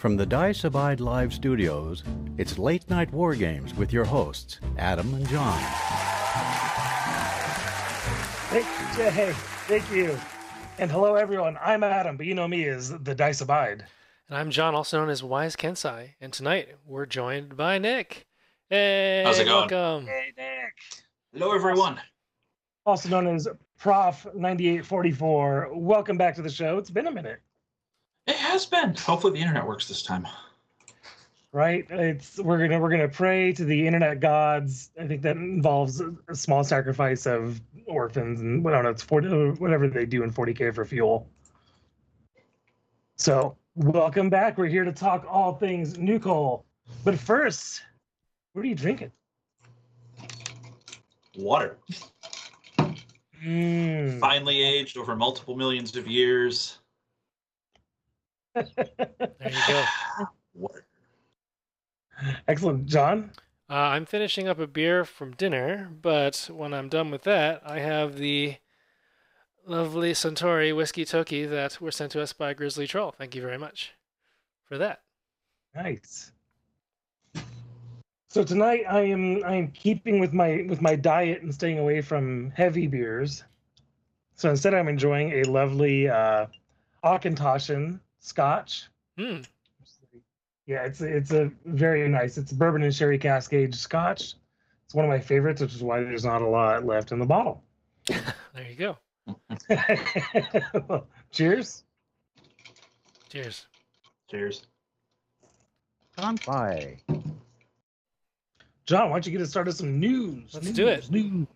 From the Dice Abide Live studios, it's Late Night War Games with your hosts, Adam and John. Thank you, Jay. Thank you. And hello, everyone. I'm Adam, but you know me as the Dice Abide. And I'm John, also known as Wise Kensai. And tonight we're joined by Nick. Hey, How's it going? welcome. Hey, Nick. Hello, everyone. Also known as Prof 9844. Welcome back to the show. It's been a minute, It has been. Hopefully, the internet works this time. right? It's we're gonna we're gonna pray to the internet gods. I think that involves a, small sacrifice of orphans and I don't know. It's 40, whatever they do in 40k for fuel. So welcome back. We're here to talk all things new. But first, what are you drinking? Water, Mm. finely aged over multiple millions of years. There you go. Water. Excellent, John. Uh, I'm finishing up a beer from dinner, but when I'm done with that, I have the lovely Suntory whiskey toki that were sent to us by Grizzly Troll. Thank you very much for that. Nice. So tonight I am I am keeping with my with my diet and staying away from heavy beers. So instead I'm enjoying a lovely uh Auchentoshan scotch. Hmm. Yeah, it's it's a very nice. It's bourbon and sherry cascade scotch. It's one of my favorites, which is why there's not a lot left in the bottle. There you go. Cheers. Cheers. Cheers. Kanpai. John, why don't you get us started with some news? Let's news, do it. News.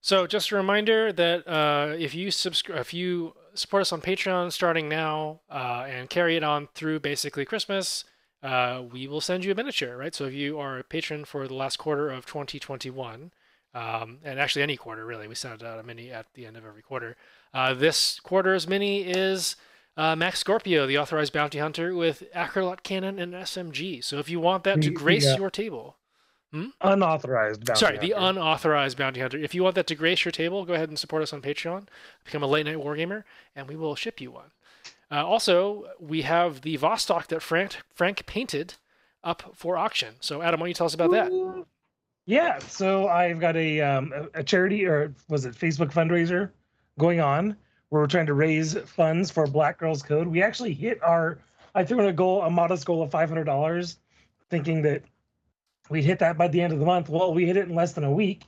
So just a reminder that uh, if you subscribe, if you support us on Patreon starting now uh, and carry it on through basically Christmas, uh, we will send you a miniature, right? So if you are a patron for the last quarter of 2021, um, and actually any quarter really, we send out a mini at the end of every quarter. Uh, this quarter's mini is uh, Max Scorpio, the authorized bounty hunter with acrolot cannon and SMG. So if you want that to grace the, uh, your table, Unauthorized. bounty Sorry, the unauthorized bounty hunter. If you want that to grace your table, go ahead and support us on Patreon. Become a late night wargamer, and we will ship you one. Uh, also, we have the Vostok that Frank Frank painted up for auction. So, Adam, why don't you tell us about that? Yeah, so I've got a um, a- a charity or was it Facebook fundraiser going on where we're trying to raise funds for Black Girls Code. We actually hit our I threw in a goal, a modest goal of five hundred dollars, thinking that we'd hit that by the end of the month. Well, we hit it in less than a week.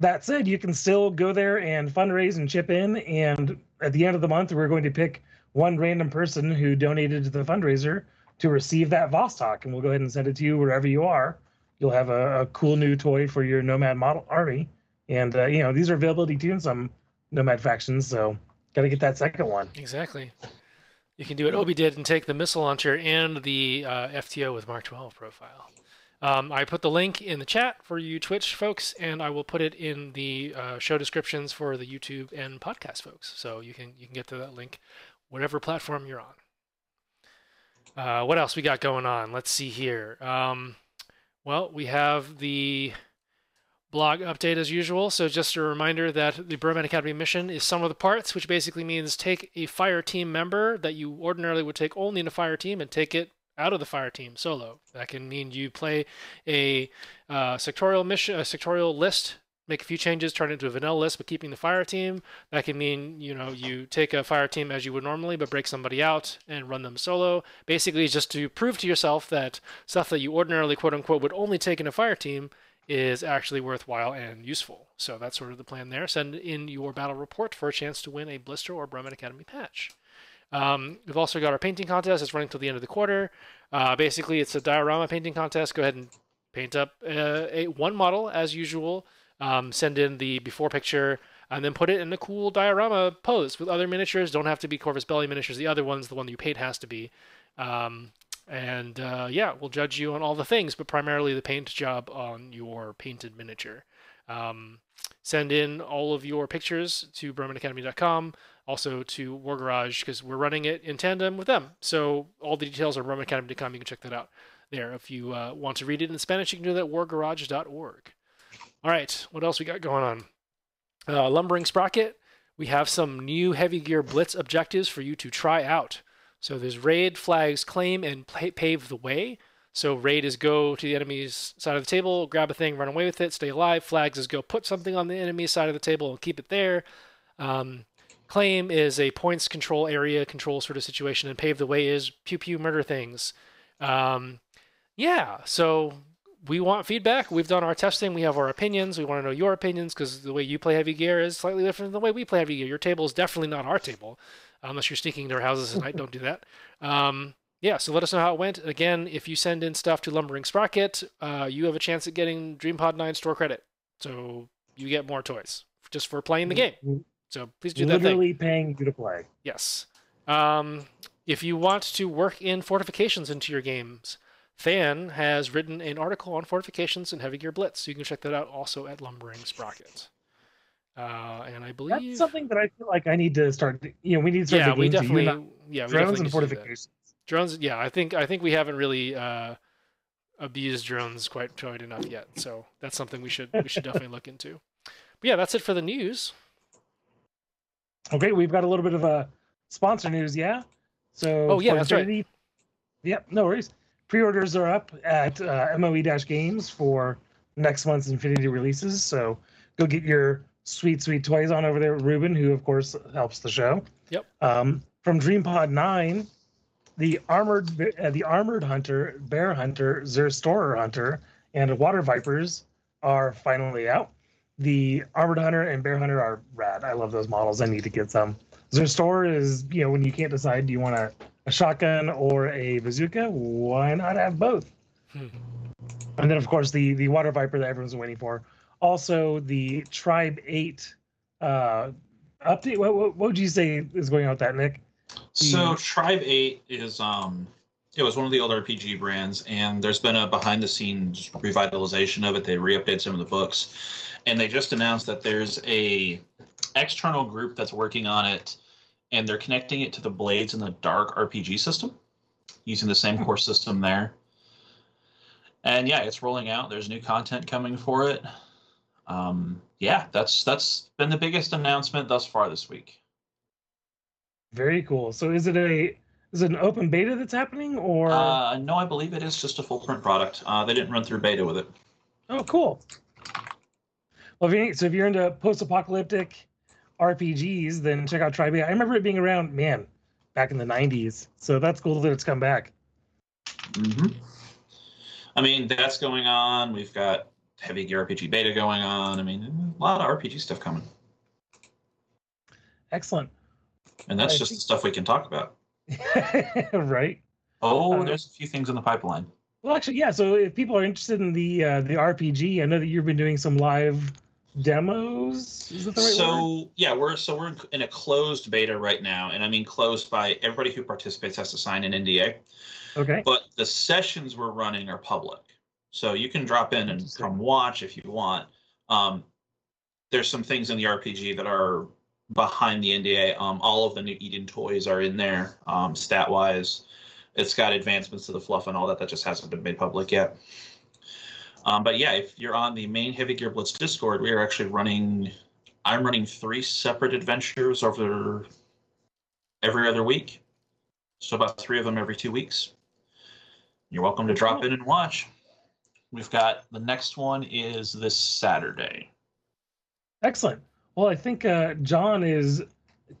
That said, you can still go there and fundraise and chip in. And at the end of the month, we're going to pick one random person who donated to the fundraiser to receive that Vostok, and we'll go ahead and send it to you wherever you are you'll have a, a cool new toy for your Nomad model army. And uh, you know these are availability too in some Nomad factions, so got to get that second one. Exactly. You can do what Obi did and take the missile launcher and the uh, FTO with Mark 12 profile. Um, I put the link in the chat for you Twitch folks, and I will put it in the uh, show descriptions for the YouTube and podcast folks. So you can you can get to that link, whatever platform you're on. Uh, what else we got going on? Let's see here. Um, well, we have the blog update as usual. So just a reminder that the Bremen Academy mission is sum of the parts, which basically means take a fire team member that you ordinarily would take only in a fire team and take it out of the fire team solo. That can mean you play a uh, sectorial mission, a sectorial list, make a few changes, turn it into a vanilla list, but keeping the fire team. That can mean you know you take a fire team as you would normally, but break somebody out and run them solo. Basically, just to prove to yourself that stuff that you ordinarily quote unquote would only take in a fire team is actually worthwhile and useful. So that's sort of the plan there. Send in your battle report for a chance to win a blister or Bremen Academy patch. Um, we've also got our painting contest. It's running till the end of the quarter. Uh, basically, it's a diorama painting contest. Go ahead and paint up uh, a one model as usual. Um, send in the before picture and then put it in a cool diorama pose with other miniatures. Don't have to be Corvus Belli miniatures. The other ones, the one that you paid, has to be. Um, and uh, yeah, we'll judge you on all the things, but primarily the paint job on your painted miniature. Um, send in all of your pictures to BremenAcademy.com, also to War Garage, because we're running it in tandem with them. So all the details are BremenAcademy.com. You can check that out there. If you uh, want to read it in Spanish, you can do that at wargarage.org. All right, what else we got going on? Uh, Lumbering Sprocket, we have some new heavy gear blitz objectives for you to try out. So there's raid, flags, claim, and pa- pave the way. So raid is go to the enemy's side of the table, grab a thing, run away with it, stay alive. Flags is go put something on the enemy's side of the table and keep it there. Um, claim is a points control area control sort of situation, and pave the way is pew pew murder things. Um, yeah, so we want feedback. We've done our testing. We have our opinions. We want to know your opinions because the way you play heavy gear is slightly different than the way we play heavy gear. Your table is definitely not our table, unless you're sneaking into our houses at night. Don't do that. Um, yeah, so let us know how it went. Again, if you send in stuff to Lumbering Sprocket, uh, you have a chance at getting DreamPod 9 store credit. So you get more toys just for playing the game. So please do that thing. Literally paying you to play. Yes. Um, if you want to work in fortifications into your games, Fan has written an article on fortifications and Heavy Gear Blitz. So you can check that out also at Lumbering Sprocket. Uh, and I believe That's something that I feel like I need to start. You know, we need to start. yeah, we definitely know, yeah we drones definitely and do that. fortifications. drones yeah i think i think we haven't really uh abused drones quite quite enough yet so that's something we should we should definitely look into but yeah that's it for the news Okay, we've got a little bit of a sponsor news, yeah. So Oh, yeah, that's right. Infinity- Yep, no worries. Pre-orders are up at uh, MOE-Games for next month's Infinity releases. So go get your sweet, sweet toys on over there Ruben, who of course helps the show. Yep. Um, from DreamPod Nine, the armored uh, the armored hunter, bear hunter, Zerstorer hunter, and water vipers are finally out. The armored hunter and bear hunter are rad. I love those models. I need to get some. Zerstorer is you know when you can't decide do you want a, a shotgun or a bazooka, why not have both? Hmm. And then of course the the water viper that everyone's waiting for. Also the Tribe Eight uh, update. What, what, what would you say is going on with that, Nick? So Mm. Tribe Eight is um it was one of the old RPG brands, and there's been a behind the scenes revitalization of it. They re-updated some of the books, and they just announced that there's a external group that's working on it, and they're connecting it to the Blades in the Dark RPG system, using the same core system there. And yeah, it's rolling out. There's new content coming for it. Um, yeah, that's that's been the biggest announcement thus far this week. Very cool. So is it a is it an open beta that's happening or Uh, no, I believe it is just a full print product. Uh, they didn't run through beta with it. oh cool. Well, if you, so if you're into post-apocalyptic RPGs, then check out Tribe. Eight. I remember it being around, man, back in the '90s. So that's cool that it's come back. Mm-hmm. I mean, that's going on. We've got Heavy Gear RPG beta going on. I mean, a lot of RPG stuff coming, Excellent. and that's I just think- the stuff we can talk about. right. Oh, Uh, there's a few things in the pipeline. Well, actually, yeah. So if people are interested in the uh, the RPG, I know that you've been doing some live demos. Is that the right word? so yeah, we're so we're in a closed beta right now, and I mean closed by everybody who participates has to sign an NDA. Okay. But the sessions we're running are public, so you can drop in and come watch if you want. Um, there's some things in the RPG that are behind the NDA. Um, all of the new Eden toys are in there, um, stat wise. It's got advancements to the fluff and all that that just hasn't been made public yet. Um, but yeah, if you're on the main Heavy Gear Blitz Discord, we are actually running. I'm running three separate adventures over every other week, so about three of them every two weeks. You're welcome to drop in and watch. We've got the next one is this Saturday. Excellent. Well, I think uh, John is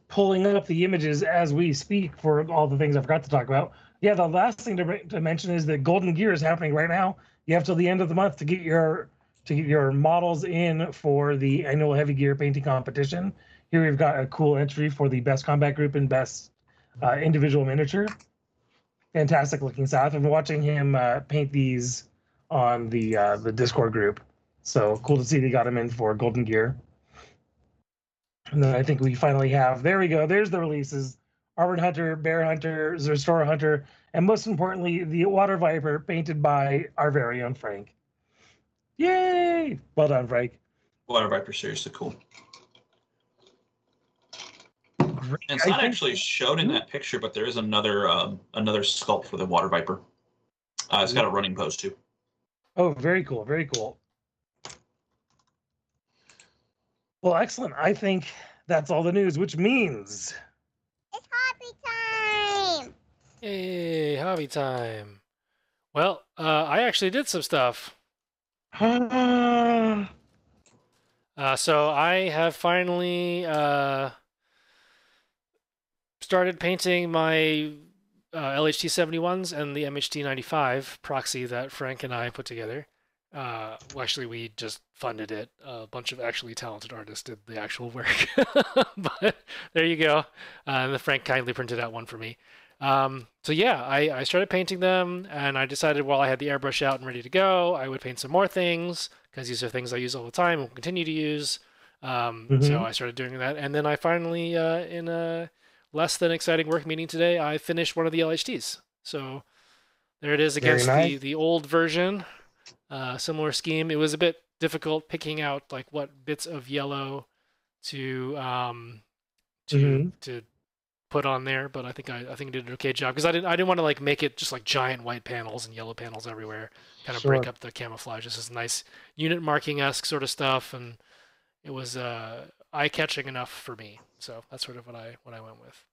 pulling up the images as we speak for all the things I forgot to talk about. Yeah, the last thing to, to mention is that Golden Gear is happening right now. You have till the end of the month to get your to get your models in for the annual Heavy Gear painting competition. Here we've got a cool entry for the best combat group and best uh, individual miniature. Fantastic looking stuff. I've been watching him uh, paint these on the uh, the Discord group. So cool to see they got him in for Golden Gear. And then I think we finally have there we go. There's the releases. Armored Hunter, Bear Hunter, Zerstorer Hunter, and most importantly, the Water Viper painted by our very own Frank. Yay! Well done, Frank. Water Viper seriously cool. Great. And it's not actually showed in that picture, but there is another um, another sculpt for the Water Viper. Uh, it's got a running pose too. Oh, very cool. Very cool. Well, excellent. I think that's all the news, which means It's hobby time. Hey, hobby time. Well, uh, I actually did some stuff. Uh, so I have finally uh, started painting my uh, LHT 71s and the MHT 95 proxy that Frank and I put together. Uh, well, actually, we just funded it. A bunch of actually talented artists did the actual work. but there you go. Uh, and the Frank kindly printed out one for me. Um, so yeah, I, I started painting them, and I decided while I had the airbrush out and ready to go, I would paint some more things because these are things I use all the time and will continue to use. Um, So Mhm. I started doing that, and then I finally, uh, in a less than exciting work meeting today, I finished one of the LHTs. So there it is against the nice. the old version. Uh, similar scheme. It was a bit difficult picking out like what bits of yellow to um to Mhm. to put on there, but I think I, I think I did an okay job because I didn't I didn't want to like make it just like giant white panels and yellow panels everywhere, kind of break up the camouflage. This is nice unit marking esque sort of stuff, and it was uh, eye catching enough for me. So that's sort of what I what I went with.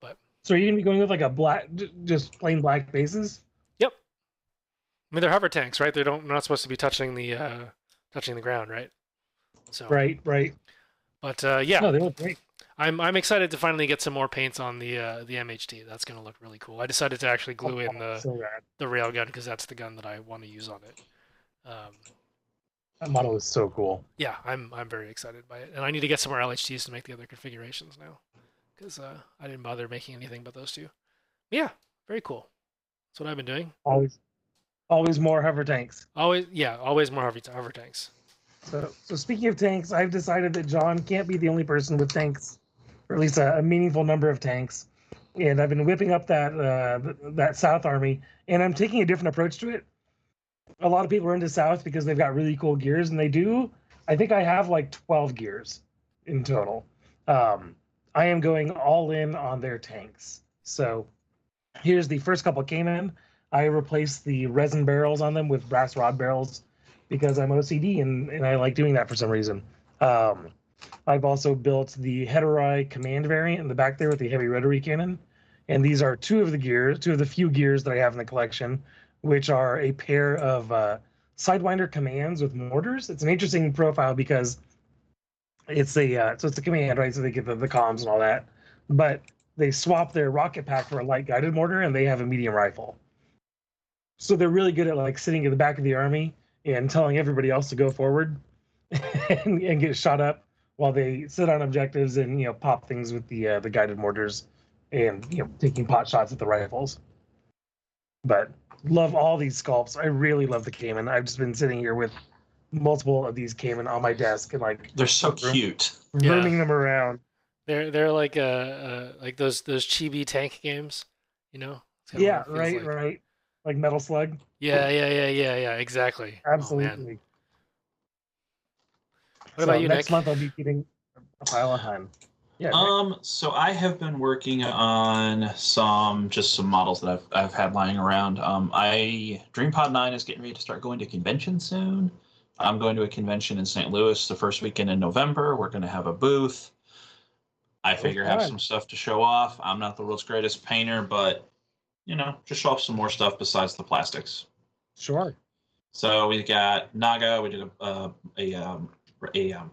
But so are you gonna be going with like a black, just plain black bases? Yep. I mean, they're hover tanks, right? They don't they're not supposed to be touching the uh, touching the ground, right? So, Right, right. but uh, yeah, No, they look great. I'm I'm excited to finally get some more paints on the uh, the MHT. That's gonna look really cool. I decided to actually glue in the so the railgun because that's the gun that I want to use on it. Um, That model is so cool. yeah, I'm I'm very excited by it, and I need to get some more LHTs to make the other configurations now, because uh, I didn't bother making anything but those two. Yeah, very cool. That's what I've been doing. Always, always more hover tanks. Always, yeah, always more hover, hover tanks. So, so speaking of tanks, I've decided that John can't be the only person with tanks, or at least a, a meaningful number of tanks. And I've been whipping up that uh, that South Army, and I'm taking a different approach to it. A lot of people are into South because they've got really cool gears, and they do. I think I have like 12 gears in total. Um, I am going all in on their tanks. So here's the first couple came in. I replaced the resin barrels on them with brass rod barrels because I'm OCD and, and I like doing that for some reason. Um, I've also built the Hetairoi command variant in the back there with the heavy rotary cannon. And these are two of the gears, two of the few gears that I have in the collection, which are a pair of uh, Sidewinder commands with mortars. It's an interesting profile because it's a uh, so it's a command, right? So they get the, the comms and all that. But they swap their rocket pack for a light guided mortar and they have a medium rifle. So they're really good at like sitting in the back of the army and telling everybody else to go forward and, and get shot up while they sit on objectives and you know pop things with the uh, the guided mortars and you know taking pot shots at the rifles. But love all these sculpts. I really love the Caiman. I've just been sitting here with multiple of these Caiman on my desk and like They're so Room- cute. Yeah. rooming them around. They're they're like uh, uh like those those chibi tank games, you know? Yeah, what it feels right, like. right. Like Metal Slug. Yeah, yeah, yeah, yeah, yeah. Exactly. Oh, man. Absolutely. What about you, next Nick? month I'll be getting a pile of time. Yeah. Nick. Um, so I have been working on some just some models that I've I've had lying around. Um, I DreamPod Nine is getting ready to start going to convention soon. I'm going to a convention in St. Louis the first weekend in November. We're going to have a booth. I figure have some stuff to show off. I'm not the world's greatest painter, but you know, just show off some more stuff besides the plastics. Sure. So we got Naga. We did a uh, a um, a um,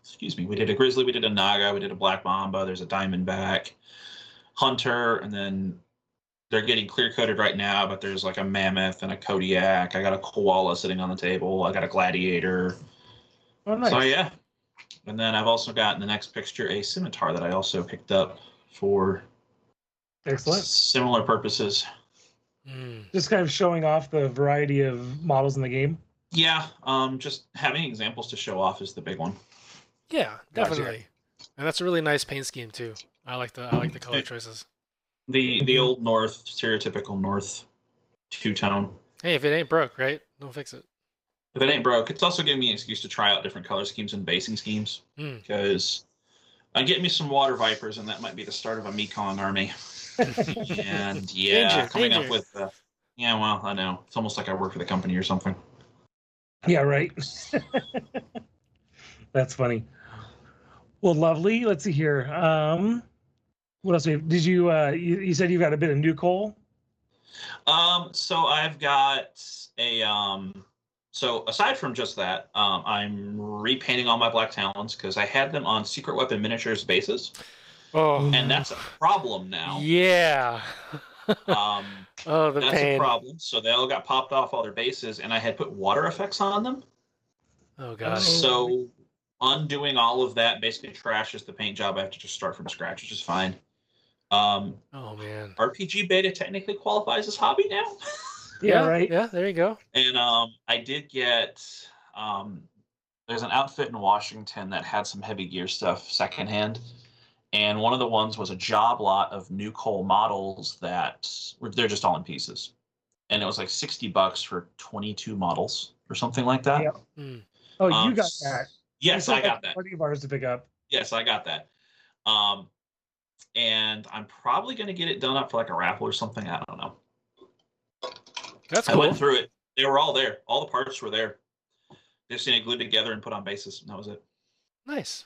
excuse me. We did a grizzly. We did a Naga. We did a black mamba. There's a diamondback, hunter, and then they're getting clear coated right now. But there's like a mammoth and a Kodiak. I got a koala sitting on the table. I got a gladiator. Oh, nice. So yeah. And then I've also got in the next picture a scimitar that I also picked up for Excellent. similar purposes. Mm. Just kind of showing off the variety of models in the game. Yeah, um, just having examples to show off is the big one. Yeah, definitely. And that's a really nice paint scheme too. I like the I like the color It- choices. The the old North stereotypical North two tone. Hey, if it ain't broke, right? Don't fix it. If it ain't broke, it's also giving me an excuse to try out different color schemes and basing schemes Mm. because I get me some water vipers, and that might be the start of a Mekong army. And yeah, Danger, coming danger. up with uh, yeah, well, I know it's almost like I work for the company or something. Yeah, right. That's funny. Well, lovely. Let's see here. Um, What else? we have? Did you, uh, you? You said you got a bit of NuCoal. Um, so I've got a um so aside from just that, um, I'm repainting all my black talons because I had them on secret weapon miniatures bases, Oh, and that's a problem now. yeah. Um, oh, the that's pain. a problem. So they all got popped off all their bases, and I had put water effects on them. Oh god. So undoing all of that basically trashes the paint job. I have to just start from scratch, which is fine. Um, Oh man. RPG beta technically qualifies as hobby now. Yeah, right. Yeah, there you go. And um, I did get um, there's an outfit in Washington that had some heavy gear stuff secondhand, and one of the ones was a job lot of NuCoal models that were they're just all in pieces, and it was like sixty bucks for twenty two models or something like that. Yeah. Mm. Oh, you Um, got that. Yes, I got that. Party of ours to pick up. Yes, I got that. Um, and I'm probably gonna get it done up for like a raffle or something. I don't know. That's I cool. went through it. They were all there. All the parts were there. Just you know, glued together and put on bases. And that was it. Nice.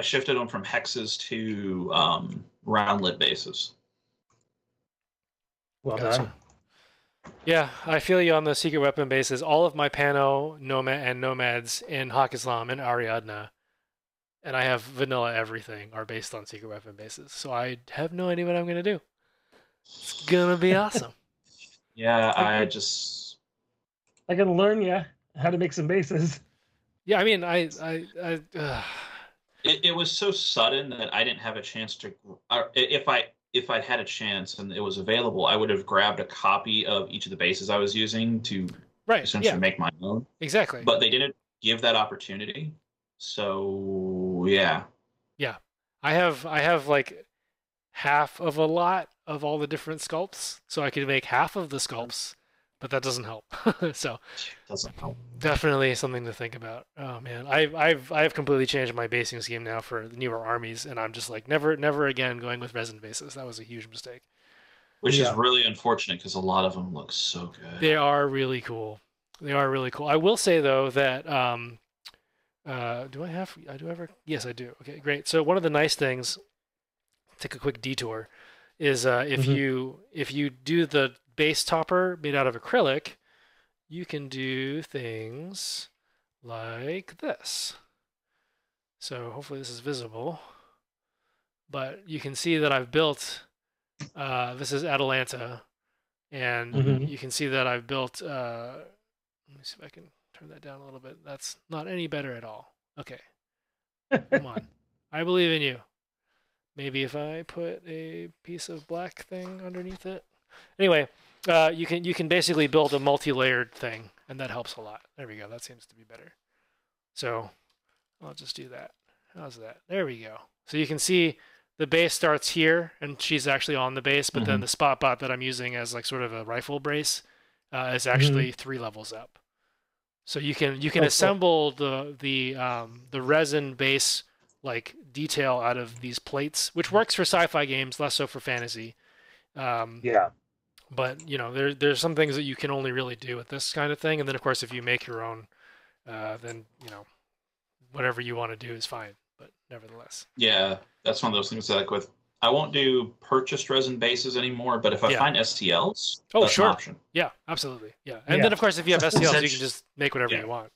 I shifted them from hexes to um, roundlet bases. Well Gotcha. done. Yeah, I feel you on the secret weapon bases. All of my Pano, Nomad, and Nomads in Haqqislam and Ariadna, and I have vanilla everything, are based on secret weapon bases. So I have no idea what I'm going to do. It's going to be awesome. Yeah, I just I can learn you how to make some bases. Yeah, I mean, I, I, I uh, it, it was so sudden that I didn't have a chance to. Uh, if I if I'd had a chance and it was available, I would have grabbed a copy of each of the bases I was using to right. essentially Yeah, make my own. exactly. But they didn't give that opportunity. So yeah. yeah, I have I have like half of a lot of all the different sculpts, so I could make half of the sculpts, but that doesn't help. so doesn't help. definitely something to think about. Oh man, I've I've I've completely changed my basing scheme now for the newer armies, and I'm just like never never again going with resin bases. That was a huge mistake. Which Yeah. is really unfortunate because a lot of them look so good. They are really cool. They are really cool. I will say though that um, uh, do I have? I do ever? Yes, I do. Okay, great. So one of the nice things, take a quick detour, is uh, if Mhm. you if you do the base topper made out of acrylic, you can do things like this. So hopefully this is visible, but you can see that I've built. Uh, this is Atalanta, and Mhm. you can see that I've built. Uh, let me see if I can turn that down a little bit. That's not any better at all. Okay, come on, I believe in you. Maybe if I put a piece of black thing underneath it. Anyway, uh, you can you can basically build a multi-layered thing, and that helps a lot. There we go. That seems to be better. So I'll just do that. How's that? There we go. So you can see the base starts here, and she's actually on the base, but then the spot bot that I'm using as like sort of a rifle brace uh, is actually three levels up. So you can you can Oh, cool. assemble the the um, the resin base like detail out of these plates, which works for sci-fi games, less so for fantasy. Um, Yeah. But you know there there's some things that you can only really do with this kind of thing and then of course if you make your own uh, then you know whatever you want to do is fine but nevertheless Yeah, that's one of those things that like with I won't do purchased resin bases anymore, but if I Yeah. find STLs, Oh, that's sure. an option. yeah absolutely yeah and Yeah. then of course if you have STLs you can just make whatever Yeah. you want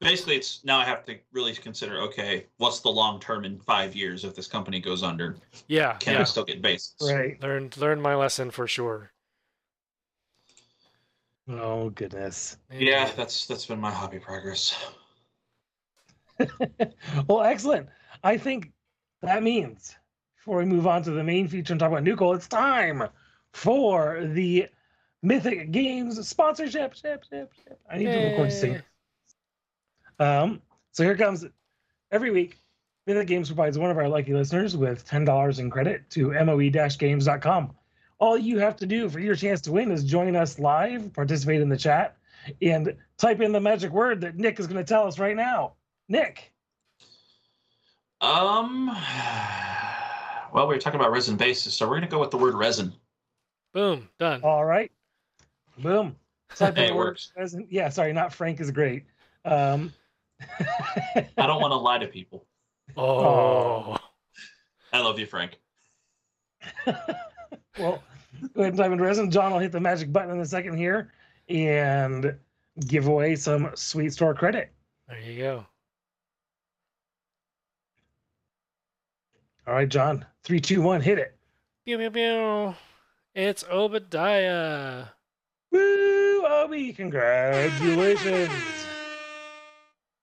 Basically, it's now I have to really consider okay, what's the long term in five years if this company goes under? yeah Can yeah I still get bases? Right. learned learned my lesson for sure Oh goodness. Yeah, that's that's been my hobby progress. well, excellent. I think that means before we move on to the main feature and talk about Nuclear, it's time for the Mythic Games sponsorship. Ship, ship, ship. I need to record this Um, so here comes every week. Mythic Games provides one of our lucky listeners with $10 in credit to moe-games.com. All you have to do for your chance to win is join us live, participate in the chat, and type in the magic word that Nick is going to tell us right now. Nick. Um, well, we were talking about resin bases, so we're gonna go with the word resin. boom done All right. Boom. Type Hey, the it works. present. Yeah, sorry, not Frank is great. Um, I don't want to lie to people. oh I love you, Frank. well, go ahead and type in resin. John will hit the magic button in a second here and give away some sweet store credit. There you go. All right, John. Three, two, one, hit it. Pew pew pew. It's Obadiah. Woo, Obi! Congratulations.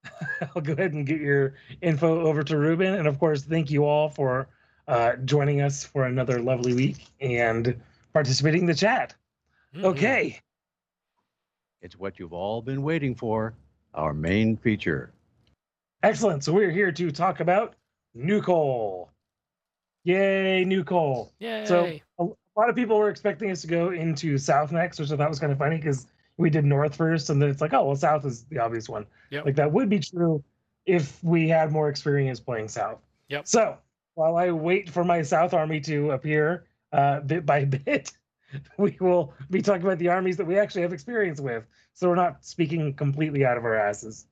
I'll go ahead and get your info over to Ruben. And of course, thank you all for uh, joining us for another lovely week and participating in the chat. Mhm. Okay. It's what you've all been waiting for our main feature. Excellent. So we're here to talk about NuCoal. Yay, NuCoal. Yay. So a, a lot of people were expecting us to go into South next, which I thought was kind of funny because we did North first, and then it's like, oh well, South is the obvious one. Yep. Like that would be true if we had more experience playing South. Yep. So while I wait for my South army to appear uh, bit by bit, we will be talking about the armies that we actually have experience with. So we're not speaking completely out of our asses.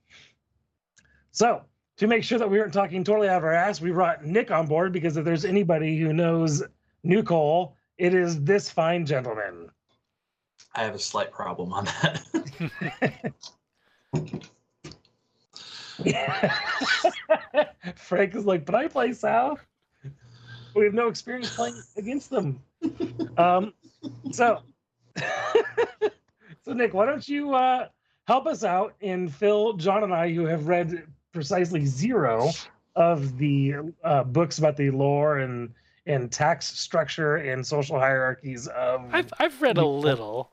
So to make sure that we weren't talking totally out of our ass, we brought Nick on board because if there's anybody who knows NuCoal, it is this fine gentleman. I have a slight problem on that. Frank is like, but I play South. We have no experience playing against them. Um, so, so Nick, why don't you uh, help us out and Phil, John, and I, who have read precisely zero of the uh, books about the lore and and tax structure and social hierarchies of. I've I've read a little.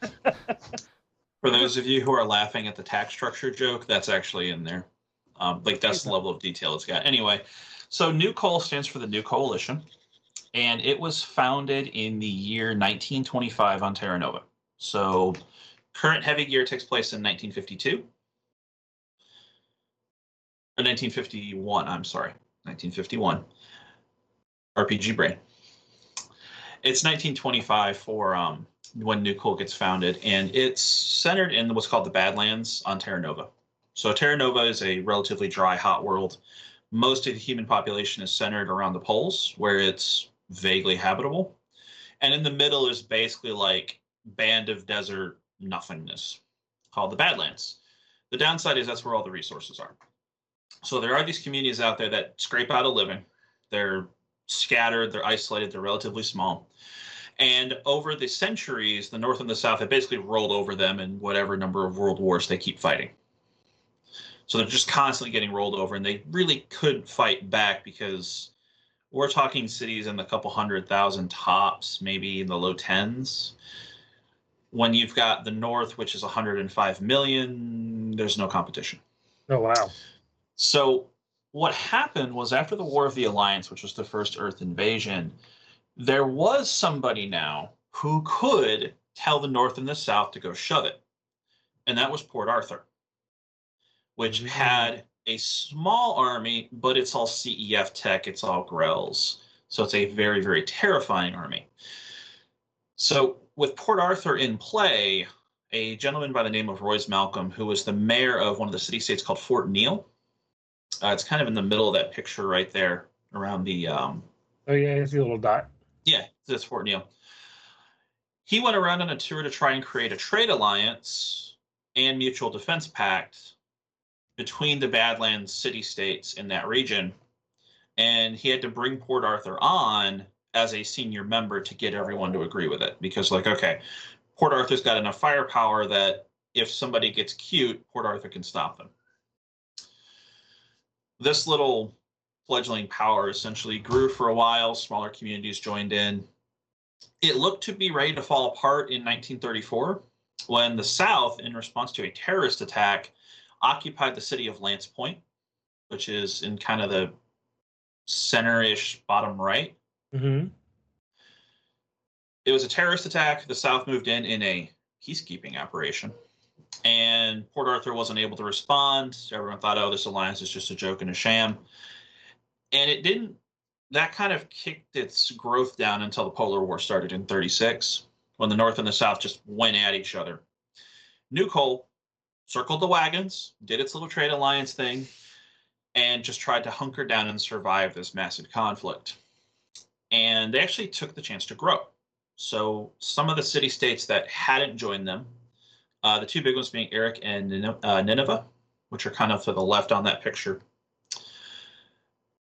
For those of you who are laughing at the tax structure joke, that's actually in there. Um, like that's the level of detail it's got. Anyway, so NuCoal stands for the New Coalition, and it was founded in the year 1925 on Terra Nova. So current heavy gear takes place in 1952. Or 1951, I'm sorry, 1951. RPG Brain. It's 1925 for um, when NuCoal gets founded, and it's centered in what's called the Badlands on Terra Nova. So Terra Nova is a relatively dry, hot world. Most of the human population is centered around the poles, where it's vaguely habitable, and in the middle is basically like band of desert nothingness, called the Badlands. The downside is that's where all the resources are. So there are these communities out there that scrape out a living. They're scattered, they're isolated, they're relatively small. And over the centuries, the North and the South have basically rolled over them in whatever number of world wars they keep fighting. So they're just constantly getting rolled over, and they really couldn't fight back because we're talking cities in the couple hundred thousand tops, maybe in the low tens. When you've got the North, which is 105 million, there's no competition. Oh wow! So what happened was after the War of the Alliance, which was the first Earth invasion, there was somebody now who could tell the North and the South to go shove it. And that was Port Arthur, which had a small army, but it's all CEF tech, it's all GRELs. So it's a very, very terrifying army. So with Port Arthur in play, a gentleman by the name of Royce Malcolm, who was the mayor of one of the city states called Fort Neal, uh, it's kind of in the middle of that picture right there around the um, Oh yeah, it's see a little dot. yeah, that's Fort Neal. He went around on a tour to try and create a trade alliance and mutual defense pact between the Badlands city states in that region. And he had to bring Port Arthur on as a senior member to get everyone to agree with it. Because, like, okay, Port Arthur's got enough firepower that if somebody gets cute, Port Arthur can stop them. This little fledgling power essentially grew for a while. Smaller communities joined in. It looked to be ready to fall apart in 1934 when the South, in response to a terrorist attack, occupied the city of Lance Point, which is in kind of the center-ish bottom right. Mm-hmm. It was a terrorist attack. The South moved in in a peacekeeping operation, and Port Arthur wasn't able to respond. Everyone thought, "Oh, this alliance is just a joke and a sham," and it didn't. That kind of kicked its growth down until the Polar War started in '36, when the North and the South just went at each other. New circled the wagons, did its little trade alliance thing, and just tried to hunker down and survive this massive conflict. and they actually took the chance to grow. So some of the city states that hadn't joined them, uh, the two big ones being Erech and uh, Nineveh, which are kind of to the left on that picture.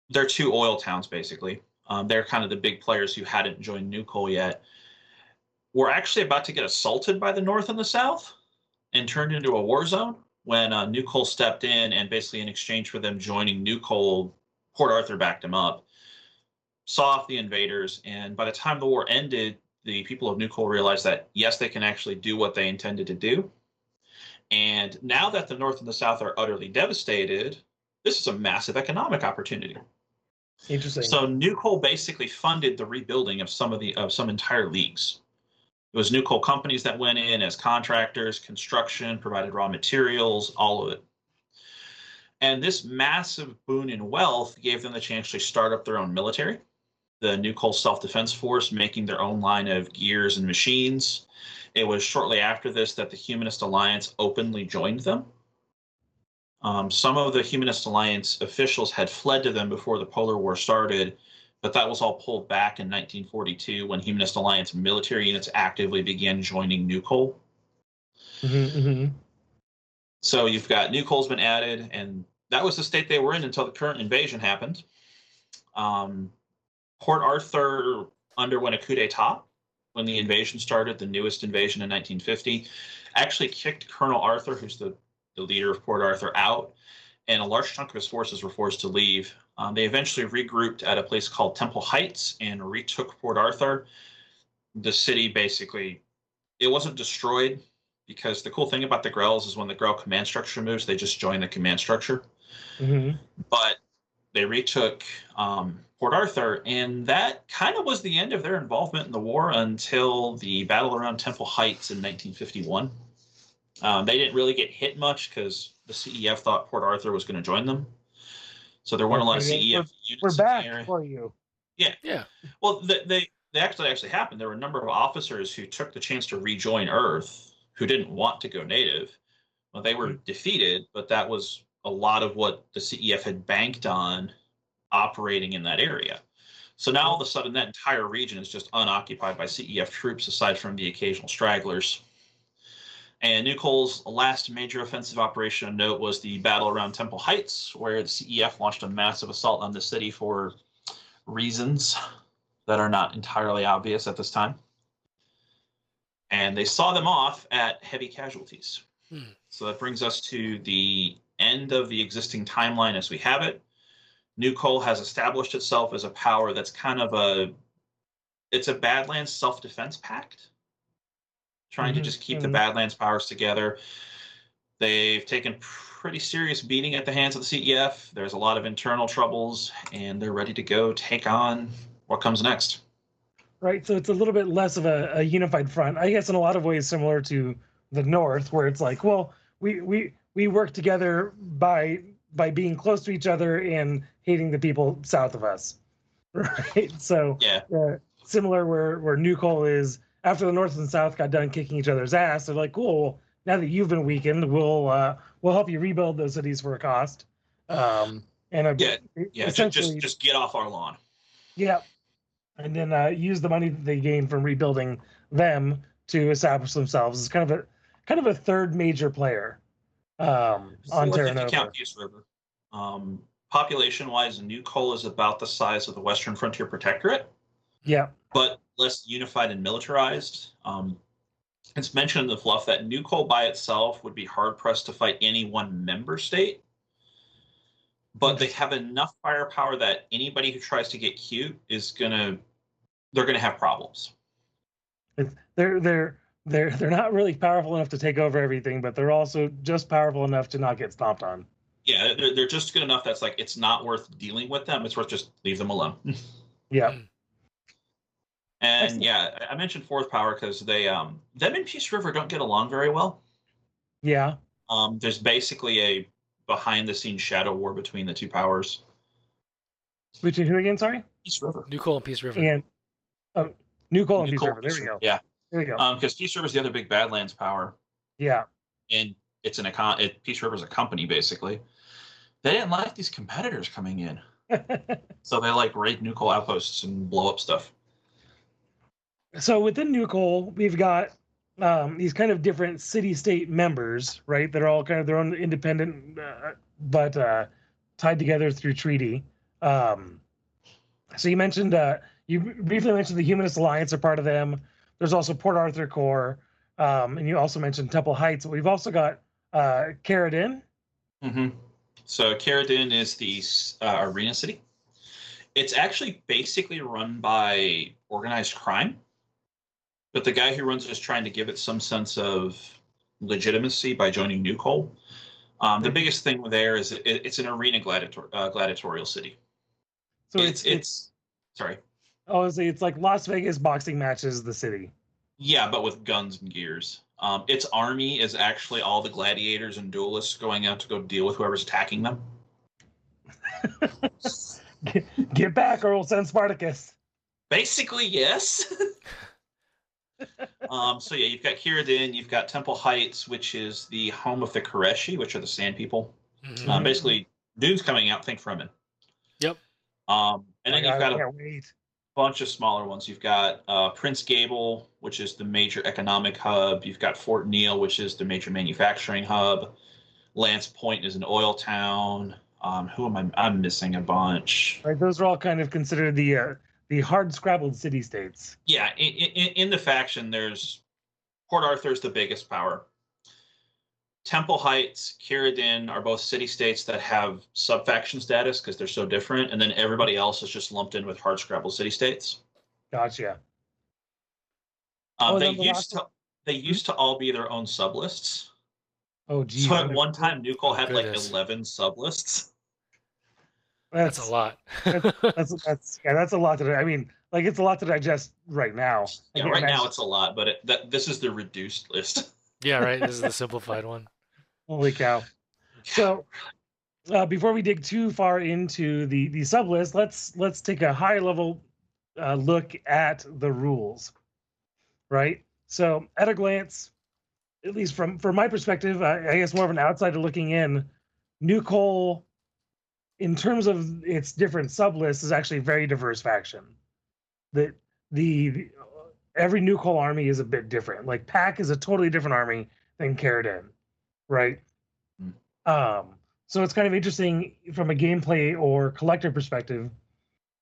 They're two oil towns, basically. Um, they're kind of the big players who hadn't joined NuCoal yet. Were actually about to get assaulted by the North and the South and turned into a war zone when uh, New stepped in and basically in exchange for them joining New Port Arthur backed them up, saw off the invaders, and by the time the war ended, the people of New realized that yes, they can actually do what they intended to do. And now that the North and the South are utterly devastated, this is a massive economic opportunity. Interesting. So New basically funded the rebuilding of some of the of some entire leagues. It was NuCoal companies that went in as contractors, construction, provided raw materials, all of it. And this massive boon in wealth gave them the chance to start up their own military. The NuCoal Self Defense Force making their own line of gears and machines. It was shortly after this that the Humanist Alliance openly joined them. Um, some of the Humanist Alliance officials had fled to them before the Polar War started, but that was all pulled back in 1942 when Humanist Alliance military units actively began joining NuCoal. Mhm, mhm. So you've got NuCoal's been added, and that was the state they were in until the current invasion happened. Um, Port Arthur underwent a coup d'etat when the invasion started, the newest invasion in 1950. Actually kicked Colonel Arthur, who's the, the leader of Port Arthur, out, and a large chunk of his forces were forced to leave. Um, they eventually regrouped at a place called Temple Heights and retook Port Arthur. The city basically, it wasn't destroyed because the cool thing about the GRELs is when the GREL command structure moves, they just join the command structure. Mhm. But they retook um, Port Arthur, and that kind of was the end of their involvement in the war until the battle around Temple Heights in 1951. Um, they didn't really get hit much because the CEF thought Port Arthur was going to join them. So there weren't a lot of Okay, CEF units. We're in back the area. for you. Yeah. Yeah. Well, they, they they actually actually happened. There were a number of officers who took the chance to rejoin Earth who didn't want to go native. Well, they were defeated, but that was a lot of what the CEF had banked on operating in that area. So now all of a sudden, that entire region is just unoccupied by CEF troops, aside from the occasional stragglers. And New last major offensive operation of note was the battle around Temple Heights, where the CEF launched a massive assault on the city for reasons that are not entirely obvious at this time. And they saw them off at heavy casualties. Hmm. So that brings us to the end of the existing timeline as we have it. New has established itself as a power that's kind of a it's a Badlands self-defense pact. Trying to Mhm, just keep the mhm. Badlands powers together. They've taken pretty serious beating at the hands of the CEF. There's a lot of internal troubles, and they're ready to go take on what comes next. Right. So it's a little bit less of a, a unified front. I guess in a lot of ways similar to the North, where it's like, well, we we we work together by by being close to each other and hating the people south of us. Right. So Yeah. uh, similar where where NuCoal is after the North and South got done kicking each other's ass, they're like, cool. Now that you've been weakened, we'll uh, we'll help you rebuild those cities for a cost. Um, and a, Yeah, Yeah, essentially, just just get off our lawn. yeah, and then uh, use the money that they gain from rebuilding them to establish themselves as kind of a kind of a third major player um, on Terra if you Nova. count Peace River. Um, population wise, NuCoal is about the size of the Western Frontier Protectorate, Yeah, but less unified and militarized. Um, it's mentioned in the fluff that NuCoal by itself would be hard pressed to fight any one member state, but they have enough firepower that anybody who tries to get cute is gonna they're gonna have problems. they're they're they're they're not really powerful enough to take over everything, but they're also just powerful enough to not get stomped on. Yeah, they're, they're just good enough that's like it's not worth dealing with them. It's worth just leave them alone. Yeah, And yeah, I- I mentioned Fourth Power because they um them and Peace River don't get along very well. yeah. Um, there's basically a behind the scenes shadow war between the two powers. Between who again? Sorry, Peace River. NuCoal and Peace River. and uh, NuCoal and New Peace Coal, River. There Peace we go. Yeah, There we go. um, because Peace River is the other big Badlands power, yeah, and it's an econ. It, Peace River is a company basically. They didn't like these competitors coming in. So they like raid NuCoal outposts and blow up stuff. So within New we've got um, these kind of different city-state members, right? That are all kind of their own independent, uh, but uh, tied together through treaty. Um, so you mentioned uh, you briefly mentioned the Humanist Alliance are part of them. There's also Port Arthur Corps, um, and you also mentioned Temple Heights. We've also got uh. Mm-hmm. So Khayr ad-Din is the uh, arena city. It's actually basically run by organized crime, but the guy who runs it is trying to give it some sense of legitimacy by joining NuCoal. Um, the biggest thing there is it, it's an arena gladiator, uh, gladiatorial city. So it's, it's sorry, oh, it's, it's like Las Vegas boxing matches, the city. yeah, but with guns and gears. Um, its army is actually all the gladiators and duelists going out to go deal with whoever's attacking them. Get back, or we'll send Spartacus. Basically, yes. um, so yeah, you've got Khayr ad-Din, you've got Temple Heights, which is the home of the Koreshi, which are the Sand People. Mhm. Um, basically, Dune's coming out. Think Fremen. Yep. Um, and then Oh you've God, got a wait. bunch of smaller ones. You've got uh, Prince Gable, which is the major economic hub. You've got Fort Neal, which is the major manufacturing hub. Lance Point is an oil town. Um, who am I? I'm missing a bunch. Right, those are all kind of considered the uh, the hard scrabbled city states. Yeah, in, in, in the faction, there's Port Arthur's the biggest power. Temple Heights, Khayr ad-Din are both city states that have sub-faction status because they're so different, and then everybody else is just lumped in with hard scrabble city states. Gotcha. Um, Oh, they the used last to they used to all be their own sublists. Oh, geez. So at one time, NuCoal Oh, had like goodness. eleven sublists. That's a lot. That's that's yeah, that's a lot to. I mean, like it's a lot to digest right now. Yeah, right now it's a lot, but it, that this is the reduced list. yeah, right. This is the simplified one. Holy cow! So, uh, before we dig too far into the the sub list, let's let's take a high level uh, look at the rules. Right. So, at a glance, at least from from my perspective, I, I guess more of an outsider looking in, NuCoal, in terms of its different sublists, is actually a very diverse faction. The the, the every NuCoal army is a bit different. Like Pack is a totally different army than Khayr ad-Din, right? Mm. Um, so it's kind of interesting from a gameplay or collector perspective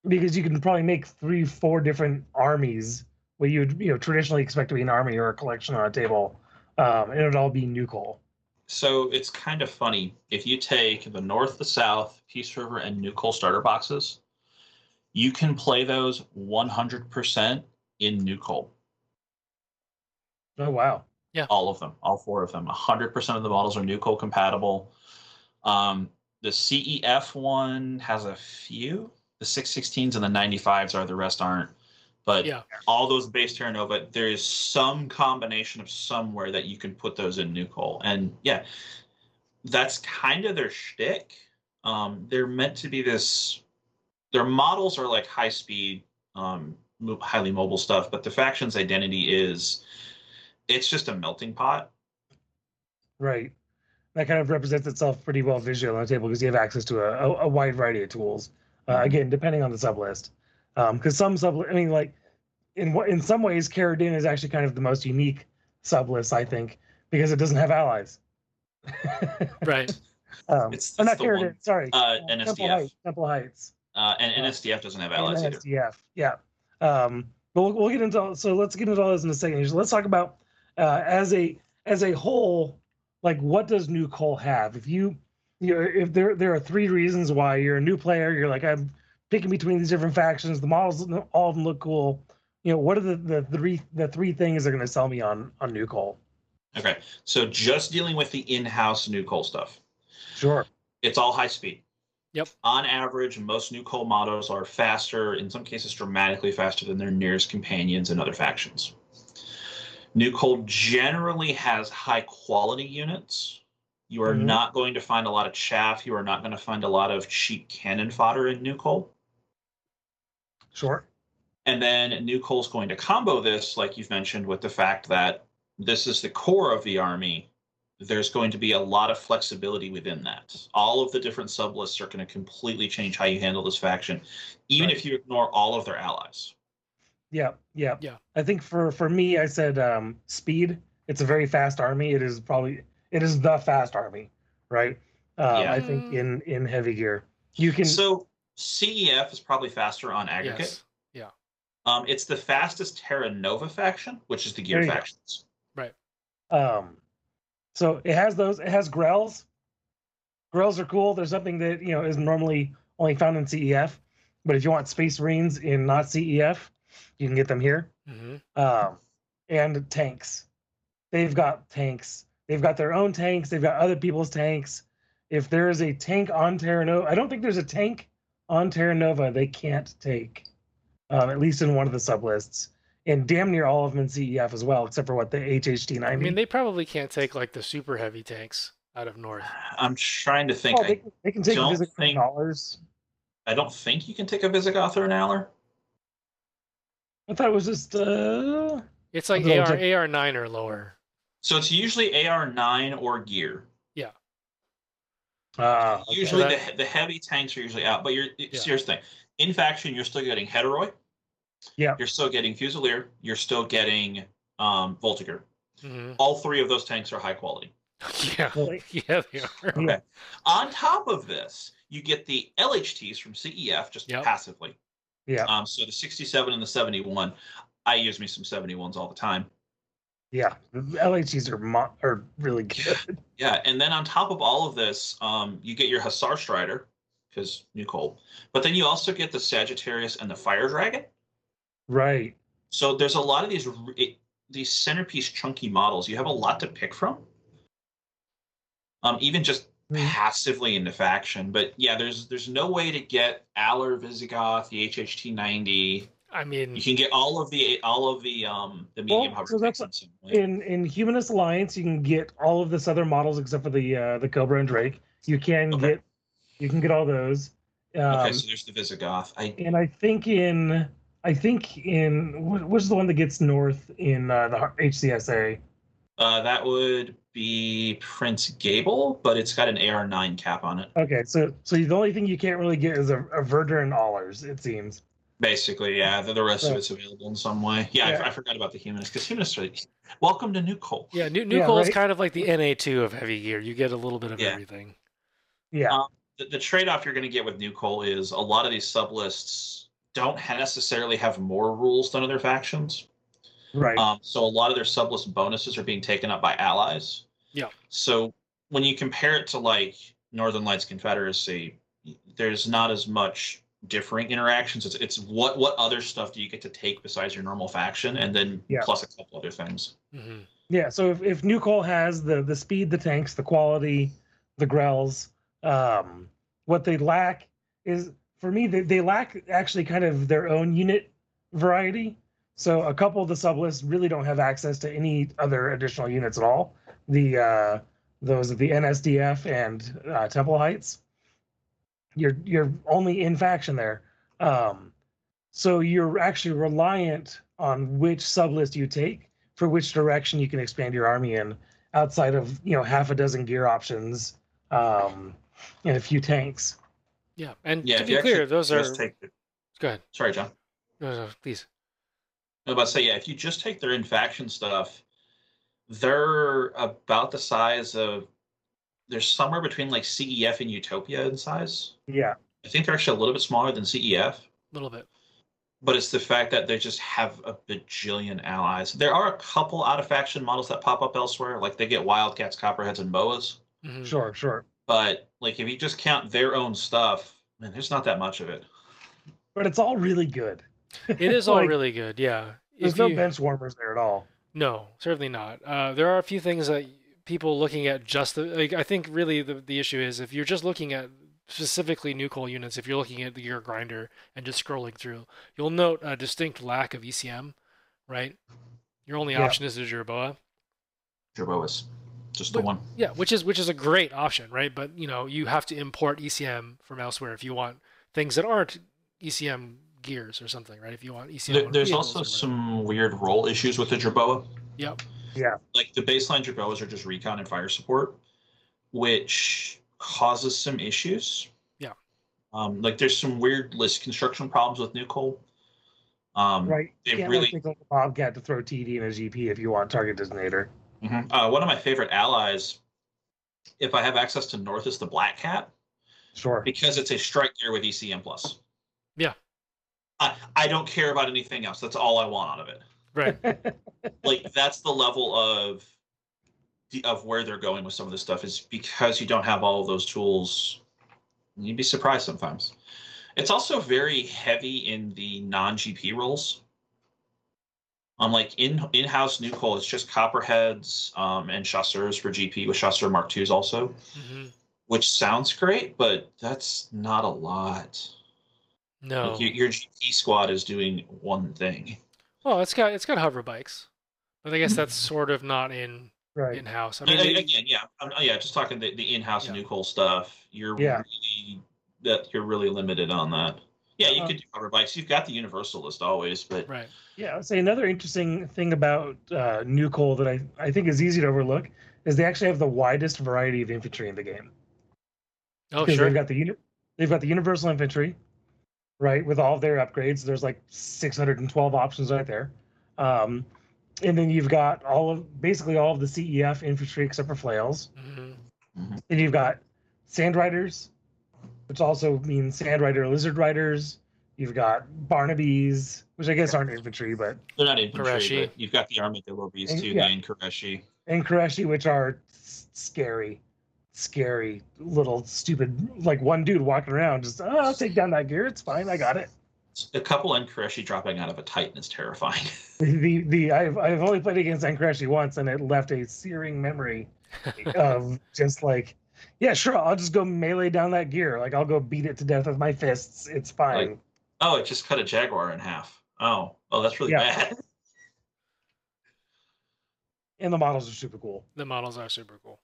because you can probably make three, four different armies what you would you know traditionally expect to be an army or a collection on a table, um, and it would all be NuCoal. So it's kind of funny if you take the North, the South, Peace River, and NuCoal starter boxes, you can play those 100% in NuCoal. Oh wow! Yeah. All of them, all four of them. 100% of the models are NuCoal compatible. Um, the CEF one has a few. The 616s and the 95s are, the rest aren't. But Yeah. all those base Terra Nova, there is some combination of somewhere that you can put those in NuCoal. And yeah, that's kind of their shtick. Um, they're meant to be this. Their models are like high speed, um, highly mobile stuff, but the faction's identity is, it's just a melting pot. Right. That kind of represents itself pretty well visually on the table because you have access to a, a, a wide variety of tools. Uh, again, depending on the sub list, because some sub, I mean, like in what in some ways, Khayr ad-Din is actually kind of the most unique sub list, I think, because it doesn't have allies. Right. um, It's- or not it's the one- sorry. uh, Temple NSDF. Heights. Temple Heights. Uh, and NSDF doesn't have and allies either. SDF. Yeah. Um, but we'll, we'll get into so let's get into all this in a second. So let's talk about uh, as a as a whole, like what does NuCoal have? If you you know if there there are three reasons why you're a new player, you're like I'm picking between these different factions. The models all of them look cool. You know what are the the three the three things they're going to sell me on on NuCoal? Okay, so just dealing with the in-house NuCoal stuff. Sure. It's all high speed. Yep. On average, most NuCoal models are faster, in some cases dramatically faster than their nearest companions in other factions. NuCoal generally has high quality units. You are Mhm. not going to find a lot of chaff. You are not going to find a lot of cheap cannon fodder in NuCoal. Sure. And then NuCoal's going to combo this, like you've mentioned, with the fact that this is the core of the army. there's going to be a lot of flexibility within that. All of the different sublists are going to completely change how you handle this faction, even Right. if you ignore all of their allies. Yeah, yeah, Yeah. I think for for me, I said um, speed. It's a very fast army. It is probably it is the fast army, right? Um, Yeah. I think in in heavy gear, you can. So CEF is probably faster on aggregate. Yes. Um, it's the fastest Terra Nova faction, which is the gear There you go. factions. Um, so it has those. It has GRELs. GRELs are cool. There's something that you know is normally only found in CEF, but if you want Space Marines in not CEF, you can get them here. hmm Um, and tanks. They've got tanks. They've got their own tanks. They've got other people's tanks. If there is a tank on Terra Nova, I don't think there's a tank on Terra Nova they can't take, um, at least in one of the sublists. And damn near all of them in CEF as well, except for what the HHT ninety. I mean, they probably can't take like the super heavy tanks out of North. I'm trying to think. Oh, they, I, can- they can take don't Visigoth think- dollars. I don't think you can take a Visigoth or an Aller. I thought it was just uh It's like AR. AR nine or lower. So it's usually AR9 or gear. Uh okay. Usually that- the, the heavy tanks are usually out, but you're Yeah. here's the thing. In faction, you're still getting Hetairoi. Yeah. You're still getting Fusilier. You're still getting um, Voltigeur. hmm All three of those tanks are high quality. Yeah, Well, yeah, they are. Yeah. On top of this, you get the LHTs from CEF just Yep. passively. Yeah. Um, so the 67 and the 71. I use me some 71s all the time. Yeah. The LHTs are mo- are really good. Yeah, and then on top of all of this, um, you get your Hussar Strider, because NuCoal. But then you also get the Sagittarius and the Fire Dragon. Right. So there's a lot of these it, these centerpiece chunky models. You have a lot to pick from. Um, even just Mhm. passively in the faction. But yeah, there's there's no way to get Aller, Visigoth, the HHT ninety. I mean, You can get all of the all of the um the medium Well, hover so that's- tanks in. In in Humanist Alliance, you can get all of this other models except for the uh, the Cobra and Drake. You can Okay. get you can get all those. Um, okay, so there's the Visigoth. I and I think in I think in what, what's the one that gets north in uh, the HCSA? uh, that would be Prince Gable, but it's got an AR9 cap on it. Okay, so so the only thing you can't really get is a, a Verder and Allers. It seems. Basically, yeah. The, the rest of it's available in some way. Yeah, Yeah. I, I forgot about the humanists because humanists are. Welcome to NuCoal. yeah, New, New Yeah, Coal is kind of like the NA two of heavy gear. You get a little bit of Yeah. everything. Yeah. Um, the, the trade-off you're going to get with NuCoal is a lot of these sublists don't necessarily have more rules than other factions. right. Um, so a lot of their sublist bonuses are being taken up by allies. Yeah. So when you compare it to like Northern Lights Confederacy, there's not as much differing interactions. It's it's what what other stuff do you get to take besides your normal faction, and then Yeah. plus a couple other things. hmm Yeah, so if, if NuCoal has the the speed, the tanks, the quality, the GRELs, um, what they lack is for me they, they lack actually kind of their own unit variety. So a couple of the sublists really don't have access to any other additional units at all. The uh, those of the NSDF and uh, Temple Heights. You're you're only in faction there. Um, so you're actually reliant on which sublist you take for which direction you can expand your army in outside of you know half a dozen gear options um and a few tanks Yeah, and Yeah, to be clear, those are. take the- Go ahead. sorry, John. No, no, please. I was about to say, yeah, if you just take their in faction stuff, they're about the size of. They're somewhere between like CEF and Utopia in size. yeah I think they're actually a little bit smaller than CEF, A little bit. but it's the fact that they just have a bajillion allies. There are a couple out of faction models that pop up elsewhere, like they get Wildcats, Copperheads, and Boas. Mhm. sure sure But like if you just count their own stuff, man, there's not that much of it. but it's all really good It is all really good. Yeah. there's If no you- bench warmers there at all No, certainly not. Uh, there are a few things that people looking at just the. Like, I think really the the issue is if you're just looking at specifically NuCoal units, if you're looking at the gear grinder and just scrolling through, you'll note a distinct lack of ECM. Right. Your only Yeah. option is the Jerboa. Jerboas, just the But- one. Yeah, which is which is a great option, right? But you know you have to import ECM from elsewhere if you want things that aren't ECM gears or something, right? If you want ECM, There, there's also some weird roll issues with the Jerboa. Yep. Yeah. Like the baseline Jerboas are just recon and fire support, which causes some issues. Yeah. Um, like there's some weird list construction problems with New Coal. Um, Right. They You can't really- really think like a Bobcat to throw TD in a GP if you want target designator. mhm. Uh, one of my favorite allies, if I have access to North, is the Black Cat Sure. because it's a strike gear with ECM plus. Yeah. I, I don't care about anything else. That's all I want out of it. Right. like that's the level of the, of where they're going with some of this stuff is because you don't have all of those tools. You'd be surprised sometimes. It's also very heavy in the non-gp roles. Um like in in-house NuCoal it's just copperheads um and chasseurs for gp with chasseur mark 2s also hmm which sounds great but that's not a lot. No. like your, your gp squad is doing one thing Well, it's got it's got hover bikes, but I guess that's sort of not in Right. in house. I I mean, mean, they- again, yeah, I'm, yeah, just talking the, the in-house Yeah. NuCoal stuff. You're Yeah. really that you're really limited on that. Yeah, you Uh, could do hover bikes. You've got the universalist always, but right. Yeah, I'd say another interesting thing about uh, NuCoal that I, I think is easy to overlook is they actually have the widest variety of infantry in the game. Oh, sure. they've got the uni- they've got the universal infantry, right, with all of their upgrades. There's like 612 options right there, um, and then you've got all of basically all of the CEF infantry except for flails. hmm Then you've got sand riders, which also means sand rider lizard riders. You've got Barnabys, which I guess aren't infantry, but they're not infantry. But you've got the armadillo beast And- too, yeah. the Koreshi. and Koreshi, which are s- scary, scary little stupid. Like one dude walking around, just oh, I'll take down that gear. It's fine. I got it. A couple N Koreshi dropping out of a Titan is terrifying. The the I've I've only played against Ankrashi once, and it left a searing memory of just like, yeah, sure, I'll just go melee down that gear. Like I'll go beat it to death with my fists. It's fine. Like- oh, it just cut a Jaguar in half. Oh, oh, that's really Yeah. bad. and the models are super cool. The models are super cool.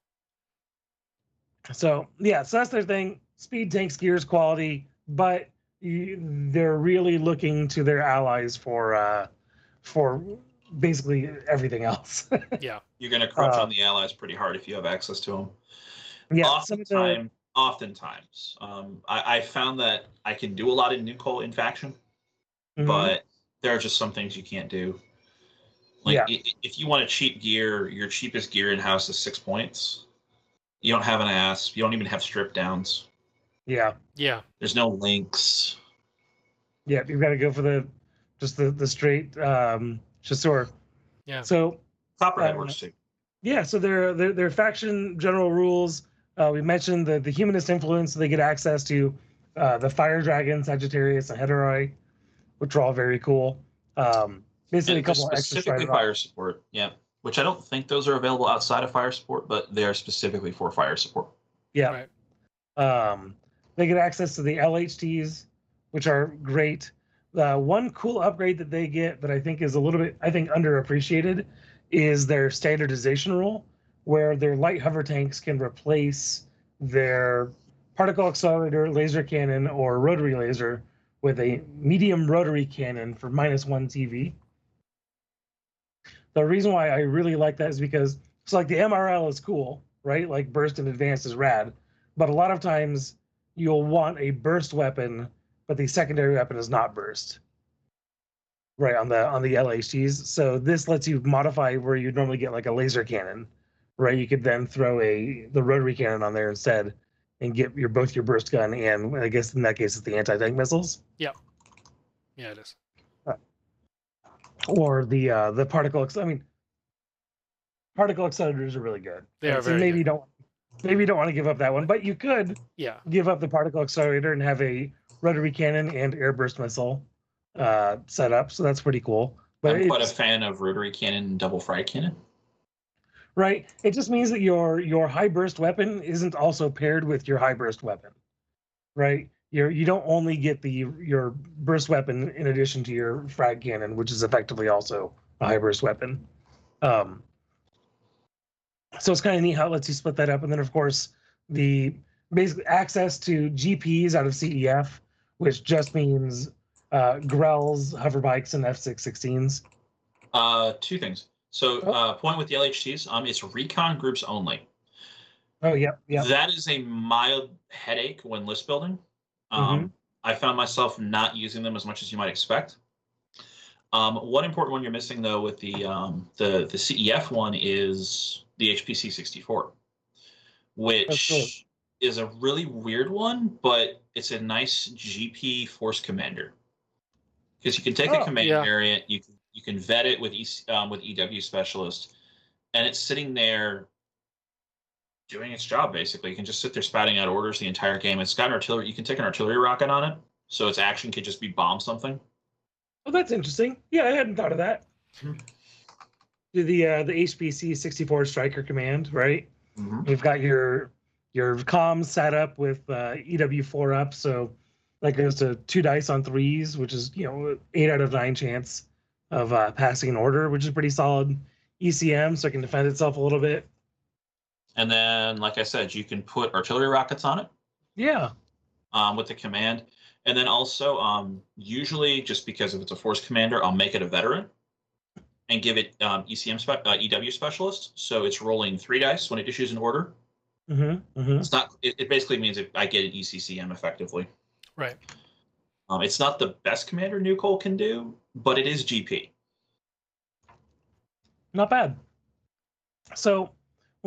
So yeah, so that's their thing. Speed tanks, gears, quality, but you, they're really looking to their allies for uh for basically everything else. Yeah. You're going to crunch Uh, on the allies pretty hard if you have access to them. yeah, some of the, oftentimes, oftentimes, um, I, I found that I can do a lot in NuCoal in faction. Mhm. but there are just some things you can't do. Like Yeah. i- i- if you want a cheap gear, your cheapest gear in house is six points. You don't have an ass. You don't even have strip downs. yeah, Yeah. There's no links. yeah, you've got to go for the just the the straight um chasseur. Yeah. So Copperhead Uh, works too. yeah, so their their their faction general rules. Uh, we mentioned the the humanist influence. So they get access to uh, the fire dragon, Sagittarius, and Hetairoi, which are all very cool. Um, basically, a And they're couple of extra specifically strider- fire support. Yeah. Which I don't think those are available outside of fire support, but they are specifically for fire support. Yeah. Right. Um, they get access to the LHTs, which are great. Uh, one cool upgrade that they get that I think is a little bit, I think, underappreciated is their standardization rule, where their light hover tanks can replace their particle accelerator, laser cannon, or rotary laser with a medium rotary cannon for minus one TV. The reason why I really like that is because it's like the MRL is cool, right? Like burst and advanced is rad, but a lot of times you'll want a burst weapon, but the secondary weapon is not burst. Right on the on the LHTs. So this lets you modify where you normally get like a laser cannon, right? You could then throw a the rotary cannon on there instead and get your both your burst gun and I guess in that case it's the anti-tank missiles Yeah. Yeah, it is. Or the uh the particle acc- I mean particle accelerators are really good. They are So very maybe good. you don't maybe you don't want to give up that one, but you could Yeah. give up the particle accelerator and have a rotary cannon and air burst missile uh, set up. So that's pretty cool. But I'm quite a fan of rotary cannon and double frag cannon. right, it just means that your your high burst weapon isn't also paired with your high burst weapon, right? You're you don't only get the your burst weapon in addition to your frag cannon, which is effectively also a high burst weapon. Um, so it's kind of neat how it lets you split that up, and then of course the basically access to GPs out of CEF, which just means uh, GRELs, hover bikes, and F616s. Uh, two things. So, Oh. uh, point with the LHTs, um, it's recon groups only. Oh, yeah, yep. That is a mild headache when list building. Um, Mm-hmm. I found myself not using them as much as you might expect. Um, one important one you're missing though with the um, the the CEF one is the HPC 64, which is a really weird one, but it's a nice GP force commander because you can take Oh, a command yeah. variant, you can you can vet it with E um, with EW specialist, and it's sitting there doing its job basically. You can just sit there spouting out orders the entire game. It's got an artillery. You can take an artillery rocket on it, so its action could just be bomb something. Oh, that's interesting. Yeah, I hadn't thought of that. Hmm. Do the uh, the HPC 64 Striker command, right? You've got your your comms set up with uh, EW4 up, so that goes to two dice on threes, which is you know eight out of nine chance of uh, passing an order, which is pretty solid. ECM, so it can defend itself a little bit. And then, like I said, you can put artillery rockets on it Yeah, um, with the command. And then also, um, usually, just because if it's a force commander, I'll make it a veteran and give it um, ECM spe- uh, EW specialist. So it's rolling three dice when it issues an order. mm-hmm, mm-hmm. It's not. It, it basically means I get an ECCM effectively. Right. Um, it's not the best commander NuCoal can do, but it is GP. not bad. So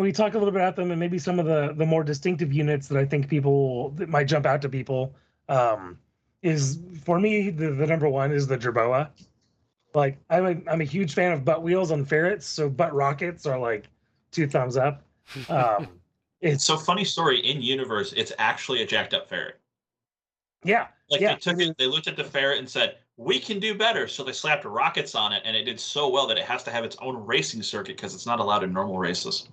we talk a little bit about them and maybe some of the the more distinctive units that I think people that might jump out to people um, is for me the, the number one is the Jerboa. Like I'm a, I'm a huge fan of butt wheels on ferrets, so butt rockets are like two thumbs up. Um, it's So funny story in universe, it's actually a jacked up ferret. yeah, Like Yeah, they took it, they looked at the ferret and said, "We can do better." So they slapped rockets on it, and it did so well that it has to have its own racing circuit because it's not allowed in normal races.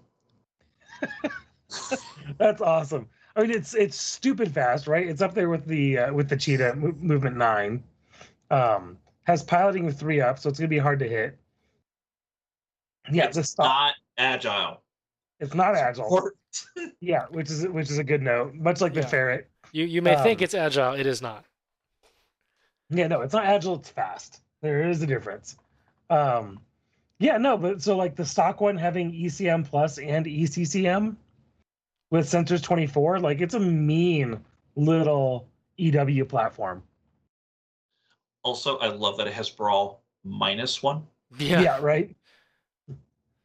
that's awesome. I mean, it's it's stupid fast, right? It's up there with the uh, with the cheetah mo- movement nine. Um, has piloting with three up, so it's gonna be hard to hit. Yeah, it's the stop. not agile. It's not agile. Or- Yeah, which is which is a good note. Much like the ferret. You you may think Um, it's agile, it is not. Yeah, no, it's not agile. It's fast. There is a difference. Um, yeah, no, but so like the stock one having ECM plus and ECCM with sensors twenty four, like it's a mean little EW platform. Also, I love that it has brawl minus one. Yeah. Yeah, right.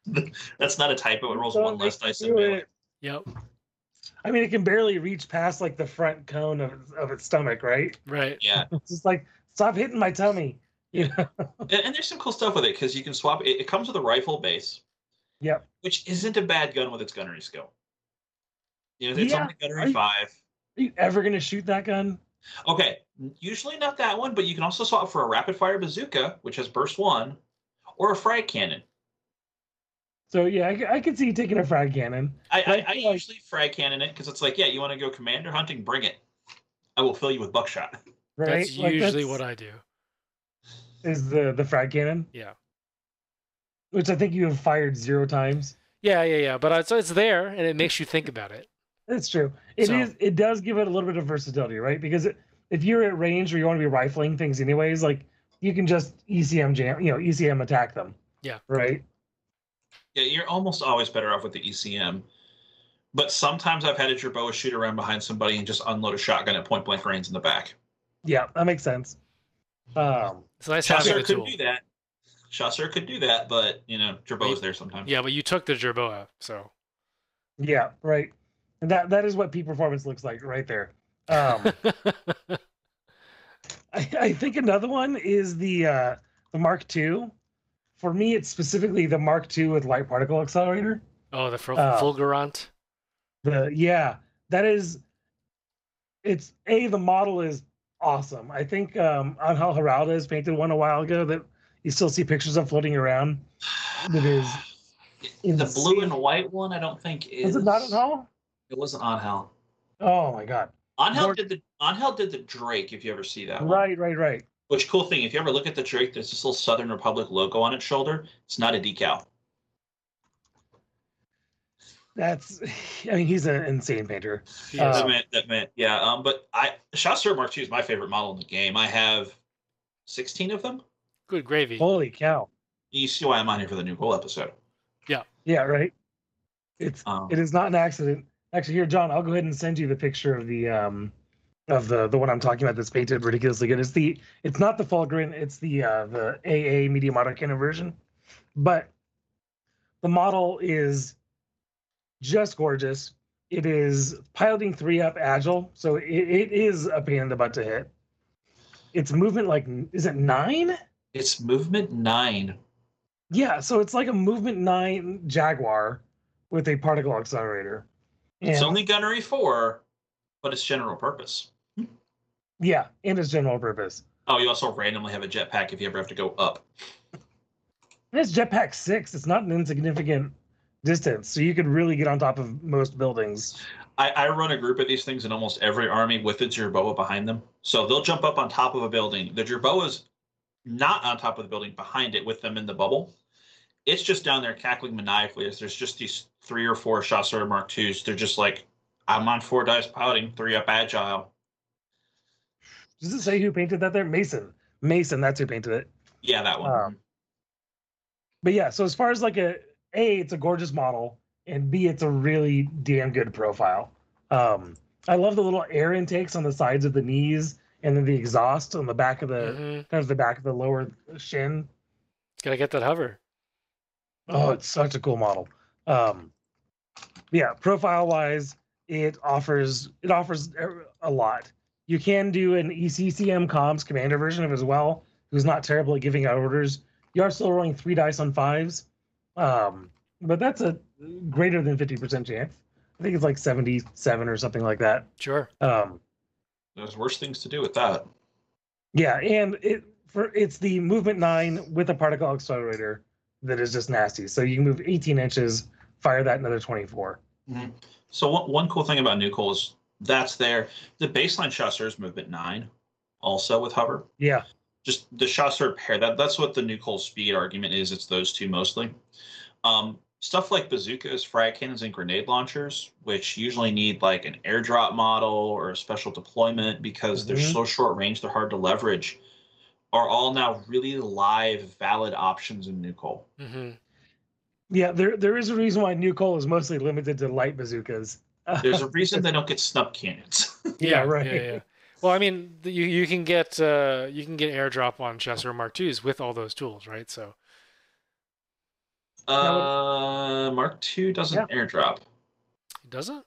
That's not a typo. It rolls Don't one less make me dice than do melee. Yep. I mean, it can barely reach past like the front cone of of its stomach, right? Right. Yeah, It's just like stop hitting my tummy. You know? and, and there's some cool stuff with it because you can swap. It, it comes with a rifle base, Yep. which isn't a bad gun with its gunnery skill. You know, it's Yeah, only gunnery I- five. Are you ever gonna shoot that gun? Okay, usually not that one, but you can also swap for a rapid fire bazooka, which has burst one, or a frag cannon. So yeah, I could see you taking a frag cannon. I, I I, I feel like- usually frag cannon it because it's like, yeah, you want to go commander hunting, bring it. I will fill you with buckshot. Right? That's Like, usually that's- what I do. Is the the frag cannon, Yeah. which I think you have fired zero times. Yeah, yeah, yeah. But it's, it's there and it makes you think about it. That's true. It is. So- It does give it a little bit of versatility, right? Because it, if you're at range or you want to be rifling things anyways, like you can just ECM jam, you know, ECM attack them. Yeah. Right. Yeah, you're almost always better off with the ECM. But sometimes I've had a Jerboa shoot around behind somebody and just unload a shotgun at point blank range in the back. Yeah, that makes sense. Um, It's nice having Chasseur a could tool. do that. Chasseur could do that, but you know, Jerboa's there sometimes. Yeah, but you took the Jerboa, so yeah, right. And that that is what peak performance looks like right there. Um, I, I think another one is the uh, the Mark II. For me, it's specifically the Mark II with light particle accelerator. oh, the Ful- Oh. Fulgurant. The yeah, that is. It's a the model is awesome. I think um, Angel Giraldez painted one a while ago that you still see pictures of floating around. It is. the blue and white one, I don't think is. Is it not Angel? It wasn't Angel. Oh my god! Angel Lord- did the Angel did the Drake. If you ever see that, one. Right, right, right. Which cool thing? If you ever look at the Drake, there's this little Southern Republic logo on its shoulder. It's not a decal. That's. I mean, he's an insane painter. He Uh, is. that meant that meant yeah. Um, but I Chasseur Mark II is my favorite model in the game. I have sixteen of them. Good gravy. Holy cow! You see why I'm on here for the NuCoal episode. Yeah, Yeah. right. It's Um, it is not an accident. Actually, here, John, I'll go ahead and send you the picture of the um of the the one I'm talking about that's painted ridiculously good. It's the it's not the Fulgurant, it's the uh the AA medium autocannon version. But the model is just gorgeous. It is piloting three up agile, so it, it is a pain in the butt to hit. Its movement like is it nine? it's movement nine. Yeah, so it's like a movement nine Jaguar with a particle accelerator. It's only gunnery four, but it's general purpose. Yeah, and its general purpose. Oh, you also randomly have a jetpack if you ever have to go up. And it's jetpack six. It's not an insignificant distance, so you could really get on top of most buildings. I, I run a group of these things in almost every army with a Jerboa behind them. So they'll jump up on top of a building. The Jerboa's not on top of the building behind it with them in the bubble. It's just down there cackling maniacally as there's just these three or four Chasseur Mark twos. They're just like, I'm on four dice piloting, three up agile. Does it say who painted that there? Mason. Mason, that's who painted it. Yeah, that one. Um, But yeah, so as far as like a A, it's a gorgeous model, and B, it's a really damn good profile. Um, I love the little air intakes on the sides of the knees and then the exhaust on the back of the Mhm. kind of the back of the lower shin. Gotta get that hover. Oh, it's such a cool model. Um, yeah, profile wise, it offers it offers a lot. You can do an ECCM comms commander version of it as well, who's not terrible at giving out orders. You are still rolling three dice on fives, um, but that's a greater than fifty percent chance. I think it's like seventy-seven or something like that. Sure. Um, There's worse things to do with that. yeah, and it for it's the movement nine with a particle accelerator that is just nasty. So you can move eighteen inches, fire that another twenty-four. So one, one cool thing about NuCoal is that's there. The baseline Chasseur is movement nine, also with hover. Yeah. Just the Chasseur pair. That that's what the new NuCoal speed argument is. It's those two mostly. Um, stuff like bazookas, frag cannons, and grenade launchers, which usually need like an airdrop model or a special deployment because they're Mhm. so short range, they're hard to leverage. Are all now really live, valid options in NuCoal. hmm Yeah, there there is a reason why NuCoal is mostly limited to light bazookas. There's a reason they don't get snub cannons. Yeah, right. Yeah, yeah. Well, I mean, you you can get uh, you can get airdrop on Chasseur Mark IIs with all those tools, right? So Uh, Mark II doesn't airdrop. it doesn't.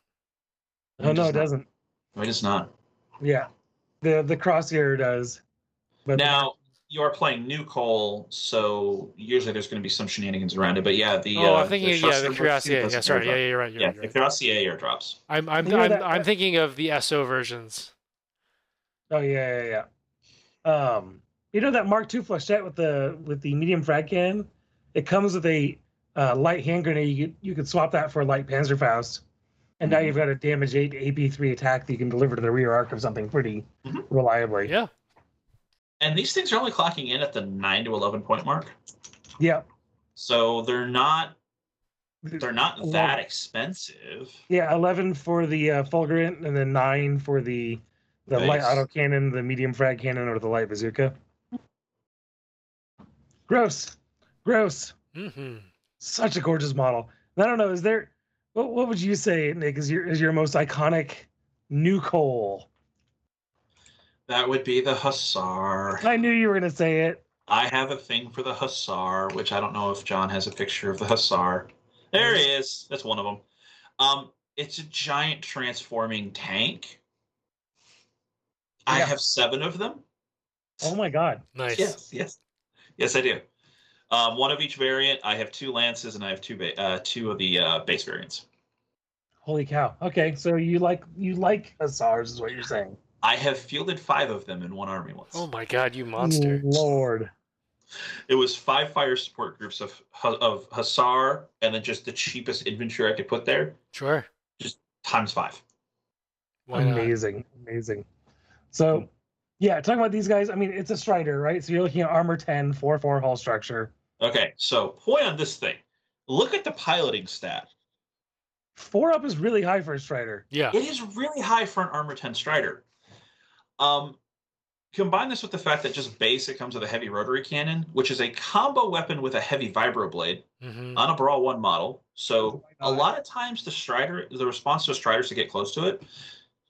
Oh no, does it doesn't. No, it is not. Yeah, the the crosshair does. But Now you are playing NuCoal, so usually there's going to be some shenanigans around it. But yeah, the oh, uh, I'm thinking, the yeah, the Chasseur Mark Cuirassier. Yeah, sorry, yeah, airdrop. yeah, you're right. You're yeah, right. You're the right. Airdrops. I'm I'm You know I'm, that- I'm thinking of the SO versions. Oh yeah, yeah, yeah. Um, you know that Mark II flechette with the with the medium frag cannon? It comes with a uh, light hand grenade. You could, you could swap that for a light Panzerfaust, and now Mhm. you've got a damage eight AP three attack that you can deliver to the rear arc of something pretty Mhm. reliably. Yeah. And these things are only clocking in at the nine to eleven point mark, Yeah. so they're not they're not Eleven. that expensive. Yeah, eleven for the uh, fulgurant, and then nine for the the light Base. autocannon, the medium frag cannon, or the light bazooka. Gross, gross. hmm Such a gorgeous model. I don't know. Is there? What What would you say, Nick? Is your is your most iconic NuCoal? That would be the Hussar. I knew you were gonna say it. I have a thing for the Hussar, which I don't know if John has a picture of the Hussar. There he is. That's one of them. Um, it's a giant transforming tank. I Yeah. have seven of them. Oh my god. Nice. Yes, yes, yes, I do. Um, one of each variant. I have two lances, and I have two ba- uh, two of the uh, base variants. Holy cow. Okay, so you like you like hussars, is what you're saying. I have fielded five of them in one army once. Oh my God, you monster! Lord. It was five fire support groups of of Hussar, and then just the cheapest infantry I could put there Sure. Just times five. Why not? amazing, amazing. So, yeah, talking about these guys. I mean, it's a Strider, right? So you're looking at armor 10, 4 4 hull structure. Okay, so point on this thing. Look at the piloting stat. Four up is really high for a Strider. Yeah. It is really high for an armor 10 strider. Um, combine this with the fact that just base it comes with a heavy rotary cannon, which is a combo weapon with a heavy vibroblade hmm on a Brawl One model. So Why a lot of times the Strider, the response to a Strider is to get close to it.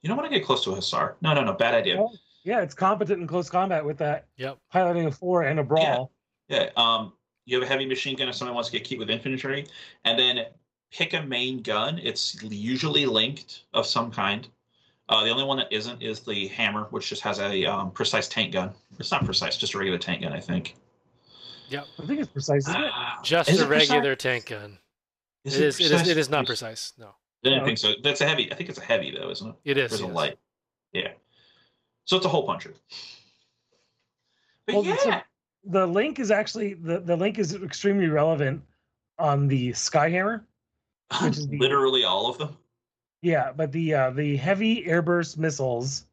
You don't want to get close to a Hussar. No, no, no, bad idea. Well, yeah, it's competent in close combat with that Yep. piloting a four and a brawl. Yeah. Um, you have a heavy machine gun if someone wants to get cute with infantry, and then pick a main gun. It's usually linked of some kind. Uh, the only one that isn't is the hammer, which just has a um, precise tank gun. It's not precise, just a regular tank gun, I think. Yeah, I think it's precise, isn't it? Just Is a it precise? regular tank gun. Is it, is, it, is, it is not precise. No, I didn't No. think so. That's a heavy. I think it's a heavy though, isn't it? it is. There's a light. Yeah. So it's a hole puncher. But Well, yeah, The link is actually the, the link is extremely relevant on the Skyhammer. which is the- literally all of them. Yeah, but the uh, the heavy airburst missiles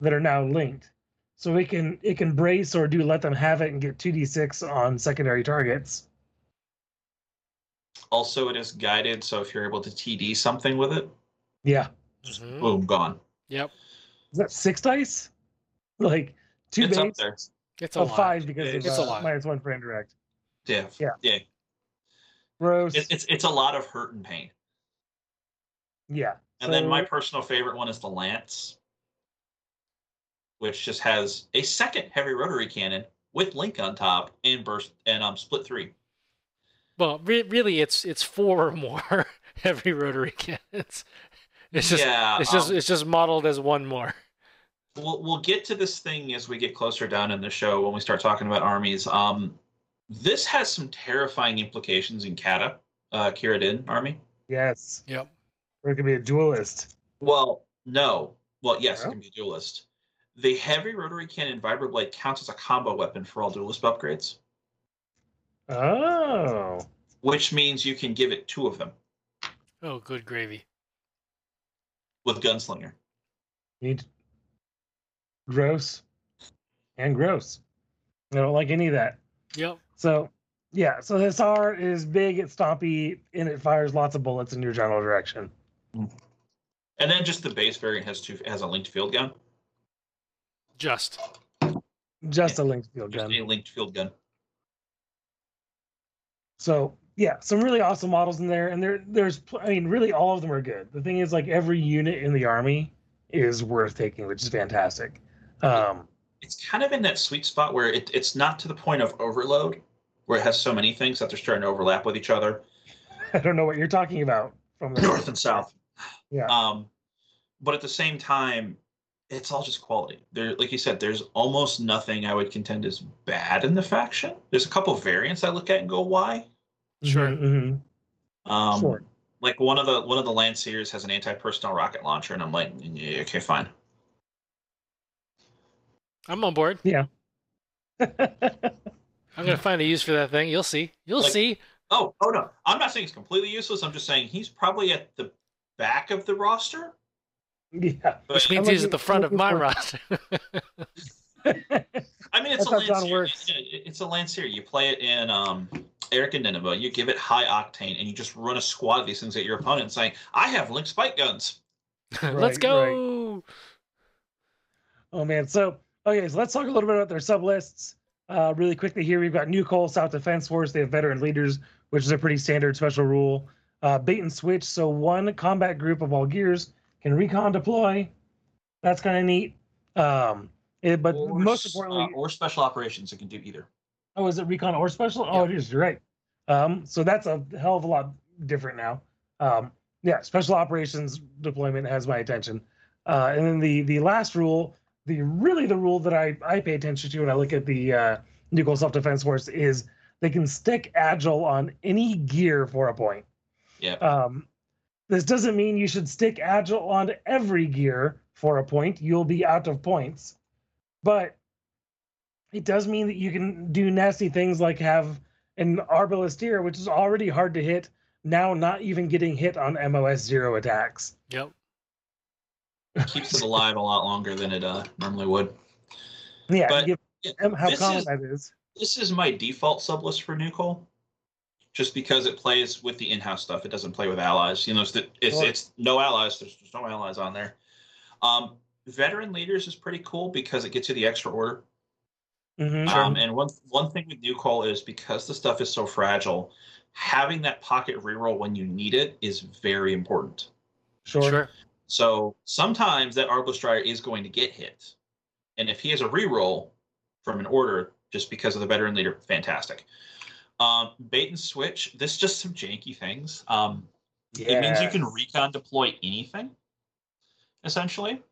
that are now linked, so it can it can brace or do let them have it and get two d six on secondary targets. Also, it is guided, so if you're able to TD something with it, Yeah, Mhm. boom, gone. Yep. is that six dice? Like two It's up base? there. It's a Oh, lot. five because of It's a uh, lot. minus one for indirect. Yeah. Yeah. Yeah. Gross. It, it's it's a lot of hurt and pain. yeah. And then my personal favorite one is the Lance, which just has a second heavy rotary cannon with link on top and burst and um split three. Well, re- really, it's it's four or more heavy rotary cannons. It's just yeah, it's just um, it's just modeled as one more. we'll we'll get to this thing as we get closer down in the show when we start talking about armies. Um, this has some terrifying implications in Kata, uh, Khayr ad-Din army. Yes. Yep. Or it could be a duelist. Well, no. Well, yes, it No? can be a duelist. The heavy rotary cannon vibroblade counts as a combo weapon for all duelist upgrades, Oh. which means you can give it two of them Oh, good gravy. with gunslinger. Need gross and gross. I don't like any of that. Yep. So yeah, so this R is big, it's stompy, and it fires lots of bullets in your general direction. Mm. And then just the base variant has two has a linked field gun. Just. Just a linked field Just gun. a linked field gun. So yeah, some really awesome models in there, and there there's I mean really all of them are good. The thing is like every unit in the army is worth taking, which is fantastic. Um, It's kind of in that sweet spot where it, it's not to the point of overload, where it has so many things that they're starting to overlap with each other, I don't know what you're talking about from the north and south. Yeah. Um, but at the same time, it's all just quality. There, like you said, there's almost nothing I would contend is bad in the faction. There's a couple variants I look at and go, why? Sure. Mhm, Um, Sure. Like one of the one of the Lancers has an anti-personnel rocket launcher, and I'm like, yeah, okay, fine. I'm on board. Yeah. I'm gonna find a use for that thing. You'll see. You'll Like- see. Oh, oh no, I'm not saying it's completely useless. I'm just saying he's probably at the back of the roster. yeah. But Which means he's at the front of my roster. I mean, it's That's a how John Lancer. works. It's a Lancer. You play it in um, Erech and Nineveh. You give it high octane, and you just run a squad of these things at your opponent, saying, "I have link spike guns." Let's Right, go. Oh man, so okay, so let's talk a little bit about their sub lists. Uh, really quickly here, we've got NuCoal South Defense Force. They have veteran leaders, which is a pretty standard special rule. Uh, bait and switch, so one combat group of all gears can recon deploy. That's kind of neat. Um, it, but or, most importantly, uh, or special operations. It can do either. Oh, is it recon or special? Oh, it is. You're right. Um, so that's a hell of a lot different now. Um, yeah, special operations deployment has my attention. Uh, and then the the last rule, the really the rule that I I pay attention to when I look at the uh, NuCoal self defense force is they can stick agile on any gear for a point. Yeah. Um, this doesn't mean you should stick agile on every gear for a point. You'll be out of points, but it does mean that you can do nasty things like have an arbalisteer, which is already hard to hit, now not even getting hit on MOS zero attacks. Yep. Keeps it alive a lot longer than it uh, normally would. Yeah, But give them how common is- that is. This is my default sublist for NuCoal, just because it plays with the in-house stuff. It doesn't play with allies. You know, it's the, it's, Sure. it's no allies. There's, there's no allies on there. Um, veteran leaders is pretty cool because it gets you the extra order. Mhm. Um, and one one thing with NuCoal is because the stuff is so fragile, having that pocket reroll when you need it is very important. Sure. Sure. So sometimes that Arbalest Strider is going to get hit, and if he has a reroll from an order just because of the veteran leader, fantastic. Um, bait and switch. This is just some janky things. Um, It means you can recon deploy anything, essentially.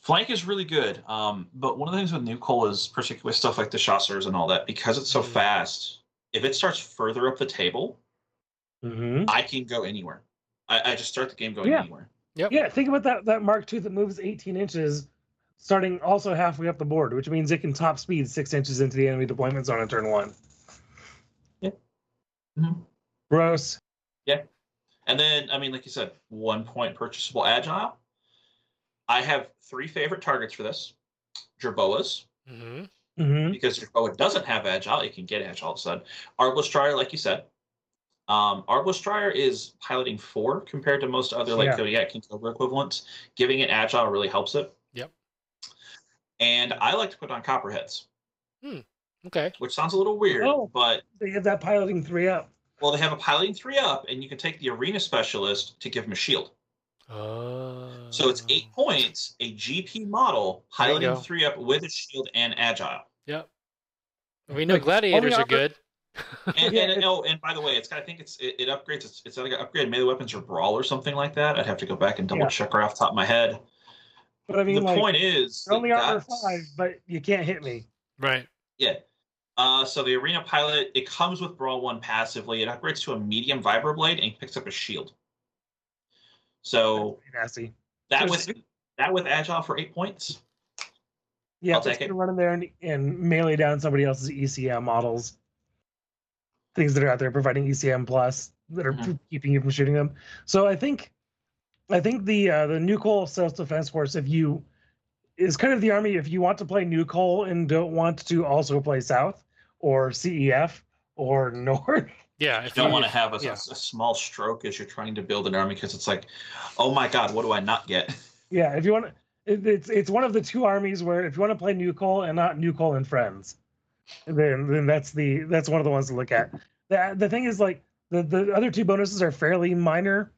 Flank is really good, um, but one of the things with NuCoal is particularly stuff like the Chasseurs and all that, because it's so Mhm. fast, if it starts further up the table, Mhm. I can go anywhere. I, I just start the game going Yeah. anywhere. Yeah, think about that that Mark II that moves 18 inches, starting also halfway up the board, which means it can top speed six inches into the enemy deployment zone in turn one. Mhm. Gross. Yeah. And then, I mean, like you said, one point purchasable agile. I have three favorite targets for this Jerboas, hmm hmm because Jerboa doesn't have agile, it can get agile all of a sudden. Arbalest Strider, like you said. Um, Arbalest Strider is piloting four compared to most other like Yeah. Kodiak and Cobra equivalents. Giving it agile really helps it. Yep. And I like to put on copperheads, Hmm. Okay. which sounds a little weird, Oh. but They have that piloting three up. well, they have a piloting three up, and you can take the arena specialist to give him a shield. Oh. So it's eight points, a GP model, piloting three up with a shield and agile. Yep. We know Like, gladiators are good. And, Yeah, and it's- oh, and by the way, it's got I think it's it, it upgrades it's it's like upgrade melee weapons or brawl or something like that. I'd have to go back and double Yeah. check right off the top of my head. But I mean, the like, point is only that armor five, but you can't hit me. Right. Yeah. Uh, so the arena pilot it comes with brawl one passively. It upgrades to a medium vibroblade and picks up a shield. So nasty. that There's- with that with agile for eight points. Yeah, I'll it's take it. gonna run in there and, and melee down somebody else's ECM models. Things that are out there providing ECM plus that are Mhm. keeping you from shooting them. So I think, I think the uh, the NuCoal Self Defense Force, if you is kind of the army if you want to play NuCoal and don't want to also play South or CEF or North. Yeah. You don't want to have a, yeah. a small stroke as you're trying to build an army because it's like, oh my god, what do I not get? Yeah, if you want, it, it's it's one of the two armies where if you want to play New NuCoal and not New NuCoal and Friends, then then that's the that's one of the ones to look at. The the thing is like the the other two bonuses are fairly minor,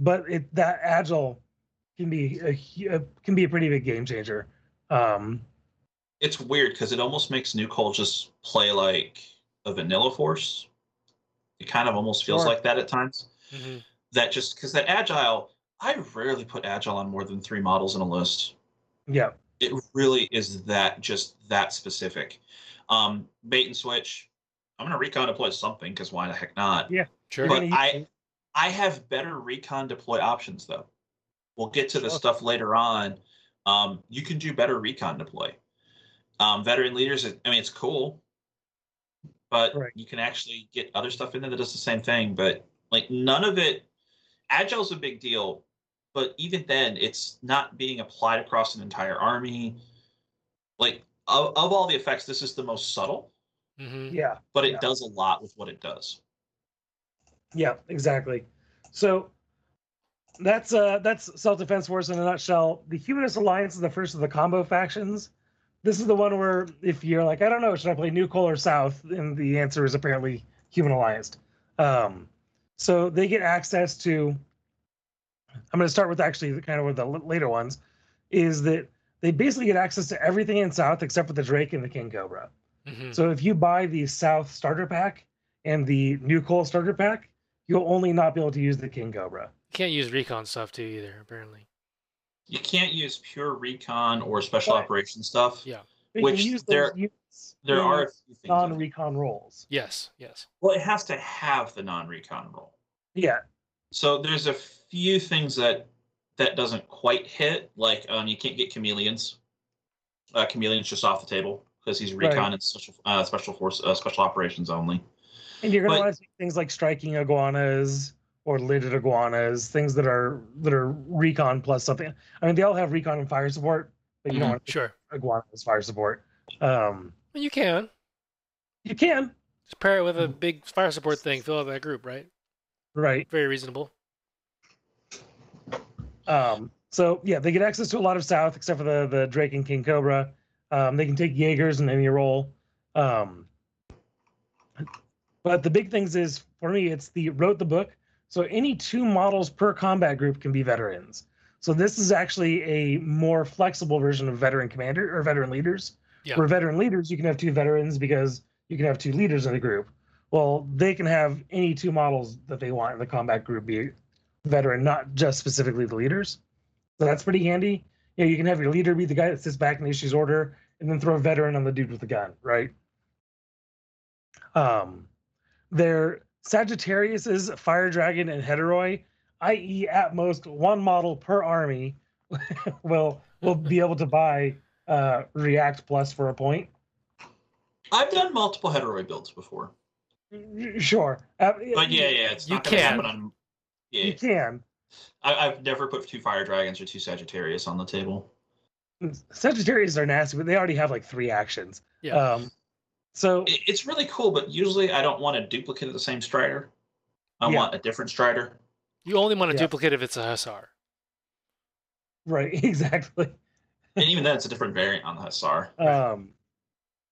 but it that agile can be a, hu- uh, can be a pretty big game changer. Um, it's weird because it almost makes New NuCoal just play like a vanilla force. It kind of almost feels Sure. like that at times. Mhm. That just because that agile, I rarely put agile on more than three models in a list. yeah, It really is that just that specific. Um, bait and switch. I'm gonna recon deploy something because why the heck not? Yeah. Sure. But I- it. I have better recon deploy options though. We'll get to the Sure. stuff later on. Um, you can do better recon deploy. Um, veteran leaders, I mean, it's cool, but Right. you can actually get other stuff in there that does the same thing. But like none of it, agile's a big deal, but even then, it's not being applied across an entire army. Like of, of all the effects, this is the most subtle, hmm yeah. but it Yeah. does a lot with what it does. Yeah, exactly. So that's uh that's self defense force in a nutshell. The Humanist Alliance is the first of the combo factions. This is the one where if you're like, I don't know, should I play NuCoal or South? And the answer is apparently Human Alliance. Um, so they get access to. I'm going to start with actually the kind of with the later ones, is that they basically get access to everything in South except for the Drake and the King Cobra. hmm So if you buy the South starter pack and the NuCoal starter pack, you'll only not be able to use the King Cobra. You Can't use recon stuff too either. Apparently. You can't use pure recon or special Right. operations stuff. Yeah. But Which you use there- There are a few things. non-recon roles. Yes. Yes. Well, it has to have the non-recon role. Yeah, So there's a few things that that doesn't quite hit. Like um, you can't get chameleons. Uh, chameleons just off the table because he's recon Right. and special uh, special force uh, special operations only. and you're going to But- want to see things like striking iguanas or lidded iguanas, things that are that are recon plus something. I mean, they all have recon and fire support, but you don't Mhm. want Sure. iguanas fire support. Um, you can you can, just pair it with Mm-hmm. a big fire support thing. Fill out that group, right? right? Very reasonable. Um, So yeah, they get access to a lot of South, except for the the Drake and King Cobra. Um, they can take Jaegers in any role. Um, but the big things is for me, it's the wrote the book. So any two models per combat group can be veterans. So this is actually a more flexible version of veteran commander or veteran leaders. Yeah. Where veteran leaders, you can have two veterans because you can have two leaders in the group. Well, they can have any two models that they want in the combat group be veteran, not just specifically the leaders. So that's pretty handy. You know, you can have your leader be the guy that sits back and issues order, and then throw a veteran on the dude with the gun, right? Um, their Sagittarius is Fire Dragon and Hetairoi, i.e., at most one model per army will will be able to buy uh, React Plus for a point. I've done multiple Hetairoi builds before, Sure, uh, but yeah, yeah, it's You not gonna can. happen on. Yeah, you can. I, I've never put two fire dragons or two Sagittarius on the table. Sagittarius are nasty, but they already have like three actions. Yeah. Um, so it's really cool, but usually I don't want a duplicate of the same Strider. I Yeah. want a different Strider. You only want a Yeah. duplicate if it's a Hussar. right, exactly. and even then, it's a different variant on the Hussar. Um,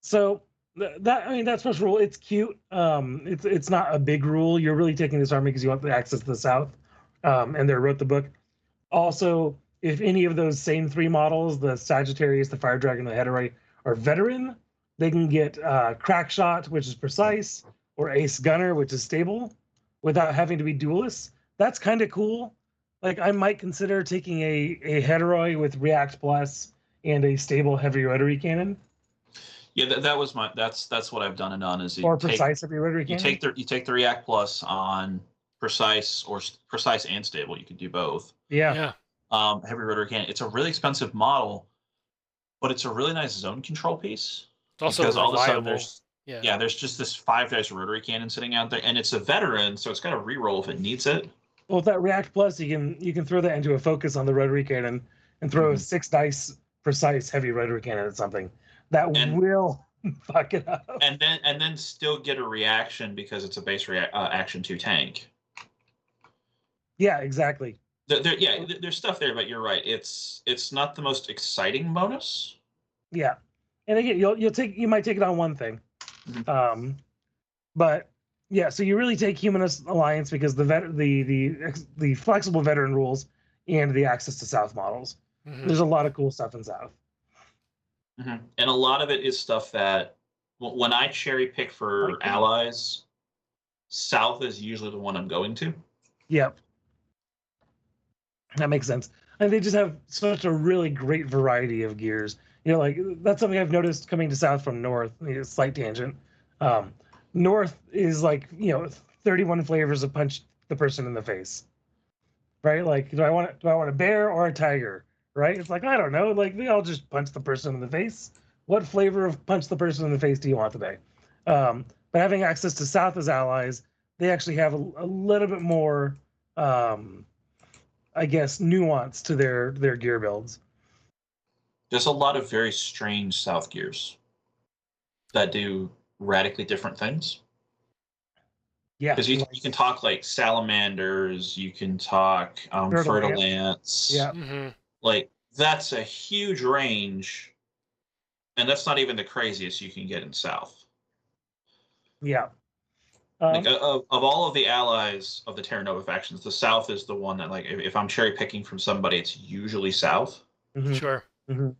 so th- that I mean that's special rule. It's cute. Um, it's it's not a big rule. You're really taking this army because you want the access to the south. Um, and they wrote the book. Also, if any of those same three models, the Sagittarius, the Fire Dragon, the Hetairoi, are veteran, they can get uh, Crack Shot, which is precise, or Ace Gunner, which is stable, without having to be duelists. That's kind of cool. Like I might consider taking a a Hetairoi with React Plus and a stable heavy rotary cannon. Yeah, that, that was my. That's that's what I've done and done is you or take, precise heavy rotary cannon. you take the you take the React Plus on precise or precise and stable. You could do both. yeah. Yeah. Um, heavy rotary cannon. It's a really expensive model, but it's a really nice zone control piece. It's also because all of a sudden there's yeah. yeah, there's just this five dice rotary cannon sitting out there, and it's a veteran, so it's got a reroll if it needs it. Well, with that React Plus, you can you can throw that into a focus on the rotary cannon and throw a Mhm. six dice precise heavy rotary cannon at something that And- will fuck it up. and then and then still get a reaction because it's a base rea- uh, action two tank. Yeah, exactly. There, there- yeah, there's stuff there, but you're right. It's it's not the most exciting bonus. Yeah, and again, you'll you'll take you might take it on one thing, Mhm. um, but yeah. So you really take Humanist Alliance because the vet the the the flexible veteran rules and the access to South models. Mhm. There's a lot of cool stuff in South. And a lot of it is stuff that when I cherry pick for Okay. allies, South is usually the one I'm going to. Yep. That makes sense. And they just have such a really great variety of gears. You know, like that's something I've noticed coming to South from North. You know, slight tangent. Um, North is like you know, 31 flavors of punch the person in the face. Right? Like, do I want do I want a bear or a tiger? Right? It's like I don't know. Like we all just punch the person in the face. What flavor of punch the person in the face do you want today? Um, but having access to South as allies, they actually have a, a little bit more um i guess nuance to their their gear builds There's a lot of very strange South gears that do radically different things. yeah Because you, you can talk like salamanders, you can talk um, Fertile fertile ants. ants. Yeah. Mhm. Like that's a huge range, and that's not even the craziest you can get in South. yeah um, Like of, of all of the allies of the Terra Nova factions, the South is the one that like if, if I'm cherry picking from somebody, it's usually South. mhm, Sure. mhm.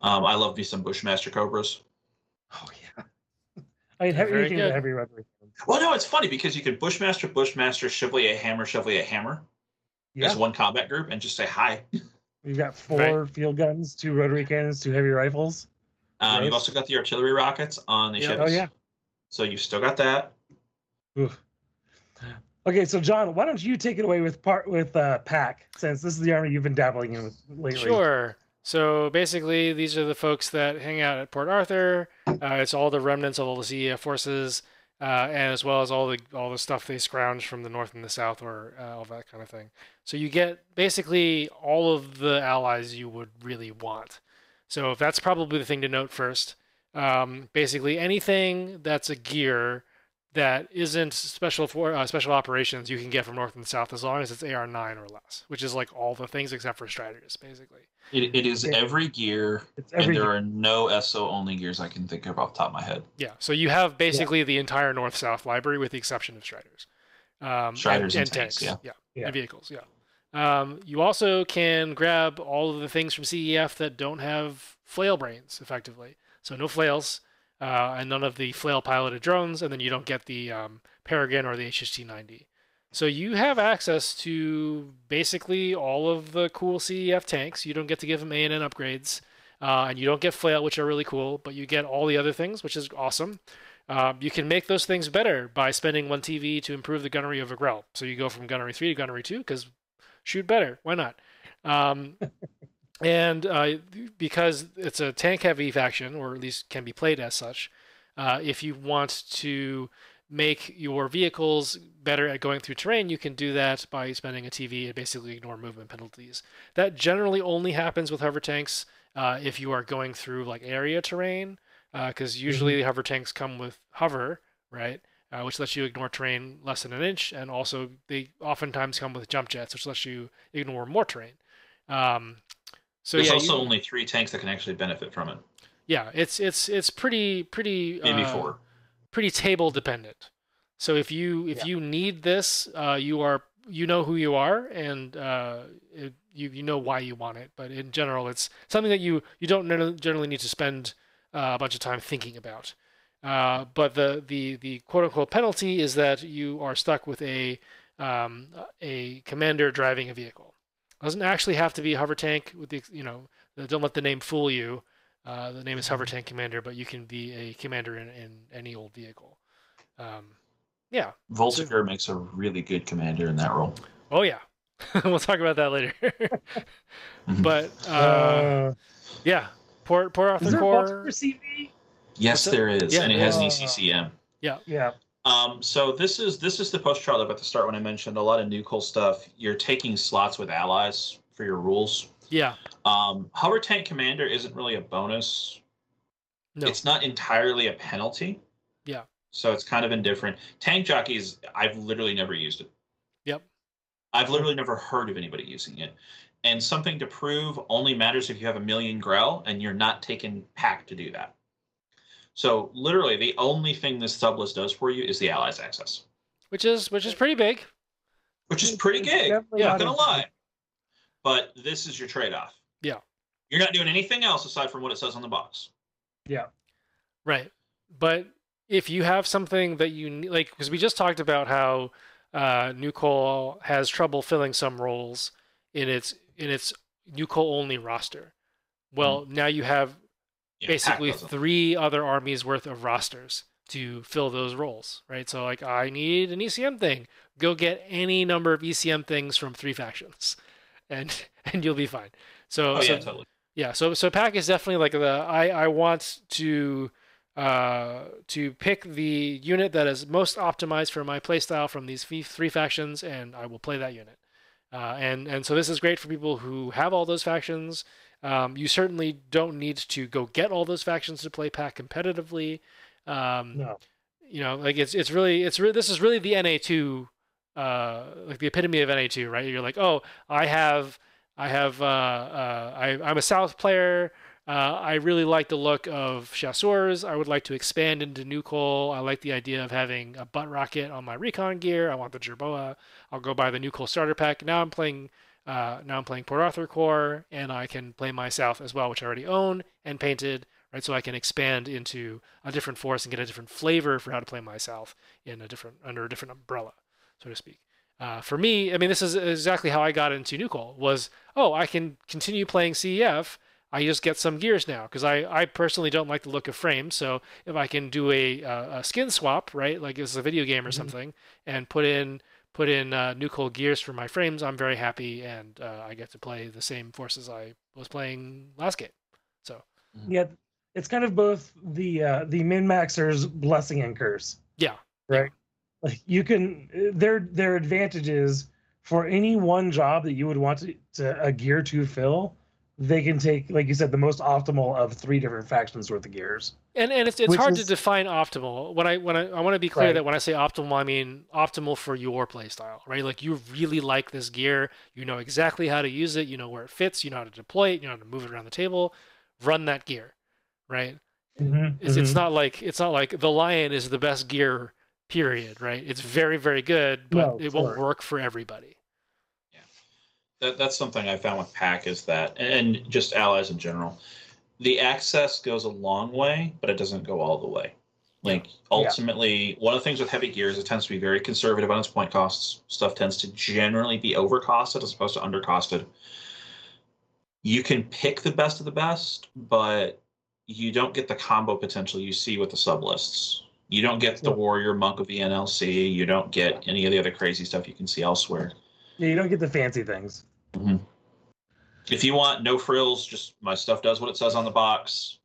Um, I love me some Bushmaster Cobras. oh yeah i mean They're heavy, anything with good. heavy rotary Well, no, it's funny because you can Bushmaster, Bushmaster, Chevalier Hammer, Chevalier Hammer yeah as one combat group and just say hi. you've got four field guns two rotary cannons two heavy rifles Um, you've also got the artillery rockets on the Yeah. ships. oh yeah So you've still got that. Oof. okay so john why don't you take it away with part with uh pack since this is the army you've been dabbling in with lately Sure. So basically, these are the folks that hang out at Port Arthur. Uh, it's all the remnants of all the CEF forces, uh, and as well as all the all the stuff they scrounge from the north and the south, or uh, all that kind of thing. So you get basically all of the allies you would really want. So that's probably the thing to note first. Um, basically, anything that's a gear that isn't special for uh, special operations you can get from north and south as long as it's AR nine or less, which is like all the things except for strategists, basically. It, it is Yeah. every gear, It's and every there are no SO only gears I can think of off the top of my head. Yeah, so you have basically the entire north south library with the exception of Striders. Um, Striders and, and tanks, yeah. Yeah. and vehicles, yeah. Um, you also can grab all of the things from CEF that don't have flail brains, effectively. So no flails, uh, and none of the flail piloted drones, and then you don't get the um, Paragon or the HHT 90. So you have access to basically all of the cool CEF tanks. You don't get to give them A&N upgrades, uh, and you don't get flail, which are really cool, but you get all the other things, which is awesome. Um, you can make those things better by spending one TV to improve the gunnery of a GREL. So you go from gunnery three to gunnery two because shoot better. Why not? Um, and uh, because it's a tank heavy faction, or at least can be played as such, uh, if you want to make your vehicles better at going through terrain, you can do that by spending a TV and basically ignore movement penalties. That generally only happens with hover tanks uh, if you are going through like area terrain, because usually the hover tanks come with hover, right? Uh, which lets you ignore terrain less than an inch, and also they oftentimes come with jump jets, which lets you ignore more terrain. Um, so There's yeah, also you- only three tanks that can actually benefit from it. yeah, it's it's it's pretty pretty Maybe uh, four. Pretty table dependent. So if you if Yeah. you need this, uh, you are you know who you are and uh, it, you you know why you want it. But in general, it's something that you you don't generally need to spend uh, a bunch of time thinking about. Uh, but the the the quote unquote penalty is that you are stuck with a um, a commander driving a vehicle. It doesn't actually have to be a hover tank with the you know don't let the name fool you. Uh, the name is Hover Tank Commander, but you can be a commander in, in any old vehicle. Um, yeah. Voltiger makes a really good commander in that role. Oh yeah. we'll talk about that later. Mhm. but uh, Uh, yeah, Port Port is Arthur there Core. Voltiger CV? Yes, there is, Yeah. and it has an ECCM. Yeah. Yeah. Um, so this is this is the post trial at the start when I mentioned a lot of new cool stuff. You're taking slots with allies for your rules. Yeah. Um, Hover Tank Commander isn't really a bonus. No. It's not entirely a penalty. Yeah. So it's kind of indifferent. Tank jockeys, I've literally never used it. Yep. I've literally never heard of anybody using it. And something to prove only matters if you have a million GREL and you're not taking pack to do that. So literally the only thing this sublist does for you is the allies access. Which is which is pretty big. Which is pretty It's gig. definitely Yeah, Not not gonna a- lie. But this is your trade-off. Yeah. You're not doing anything else aside from what it says on the box. Yeah. Right. But if you have something that you need, like, because we just talked about how uh, NuCoal has trouble filling some roles in its in its NuCoal only roster. Well, now you have Yeah, basically three other armies worth of rosters to fill those roles, right? So like I need an ECM thing. Go get any number of ECM things from three factions and and you'll be fine. So, Oh so yeah, totally. yeah, so so pack is definitely like the I I want to uh to pick the unit that is most optimized for my playstyle from these three factions and I will play that unit. Uh, and and so this is great for people who have all those factions. Um, you certainly don't need to go get all those factions to play pack competitively. Um, No. you know, like it's it's really it's re- this is really the NA two, uh, like the epitome of NA two, right? You're like, oh, I have I have uh, uh, I I'm a South player. Uh, I really like the look of Chasseurs. I would like to expand into NuCoal. I like the idea of having a butt rocket on my recon gear. I want the Jerboa. I'll go buy the NuCoal starter pack. Now I'm playing. Uh, now I'm playing Port Arthur Core, and I can play my South as well, which I already own and painted. Right, so I can expand into a different force and get a different flavor for how to play my South in a different under a different umbrella, so to speak. Uh, for me, I mean, this is exactly how I got into NuCoal. Was oh, I can continue playing CEF. I just get some gears now because I, I personally don't like the look of frames. So if I can do a, uh, a skin swap, right, like it's a video game or Mhm. something, and put in put in uh, NuCoal gears for my frames, I'm very happy, and uh, I get to play the same forces I was playing last game. So Yeah, it's kind of both the uh, the min maxer's blessing and curse. yeah, Right. Like you can their their advantages for any one job that you would want to, to a gear to fill they can take, like you said, the most optimal of three different factions worth of gears. And and it's, it's hard is- to define optimal. When I when I, I want to be clear Right. that when I say optimal, I mean optimal for your playstyle, right? Like you really like this gear, you know exactly how to use it, you know where it fits, you know how to deploy it, you know how to move it around the table, run that gear, right? Mm-hmm, it's, it's mm-hmm. not like it's not like the lion is the best gear, period, right? It's very very good, but No, it won't sure. work for everybody. Yeah. That, that's something I found with Pack is that, and just allies in general, the access goes a long way, but it doesn't go all the way. Like ultimately, one of the things with heavy gear is it tends to be very conservative on its point costs. Stuff tends to generally be overcosted as opposed to undercosted. You can pick the best of the best, but you don't get the combo potential you see with the sub lists. You don't get the warrior monk of the NLC. You don't get any of the other crazy stuff you can see elsewhere. Yeah, you don't get the fancy things. If you want no frills, just my stuff does what it says on the box.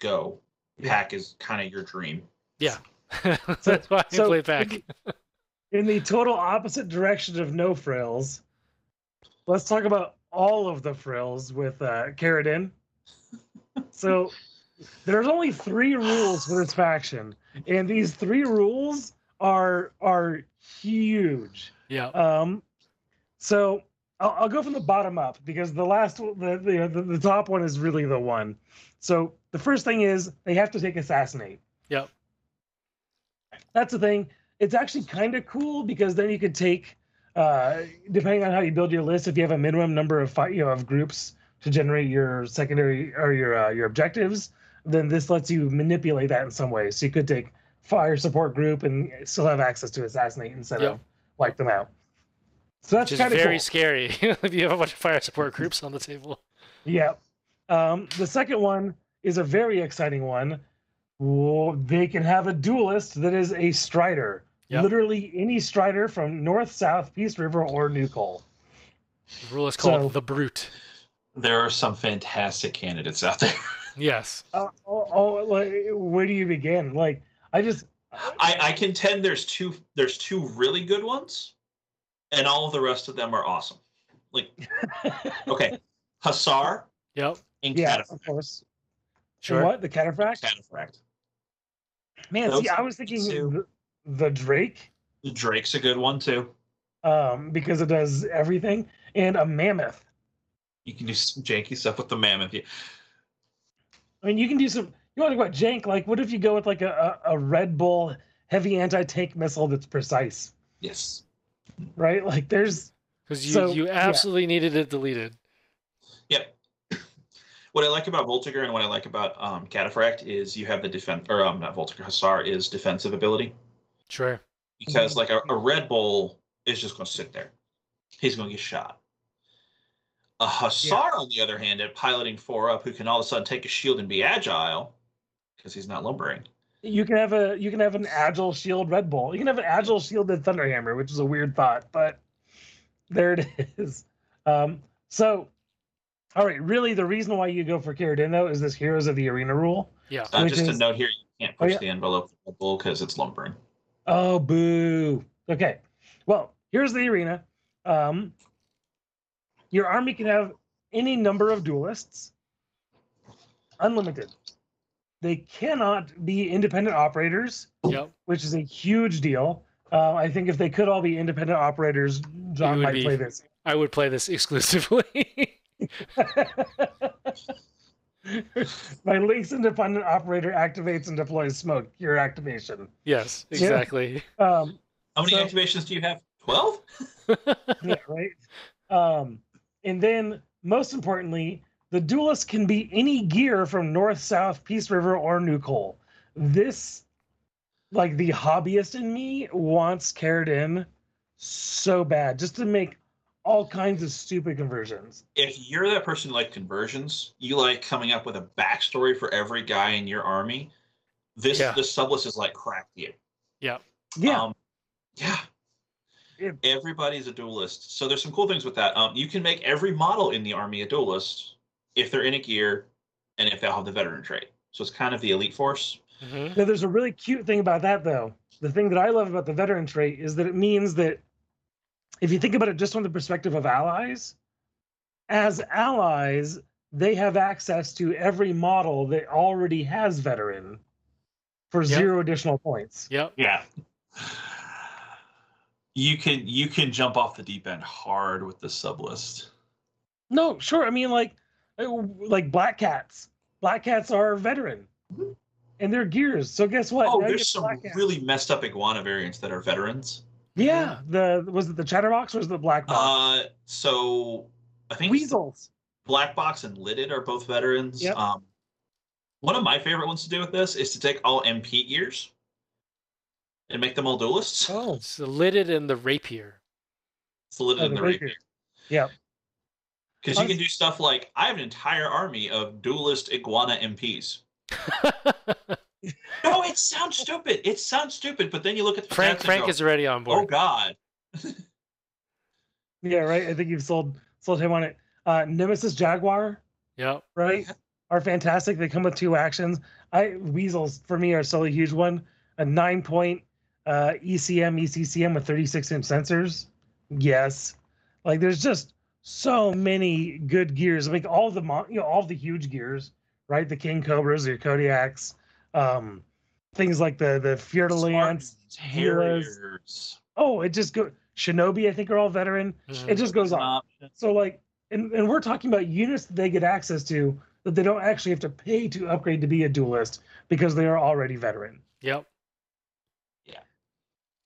Go. Yeah. Pack is kind of your dream. Yeah. That's why I so- play back. In the total opposite direction of no frills, let's talk about all of the frills with uh, Khayr ad-Din. So there's only three rules for this faction, and these three rules are are huge. Yeah. Um, so I'll, I'll go from the bottom up because the last the, the the the top one is really the one. So the first thing is they have to take assassinate. Yep. That's the thing. It's actually kind of cool because then you could take, uh, depending on how you build your list, if you have a minimum number of fi- you know of groups to generate your secondary or your uh, your objectives, then this lets you manipulate that in some way. So you could take fire support group and still have access to assassinate instead Yep. of wipe them out. So that's kind of very cool. scary if you have a bunch of fire support groups on the table. Yeah. Um, the second one is a very exciting one. Whoa, they can have a duelist that is a strider. Yep. Literally any strider from North, South, Peace River, or NuCoal. The rule is called So- the brute. There are some fantastic candidates out there. Yes. Uh, oh, oh, like, where do you begin? Like, I just, I, I contend there's two there's two really good ones, and all of the rest of them are awesome. Like okay, Hussar Yep. and yeah, Cataphract. of course. Sure. And what? The cataphract? Cataphract. Man, Those see, I was thinking the, the Drake, The Drake's a good one too. um, because it does everything, and a mammoth. You can do some janky stuff with the mammoth. You- I mean, you can do some. You want to talk about jank? Like, what if you go with like a, a, a Red Bull heavy anti-tank missile that's precise, Yes. right? Like, there's Because you, So, you yeah. absolutely needed it deleted. Yep. What I like about Voltiger and what I like about um, Cataphract is you have the defense, or um, not Voltiger, Hussar is defensive ability. Sure. Because like a, a Red Bull is just going to sit there. He's going to get shot. A Hussar, on the other hand, at piloting four up, who can all of a sudden take a shield and be agile, because he's not lumbering. you can have a you can have an agile shield Red Bull. You can have an agile shielded Thunderhammer, which is a weird thought, but there it is. Um, so, all right, really, the reason why you go for Khayr ad-Din though is this Heroes of the Arena rule. Yeah. Uh, Which just a note here: you can't Oh, push yeah. the envelope with Red Bull because it's lumbering. Oh, boo. Okay. Well, here's the arena. Um, your army can have any number of duelists, unlimited. They cannot be independent operators, Yep. which is a huge deal. Uh, I think if they could all be independent operators, John might be- play this. I would play this exclusively. My links independent operator activates and deploys smoke. Your activation. yes, Yeah. exactly. Um, How many So- activations do you have? Twelve. yeah, right. Um, and then most importantly, the duelist can be any gear from North, South, Peace River, or NuCoal. This, like the hobbyist in me, wants Khayr ad-Din so bad just to make all kinds of stupid conversions. if you're that person who like conversions, you like coming up with a backstory for every guy in your army. This Yeah. this sublist is like crack to you. Yeah, Um, yeah. Yeah. Everybody's a duelist. So there's some cool things with that. Um, you can make every model in the army a duelist if they're in a gear and if they'll have the veteran trait. So it's kind of the elite force. Mhm. Now, there's a really cute thing about that, though. The thing that I love about the veteran trait is that it means that if you think about it just from the perspective of allies, as allies, they have access to every model that already has veteran for Yep. zero additional points. Yep. Yeah. You can you can jump off the deep end hard with the sub list. No, sure. I mean, like, uh, like black cats. Black cats are veteran, and they're gears. So guess what? Oh, Now there's some really messed up iguana variants that are veterans. Yeah, the was it the chatterbox or was it the black box? Uh, so I think Weasels. Black Box and Lidded are both veterans. Yep. Um, one of my favorite ones to do with this is to take all MP gears and make them all duelists. Oh, It's the lidded and the rapier. It's the Lidded Oh, and the the rapier. Rapier. yeah. Because you can do stuff like I have an entire army of duelist iguana MPs. No, it sounds stupid. It sounds stupid, but then you look at the Frank stats and Frank go, is already on board. Oh. God. Yeah, right. I think you've sold sold him on it. Uh, Nemesis Jaguar, Yep. right? Are fantastic. They come with two actions. I weasels for me are still a huge one. A nine point uh, ECM ECCM with 36 inch sensors. Yes, like there's just so many good gears. I mean, all the mon- you know all the huge gears, right? The King Cobras, your Kodiaks, um, things like the the Fer-de-Lance. Spartans, Heroes. Harriers. Oh, it just go. Shinobi, I think, are all veteran. Mhm. It just goes on. So like, and, and we're talking about units that they get access to that they don't actually have to pay to upgrade to be a duelist because they are already veteran. Yep.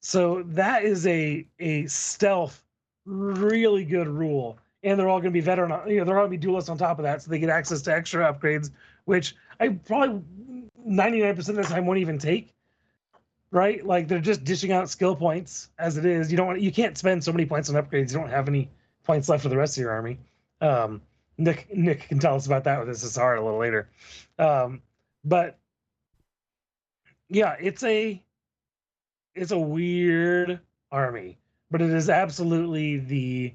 So that is a a stealth, really good rule. And they're all going to be veteran. You know, they're all going to be duelists on top of that, so they get access to extra upgrades, which I probably ninety nine percent of the time won't even take. Right? Like they're just dishing out skill points as it is. You don't want you can't spend so many points on upgrades. You don't have any points left for the rest of your army. Um, Nick Nick can tell us about that with SSR a little later. Um, but yeah, it's a it's a weird army, but it is absolutely the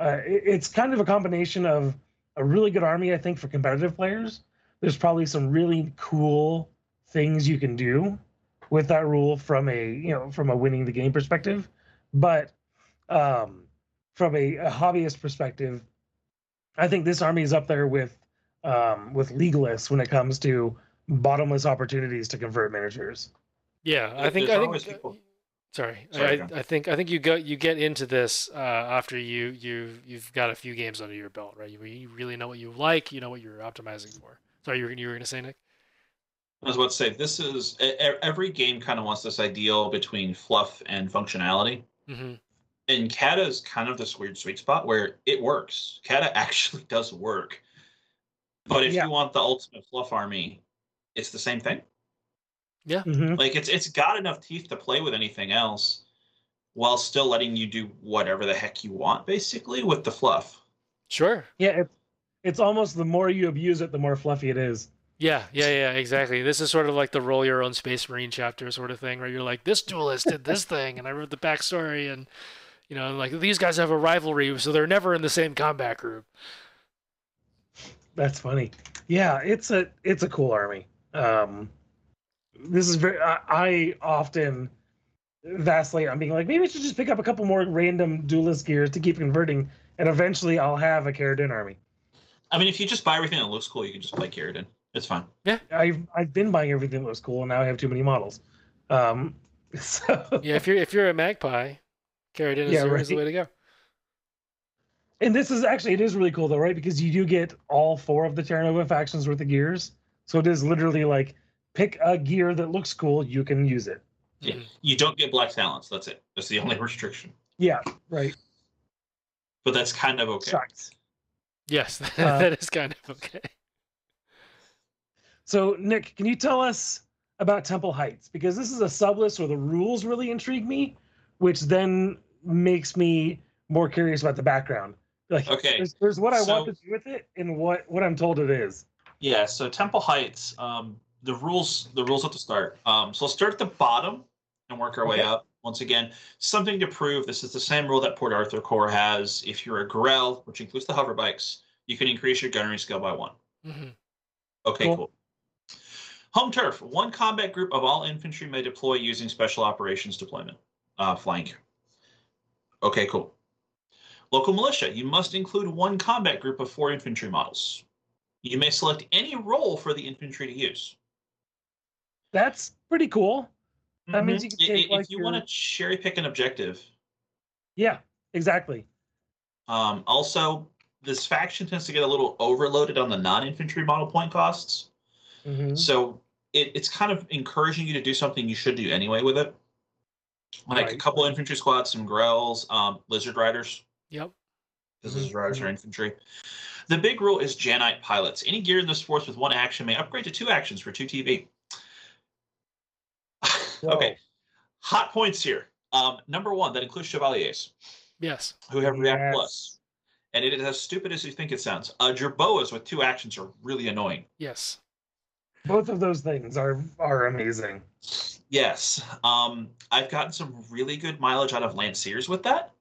uh, it- it's kind of a combination of a really good army, I think, for competitive players. There's probably some really cool things you can do with that rule from a you know from a winning the game perspective, but um, from a, a hobbyist perspective, I think this army is up there with um, with legalists when it comes to bottomless opportunities to convert miniatures. Yeah, I think there's I think. people- Sorry, Sorry, I. I think I think you go you get into this uh, after you you you've got a few games under your belt, right? You, you really know what you like, you know what you're optimizing for. Sorry, you were you were gonna say Nick? I was about to say this is every game kind of wants this ideal between fluff and functionality. hmm And Kata is kind of this weird sweet spot where it works. Kata actually does work. But if Yeah. you want the ultimate fluff army, it's the same thing. Mhm. Like it's it's got enough teeth to play with anything else while still letting you do whatever the heck you want basically with the fluff. Sure. Yeah, it's it's almost the more you abuse it, the more fluffy it is. Yeah, yeah, yeah, exactly. This is sort of like the roll your own Space Marine chapter sort of thing, where you're like, this duelist did this thing, and I wrote the backstory, and you know, like these guys have a rivalry, so they're never in the same combat group. That's funny. Yeah, it's a it's a cool army. Um, this is very. I, I often vacillate on being like, maybe I should just pick up a couple more random duelist gears to keep converting, and eventually I'll have a Khayr ad-Din army. I mean, if you just buy everything that looks cool, you can just play Kieran. It's fine. Yeah, I've I've been buying everything that looks cool, and now I have too many models. Um, so Yeah, if you're if you're a magpie, Khayr ad-Din is, Yeah, the- is the way to go. And this is actually it is really cool though, right? Because you do get all four of the Terra Nova factions worth of gears. So it is literally like pick a gear that looks cool, you can use it. Yeah. You don't get Black Talons. That's it. That's the only restriction. Yeah, right. But that's kind of okay. Sucks. Yes, Uh, that is kind of okay. So Nick, can you tell us about Temple Heights? Because this is a sublist where the rules really intrigue me, which then makes me more curious about the background. Like Okay. there's, there's what I want to do with it and what what I'm told it is. Yeah, so Temple Heights, um, the rules the rules at the start. Um, so let's start at the bottom and work our way up. Once again, something to prove. This is the same rule that Port Arthur Corps has. If you're a GREL, which includes the hover bikes, you can increase your gunnery skill by one. Mhm. Okay, Cool. cool. Home turf. One combat group of all infantry may deploy using special operations deployment. Uh, flank. Okay, cool. Local militia, you must include one combat group of four infantry models. You may select any role for the infantry to use. That's pretty cool. That means you can I- take, i- like, if you your- want to cherry pick an objective. Yeah, exactly. Um, also, this faction tends to get a little overloaded on the non-infantry model point costs. Mhm. So it, it's kind of encouraging you to do something you should do anyway with it. Like a couple infantry squads, some GRELs, um, lizard riders. Yep. because Mhm, lizard riders are infantry. The big rule is Janite pilots. Any gear in this force with one action may upgrade to two actions for two TV. Okay, hot points here. Um, number one, that includes chevaliers Yes. who have React Yes. Plus. And it is as stupid as you think it sounds. Uh, Jerboas with two actions are really annoying. Yes. Both of those things are are amazing. Yes. Um, I've gotten some really good mileage out of Lanciers with that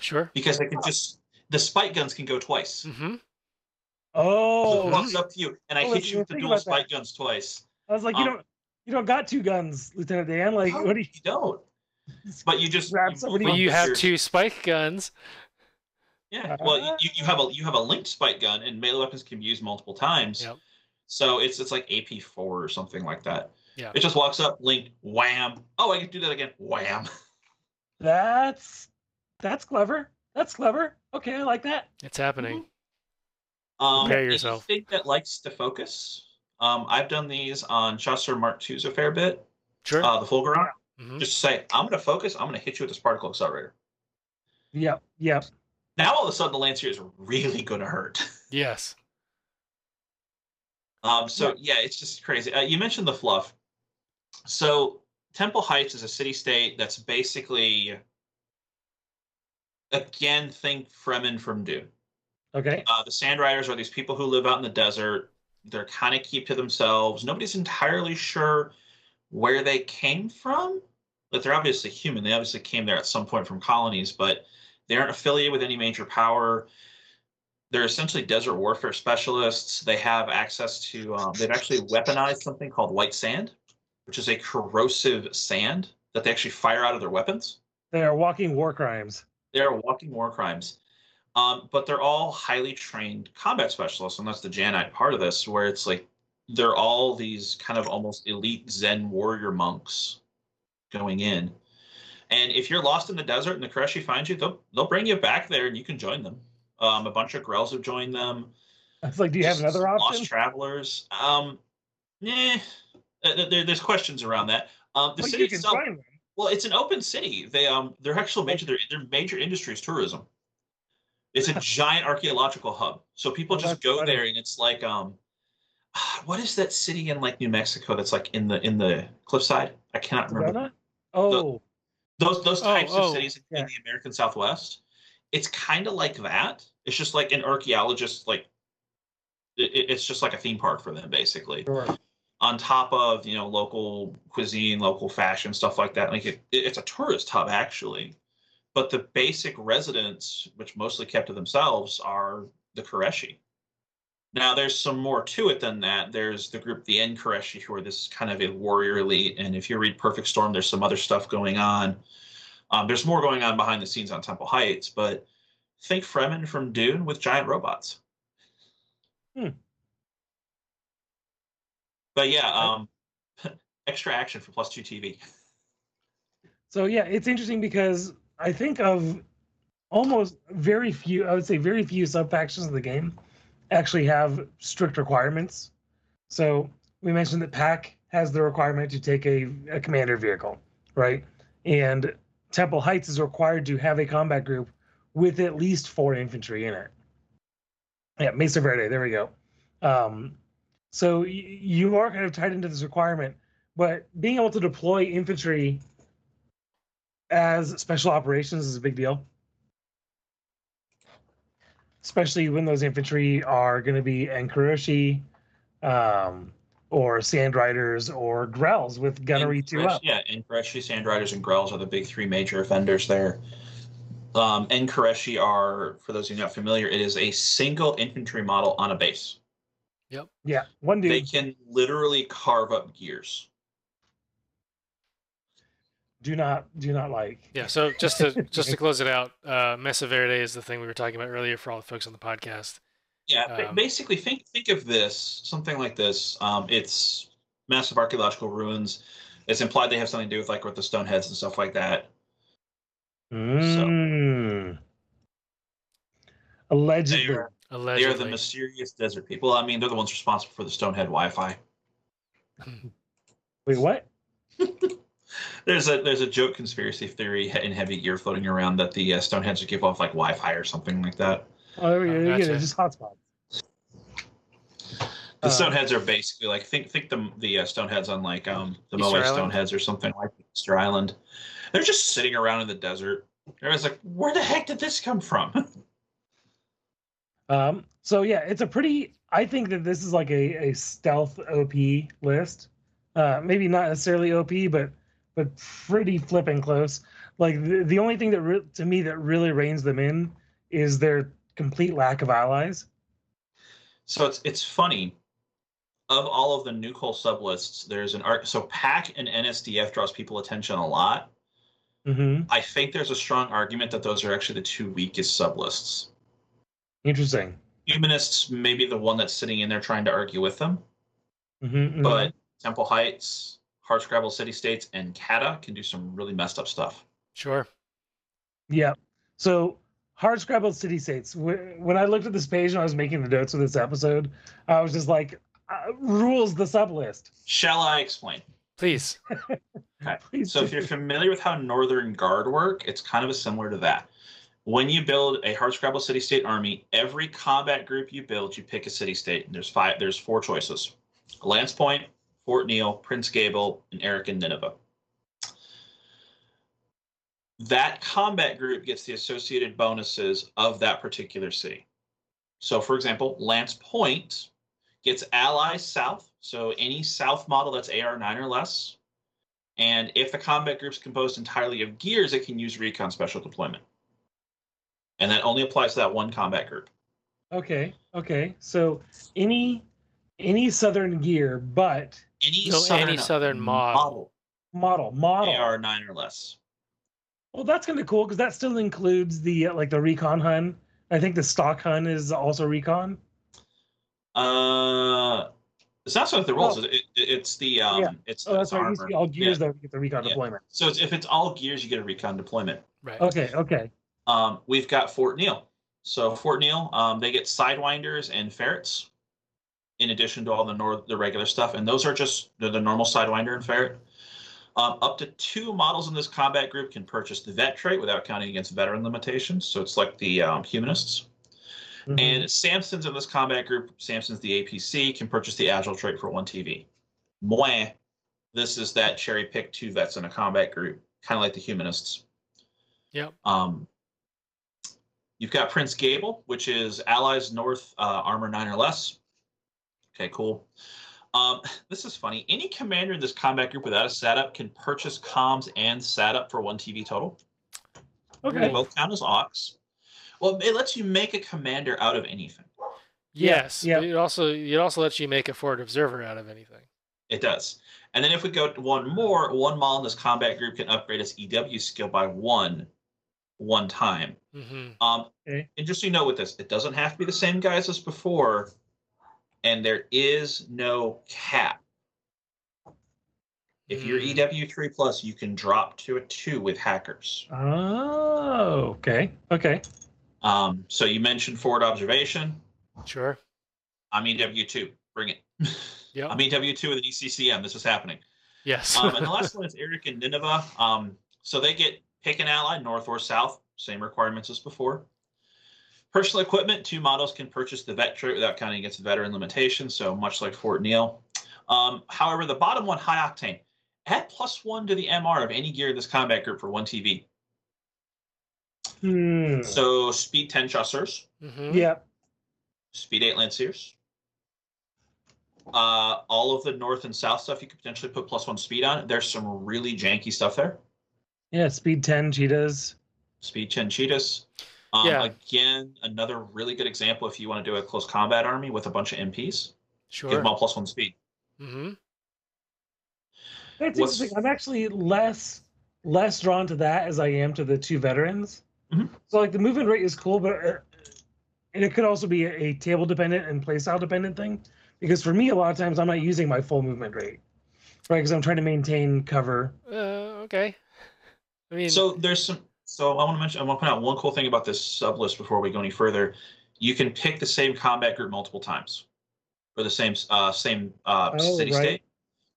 Sure. because they can just the spike guns can go twice. Mm-hmm. Oh, it walks up to you, and I Oh, hit you with the dual about that. spike guns twice. I was like, you um, don't you don't got two guns, Lieutenant Dan. Like, No, what do you? you don't. But you just Grab somebody move But you have your- two spike guns. Yeah. Well, you, you- you have a you have a linked spike gun, and melee weapons can be used multiple times. Yep. So it's it's like AP four or something like that. Yeah. It just walks up, linked, wham. Oh, I can do that again. Wham. That's that's clever. That's clever. Okay, I like that. It's happening. Um, Prepare yourself. Anything that likes to focus. Um, I've done these on Chasseur Mark II's a fair bit. Sure. Uh, the Fulgurant. hmm Just say, I'm going to focus. I'm going to hit you with this particle accelerator. Yep, yep. Now all of a sudden the Lancier is really going to hurt. Yes. Um, so yeah, it's just crazy. Uh, you mentioned the fluff. So Temple Heights is a city state that's basically, again, think Fremen from Dune. Okay. Uh, the Sand Riders are these people who live out in the desert. They're kind of keep to themselves. Nobody's entirely sure where they came from. But they're obviously human. They obviously came there at some point from colonies, but they aren't affiliated with any major power. They're essentially desert warfare specialists. They have access to. Um, they've actually weaponized something called white sand, which is a corrosive sand that they actually fire out of their weapons. They are walking war crimes. They are walking war crimes. Um, but they're all highly trained combat specialists, and that's the Janite part of this, where it's like they're all these kind of almost elite Zen warrior monks going in. And if you're lost in the desert and the Koreshi finds you, they'll they'll bring you back there and you can join them. Um, a bunch of GRELs have joined them. It's like, do you have another Lost option? travelers. Um, yeah, there, there's questions around that. Um, the Like, city itself, well, it's an open city. They um their actual major their, their major industry is tourism. It's a giant archaeological hub. So people Oh, just go funny. there and it's like um what is that city in like New Mexico that's like in the in the cliffside? I cannot remember. Sedona? Oh, Those those Oh, types oh, of cities in yeah. the American Southwest. It's kind of like that. It's just like an archaeologist like it, it- it's just like a theme park for them basically sure. on top of you know local cuisine, local fashion, stuff like that. Like it, it's a tourist hub actually, but the basic residents, which mostly kept to themselves, are the Koreshi. Now there's some more to it than that. There's the group the N Koreshi, who are this kind of a warrior elite, and if you read Perfect Storm, there's some other stuff going on. Um, there's more going on behind the scenes on Temple Heights, but think Fremen from Dune with giant robots. Hmm. But yeah, um, extra action for plus two TV. So yeah, it's interesting because I think of almost very few, I would say very few sub factions of the game actually have strict requirements. So we mentioned that Pack has the requirement to take a, a commander vehicle, right? And Temple Heights is required to have a combat group with at least four infantry in it. Yeah, Mesa Verde, there we go. Um, so y- you are kind of tied into this requirement, but being able to deploy infantry as special operations is a big deal. Especially when those infantry are going to be Enkuroshi, um, or Sand Riders or GRELs with gunnery And two up. Yeah, and Koreshi, Sand Riders, and GRELs are the big three major offenders there. Um, and Koreshi are, for those of you not familiar, it is a single infantry model on a base. Yep. Yeah, one dude. They can literally carve up gears. Do not do not like. Yeah. So just to just to close it out, uh, Mesa Verde is the thing we were talking about earlier for all the folks on the podcast. Yeah, Um, basically think think of this something like this. Um, it's massive archaeological ruins. It's implied they have something to do with like with the stone heads and stuff like that. Mm. Allegedly. They are, They're the mysterious desert people. I mean, they're the ones responsible for the Stonehead Wi-Fi. Wait, what? There's a there's a joke conspiracy theory in heavy gear floating around that the uh, Stoneheads would give off like Wi-Fi or something like that. Oh, yeah, we go. Oh, You gotcha. it. Just hotspots. The Uh, Stoneheads are basically like think think the the uh, Stoneheads on like um the Moai Island? Stoneheads or something like Easter Island. They're just sitting around in the desert. Everyone's like, where the heck did this come from? Um, so yeah, it's a pretty. I think that this is like a, a stealth OP list. Uh, maybe not necessarily OP, but but pretty flipping close. Like the, the only thing that re- to me that really reins them in is their complete lack of allies. So it's it's funny. Of all of the new sublists, there's an art. So PAK and NSDF draws people attention a lot. Mm-hmm. I think there's a strong argument that those are actually the two weakest sublists. Interesting. Humanists may be the one that's sitting in there trying to argue with them, Mm-hmm, but Temple Heights, Hardscrabble City States, and Kata can do some really messed up stuff. Sure. Yeah. So hard scrabbled city states. When I looked at this page and I was making the notes for this episode, I was just like, uh, rules the sub list. Shall I explain? Please. okay. Please So if you're familiar with how Northern Guard work, it's kind of similar to that. When you build a Hardscrabble City State army, every combat group you build, you pick a city state. And there's five. There's four choices: Lance Point, Fort Neal, Prince Gable, and Erech and Nineveh. That combat group gets the associated bonuses of that particular city. So, for example, Lance Point gets allies south. So any south model that's AR9 or less and if the combat group's composed entirely of gears, it can use recon special deployment. And that only applies to that one combat group. Okay. Okay. So any any southern gear, but Any No, southern, any southern model. model model. AR9 or less. Well, that's kind of cool because that still includes the uh, like the recon hun. I think the stock hun is also recon. Uh, it's not so with the rolls. Oh. It, it, it's the um, Yeah. it's, Oh, that's it's right. You armor. see all gears Yeah. that get the recon Yeah. deployment. So it's, if it's all gears, you get a recon deployment. Right. Okay. Okay. Um, we've got Fort Neal. So Fort Neal, um, they get sidewinders and ferrets, in addition to all the nor- the regular stuff, and those are just they're the normal sidewinder and ferret. Um, up to two models in this combat group can purchase the vet trait without counting against veteran limitations. So it's like the um, humanists. Mhm. And Samson's in this combat group. Samson's the APC can purchase the agile trait for one TV. Moi, this is that cherry pick two vets in a combat group, kind of like the humanists. Yep. Um, you've got Prince Gable, which is Allies North uh, armor nine or less. Okay, cool. Um, this is funny. Any commander in this combat group without a SatUp can purchase comms and SatUp for one TV total. Okay. They okay. both count as aux. Well, it lets you make a commander out of anything. Yes. yeah. It also it also lets you make a forward observer out of anything. It does. And then if we go to one more, one model in this combat group can upgrade its EW skill by one, one time. hmm Um, Okay. Interesting note with this, it doesn't have to be the same guys as before, and there is no cap. If you're Hmm. EW3 plus, you can drop to a two with hackers. Oh. Okay. Okay. Um, so you mentioned forward observation. Sure. I'm EW2. Bring it. Yep. I'm EW2 with an ECCM. This is happening. Yes. Um, and the last one is Erech and Nineveh. Um, so they get pick an ally, north or south, same requirements as before. Personal equipment, two models can purchase the vet trait without counting against the veteran limitation, so much like Fort Neal. Um, however, the bottom one, high octane, add plus one to the MR of any gear in this combat group for one TV. Hmm. So speed 10 chasseurs, hmm Yeah. speed 8 lanciers. Uh, all of the north and south stuff you could potentially put plus one speed on. There's some really janky stuff there. Yeah. Speed ten cheetahs. Speed 10 cheetahs. Um, Yeah. Again, another really good example if you want to do a close combat army with a bunch of MPs. Give them all plus one speed. hmm That's What's- interesting. I'm actually less less drawn to that as I am to the two veterans. Mhm. So like the movement rate is cool, but uh, and it could also be a, a table dependent and playstyle dependent thing. Because for me, a lot of times I'm not using my full movement rate, right? Because I'm trying to maintain cover. Uh, okay. I mean, So there's some. So I want to mention. I want to point out one cool thing about this sub list before we go any further. You can pick the same combat group multiple times, or the same uh, same uh, Oh, city right. state.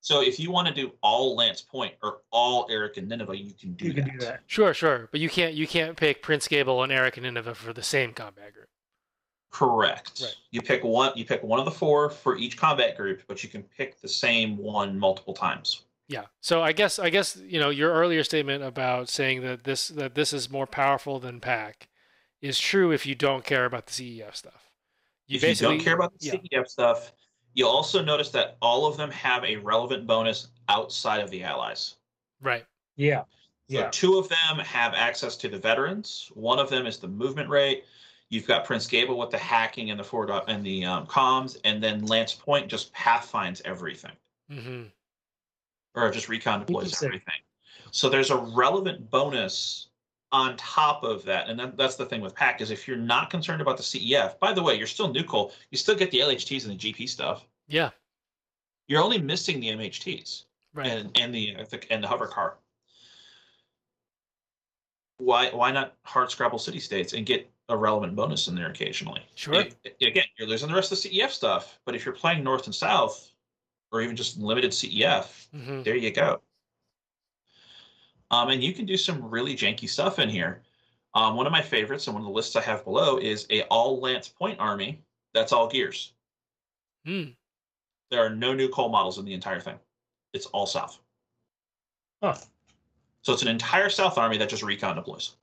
So if you want to do all Lance Point or all Erech and Nineveh, you can do You that. can do that. sure, sure, but you can't you can't pick Prince Gable and Erech and Nineveh for the same combat group. Correct. Right. You pick one. You pick one of the four for each combat group, but you can pick the same one multiple times. Yeah. So I guess I guess you know your earlier statement about saying that this that this is more powerful than PAK is true if you don't care about the CEF stuff. if you don't care about the yeah. CEF stuff, you'll also notice that all of them have a relevant bonus outside of the allies. right. Yeah. So Yeah. two of them have access to the veterans. One of them is the movement rate. You've got Prince Gable with the hacking and the forward and the um, comms, and then Lance Point just pathfinds everything, hmm or just recon deploys everything. So there's a relevant bonus on top of that, and that, that's the thing with PAK is if you're not concerned about the CEF. By the way, you're still NuCoal. You still get the LHTs and the GP stuff. Yeah. You're only missing the MHTs. Right. and and the, the and the hover car. Why why not hard scrabble city states and get a relevant bonus in there occasionally? Sure. I- again, you're losing the rest of the CEF stuff, but if you're playing north and south, or even just limited CEF, hmm there you go. Um, and you can do some really janky stuff in here. Um, one of my favorites, and one of the lists I have below, is a all Lance Point army. That's all gears. Hmm. There are no NuCoal models in the entire thing. It's all south. Huh. So it's an entire South Army that just recon deploys.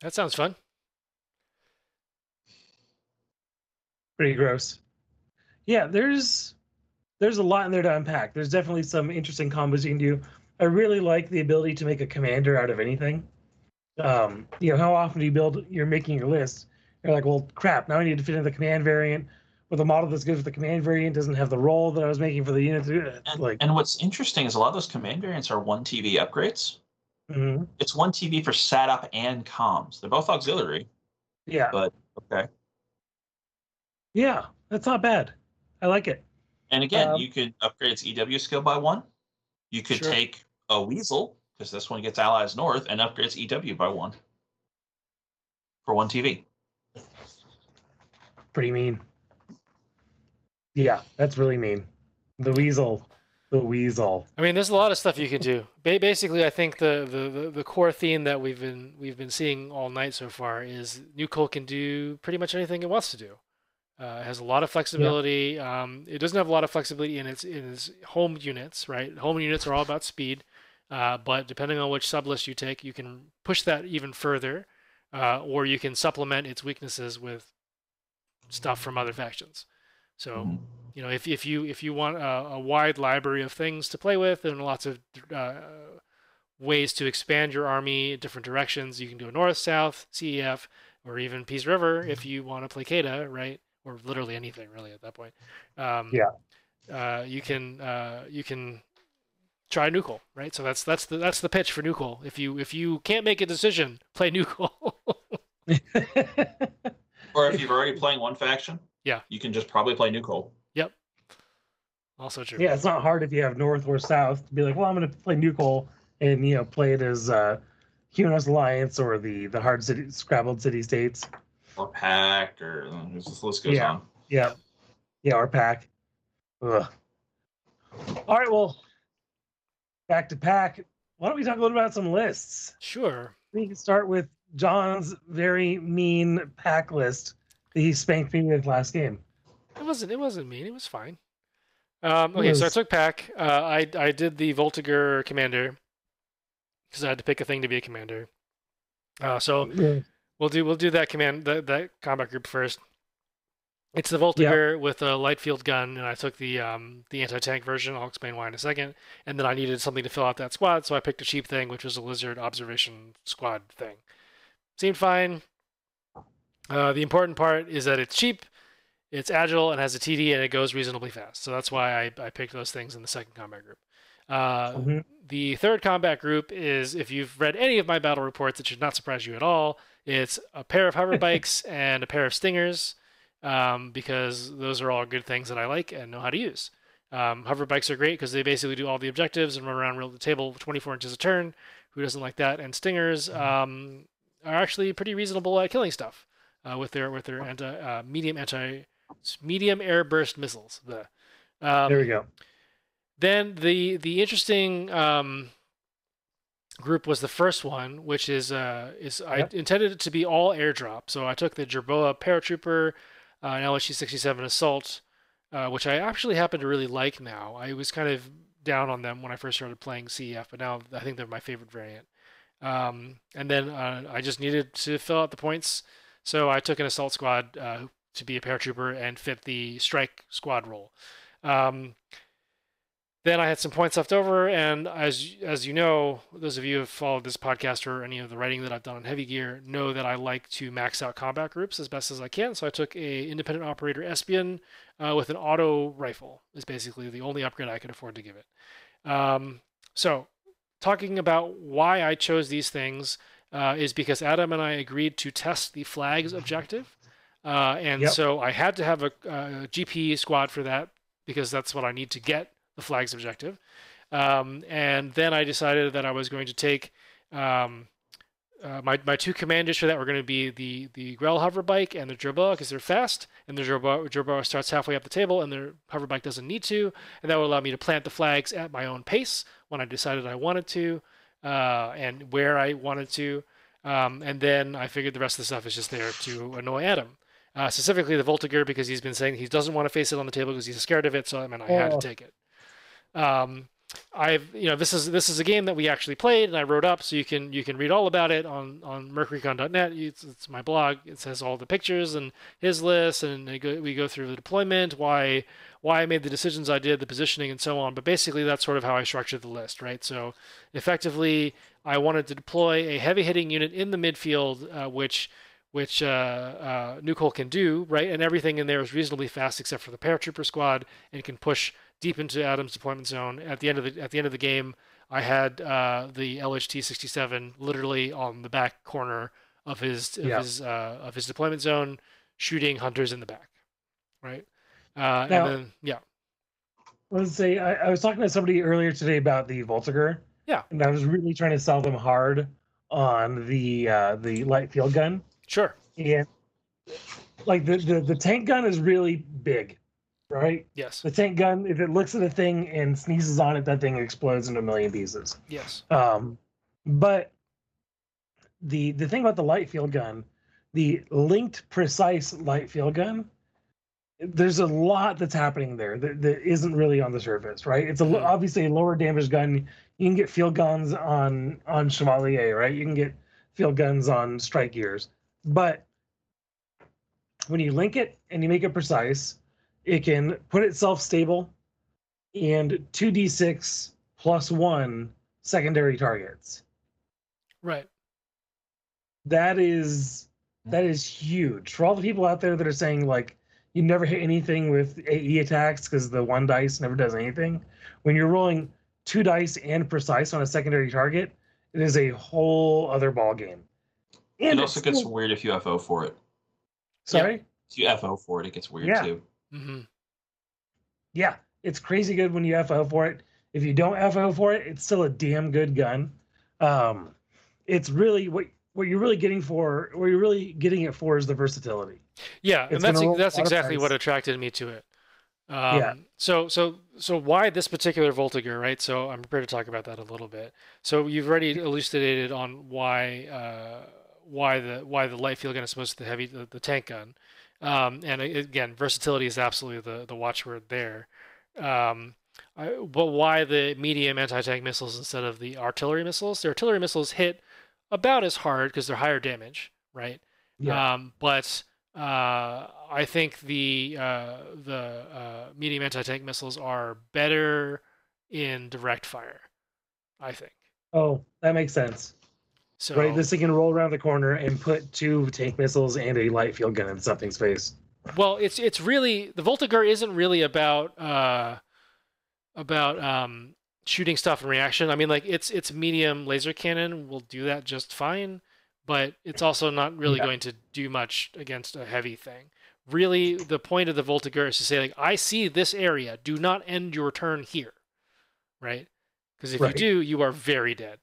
That sounds fun. Pretty gross. Yeah, there's there's a lot in there to unpack. There's definitely some interesting combos you can do. I really like the ability to make a commander out of anything. Um, you know, how often do you build? You're making your list. You're like, well, crap. Now I need to fit in the command variant with a model that's good for the command variant. Doesn't have the role that I was making for the unit. to- And, Like, and what's interesting is a lot of those command variants are one TV upgrades. mhm. It's one TV for SATUP and comms. They're both auxiliary, yeah, but okay. yeah, that's not bad. I like it. And again, Um, you could upgrade its EW skill by one. You could Sure. take a Weasel, because this one gets allies north, and upgrade its EW by one for one TV. Pretty mean. Yeah, that's really mean. The weasel, the weasel. I mean, there's a lot of stuff you can do. Basically, I think the, the, the, the core theme that we've been we've been seeing all night so far is NuCoal can do pretty much anything it wants to do. Uh, it has a lot of flexibility. Um, it doesn't have a lot of flexibility in its in its home units, right? Home units are all about speed, uh, but depending on which sublist you take, you can push that even further, uh, or you can supplement its weaknesses with stuff from other factions. So Mhm. you know if, if you if you want a, a wide library of things to play with and lots of uh, ways to expand your army in different directions you can do a north south cef or even peace river if you want to play Kata, right or literally anything really at that point um, Yeah. uh, you can uh, you can try NuCoal, right so that's that's the that's the pitch for NuCoal. if you if you can't make a decision play NuCoal. Or if you're already playing one faction, Yeah. you can just probably play NuCoal. also true yeah, it's not hard if you have north or south to be like, well, I'm going to play NuCoal and you know play it as uh, Humanist Alliance or the the hard city scrabbled city states. Or PAK or this list goes Yeah. on. Yeah, yeah, or PAK. Ugh. All right, well, back to PAK. Why don't we talk a little about some lists? sure We can start with John's very mean PAK list that he spanked me with last game. It wasn't. It wasn't mean. It was fine. Um, okay, so I took PAK. Uh, I I did the Voltigeur commander because I had to pick a thing to be a commander. Uh, so Yeah. We'll do we'll do that command that that combat group first. It's the Voltigeur with a light field gun, and I took the um, the anti tank version. I'll explain why in a second. And then I needed something to fill out that squad, so I picked a cheap thing, which was a lizard observation squad thing. Seemed fine. Uh, the important part is that it's cheap, it's agile, and has a TD, and it goes reasonably fast. So that's why I, I picked those things in the second combat group. Uh, Mhm. The third combat group is, if you've read any of my battle reports, it should not surprise you at all. It's a pair of hover bikes and a pair of stingers, um, because those are all good things that I like and know how to use. Um, hover bikes are great because they basically do all the objectives and run around real the table 24 inches a turn. Who doesn't like that? And stingers um, are actually pretty reasonable at killing stuff uh, with their with their anti uh, medium anti medium air burst missiles. The um, there we go. then the the interesting um, group was the first one, which is uh, is I intended it to be all airdrop. So I took the Jerboa paratrooper, uh, an LHT 67 assault, uh, which I actually happen to really like now. I was kind of down on them when I first started playing CEF, but now I think they're my favorite variant. Um, and then uh, I just needed to fill out the points, so I took an assault squad uh, to be a paratrooper and fit the strike squad role. Um, then I had some points left over, and as as you know, those of you who have followed this podcast or any of the writing that I've done on Heavy Gear know that I like to max out combat groups as best as I can. So I took a independent operator Espion uh, with an auto rifle. Is basically the only upgrade I could afford to give it. Um, so talking about why I chose these things uh, is because Adam and I agreed to test the flags objective, uh, and Yep. so I had to have a, a GP squad for that because that's what I need to get the flags objective. Um, and then I decided that I was going to take um, uh, my my two commanders for that were going to be the the GREL hover bike and the Jerboa because they're fast, and the Jerboa, Jerboa starts halfway up the table, and the hover bike doesn't need to, and that would allow me to plant the flags at my own pace when I decided I wanted to, uh, and where I wanted to, um, and then I figured the rest of the stuff is just there to annoy Adam. Uh, specifically the Voltigeur because he's been saying he doesn't want to face it on the table because he's scared of it. So I mean I had to Oh. take it. Um, I've you know this is this is a game that we actually played and I wrote up so you can you can read all about it on on mercurycon.net. It's, it's my blog. It says all the pictures and his list and go, we go through the deployment, why why I made the decisions I did, the positioning and so on. But basically that's sort of how I structured the list, right? So effectively I wanted to deploy a heavy hitting unit in the midfield, uh, which which uh, uh, NuCoal can do, right? And everything in there is reasonably fast except for the paratrooper squad, and can push deep into Adam's deployment zone. At the end of the at the end of the game, I had uh, the LHT 67 literally on the back corner of his of Yeah. his uh, of his deployment zone, shooting hunters in the back, right? Uh, Now- and then yeah, Let's say I, I was talking to somebody earlier today about the Voltigeur. Yeah. And I was really trying to sell them hard on the uh, the light field gun. sure, Yeah. like the, the the tank gun is really big, right? yes, The tank gun, if it looks at a thing and sneezes on it, that thing explodes into a million pieces. yes, Um, but the the thing about the light field gun, the linked precise light field gun, there's a lot that's happening there that, that isn't really on the surface, right? It's a Mhm. obviously a lower damage gun. You can get field guns on on Chevalier, right? You can get field guns on strike gears, but when you link it and you make it precise, it can put itself stable and 2d6 plus one secondary targets. right, That is that is huge for all the people out there that are saying like you never hit anything with AE attacks because the one dice never does anything. When you're rolling two dice and precise on a secondary target, it is a whole other ball game. It also gets still- weird if you FO for it. sorry. If you FO for it, it gets weird Yeah. too. Hmm Yeah, it's crazy good when you FO for it. If you don't FO for it, it's still a damn good gun. Um, it's really what what you're really getting for. What you're really getting it for is the versatility. Yeah, and that's that's a lot of exactly what attracted me to it. Um, Yeah. So so so why this particular Voltigeur, right? So I'm prepared to talk about that a little bit. So you've already elucidated on why uh, why the why the light field gun is supposed to the heavy the, the tank gun, um, and again versatility is absolutely the the watchword there. Um, I, but why the medium anti-tank missiles instead of the artillery missiles? The artillery missiles hit about as hard because they're higher damage, right? Yeah, Um, but uh, I think the uh, the uh, medium anti-tank missiles are better in direct fire. I think oh, that makes sense. So. Right, this thing can roll around the corner and put two tank missiles and a light field gun in something's face. Well, it's it's really the Voltigeur isn't really about uh, about um, shooting stuff in reaction. I mean, like it's it's medium laser cannon will do that just fine, but it's also not really Yeah. going to do much against a heavy thing. Really, the point of the Voltigeur is to say like, I see this area. Do not end your turn here, right? Because if Right. you do, you are very dead,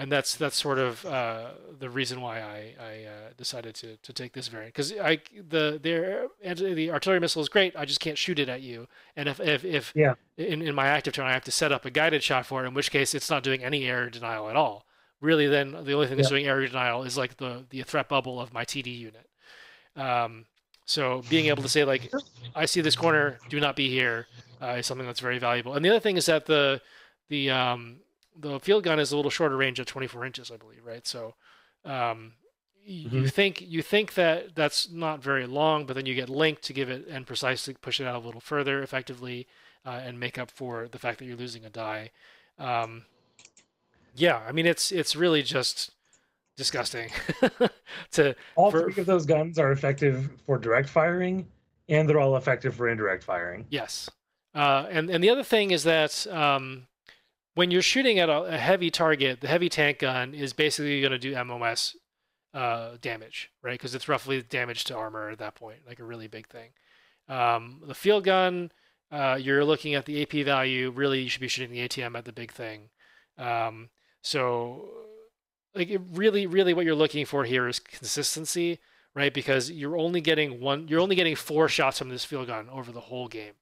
and that's that's sort of uh, the reason why I I uh, decided to to take this variant because I the anti- the artillery missile is great. I just can't shoot it at you, and if if if Yeah. in, in my active turn I have to set up a guided shot for it, in which case it's not doing any air denial at all. Really, then the only thing that's Yeah. doing air denial is like the the threat bubble of my TD unit. Um, so being able to say like, I see this corner, do not be here, uh, is something that's very valuable. And the other thing is that the the um, the field gun is a little shorter range at 24 inches, I believe, right? So um, y- you think you think that that's not very long, but then you get linked to give it and precisely push it out a little further effectively uh, and make up for the fact that you're losing a die. Um, yeah, I mean it's it's really just disgusting to All For- three of those guns are effective for direct firing, and they're all effective for indirect firing. Yes. Uh, and and the other thing is that um, when you're shooting at a, a heavy target, the heavy tank gun is basically going to do MOS uh, damage, right? Because it's roughly damage to armor at that point, like a really big thing. Um, the field gun, uh, you're looking at the AP value. Really, you should be shooting the ATM at the big thing. Um, so, like, really, really, what you're looking for here is consistency, right? Because you're only getting one, you're only getting four shots from this field gun over the whole game.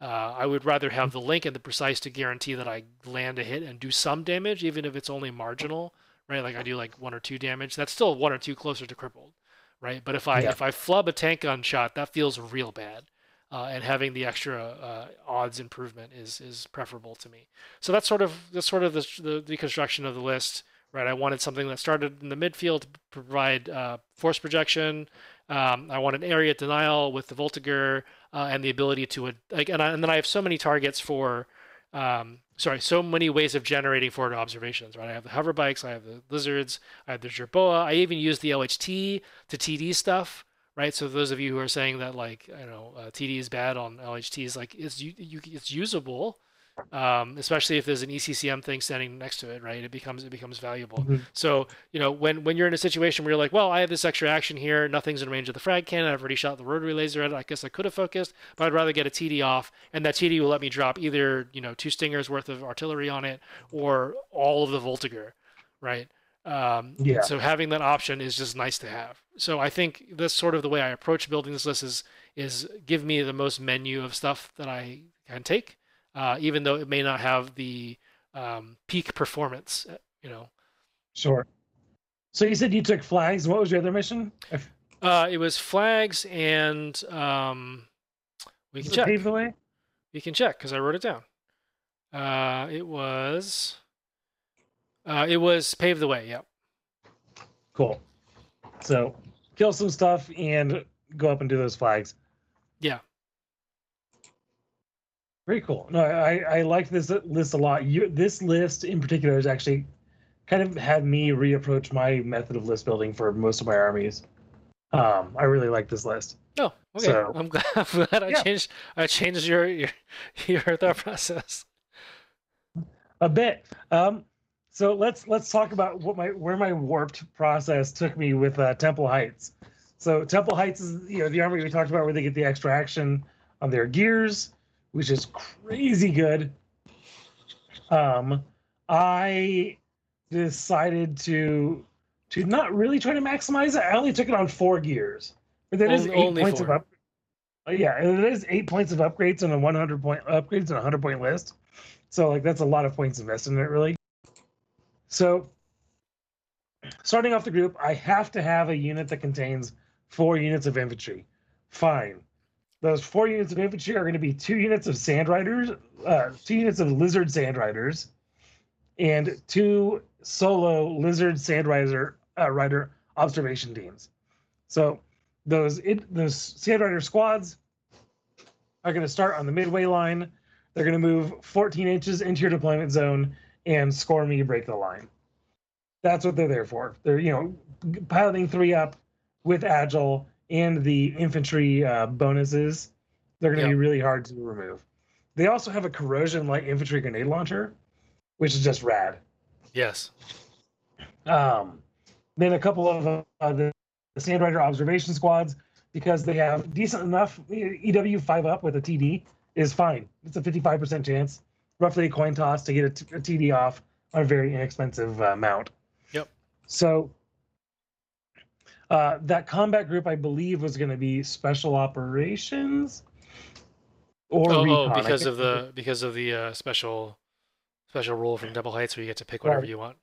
Uh, I would rather have the link and the precise to guarantee that I land a hit and do some damage, even if it's only marginal, right? Like I do like one or two damage. That's still one or two closer to crippled, right? But if I Yeah. if I flub a tank gun shot, that feels real bad. Uh, and having the extra uh, odds improvement is is preferable to me. So that's sort of that's sort of the, the deconstruction of the list, right? I wanted something that started in the midfield to provide uh, force projection. Um, I wanted area denial with the Voltigeur uh, and the ability to like, and, I, and then I have so many targets for, um, sorry, so many ways of generating forward observations. Right, I have the hover bikes, I have the lizards, I have the jerboa. I even use the LHT to TD stuff. Right, so those of you who are saying that like I don't know uh, TD is bad on LHTs, like it's you, you it's usable, um, especially if there's an ECCM thing standing next to it. Right, it becomes it becomes valuable. Mhm. So, you know, when when you're in a situation where you're like, well, I have this extra action here, nothing's in range of the frag cannon, I've already shot the rotary laser at it, I guess I could have focused, but I'd rather get a TD off, and that TD will let me drop either, you know, two stingers worth of artillery on it or all of the Voltigeur, right? Um, Yeah. So having that option is just nice to have. So I think that's sort of the way I approach building this list is is give me the most menu of stuff that I can take, uh, even though it may not have the um, peak performance, uh, you know, Sure. So you said you took flags. What was your other mission? Uh, it was flags and um, we can check. pave the way? We can check because I wrote it down. Uh, it was. Uh, it was pave the way. Yep. Cool. So kill some stuff and go up and do those flags. Yeah. Very cool. No, I I like this list a lot. You this list in particular has actually kind of had me reapproach my method of list building for most of my armies. Um, I really like this list. Oh, okay. So- I'm glad. I'm glad I Yeah. changed. I changed your your your thought process. a bit. Um, so let's let's talk about what my where my warped process took me with uh, Temple Heights. So Temple Heights is you know the army we talked about where they get the extra action on their gears, which is crazy good. Um, I decided to to not really try to maximize it. I only took it on four gears, but that is Only- eight points four. of up. uh, Yeah, and it is eight points of upgrades on a 100 point upgrades and a 100 point list. So like that's a lot of points invested in it, really. So starting off the group, I have to have a unit that contains four units of infantry. Fine. Those four units of infantry are going to be two units of sand riders, uh, two units of lizard sand riders, and two solo lizard sand rider uh, rider observation teams. So those it, those sand rider squads are going to start on the midway line. They're going to move 14 inches into your deployment zone and score me break the line. That's what they're there for. They're you know piloting three up with agile and the infantry uh, bonuses. They're going to Yeah. be really hard to remove. They also have a corrosion light infantry grenade launcher, which is just rad. Yes. Um, then a couple of uh, the, the Sand Rider observation squads because they have decent enough EW five up with a TD is fine. It's a 55% chance, roughly a coin toss to get a, t- a TD off on a very inexpensive uh, mount. Yep. So uh, that combat group, I believe, was going to be special operations or Oh, oh, recon. Because of the because of the uh, special special rule from Temple Heights where you get to pick whatever Right. you want.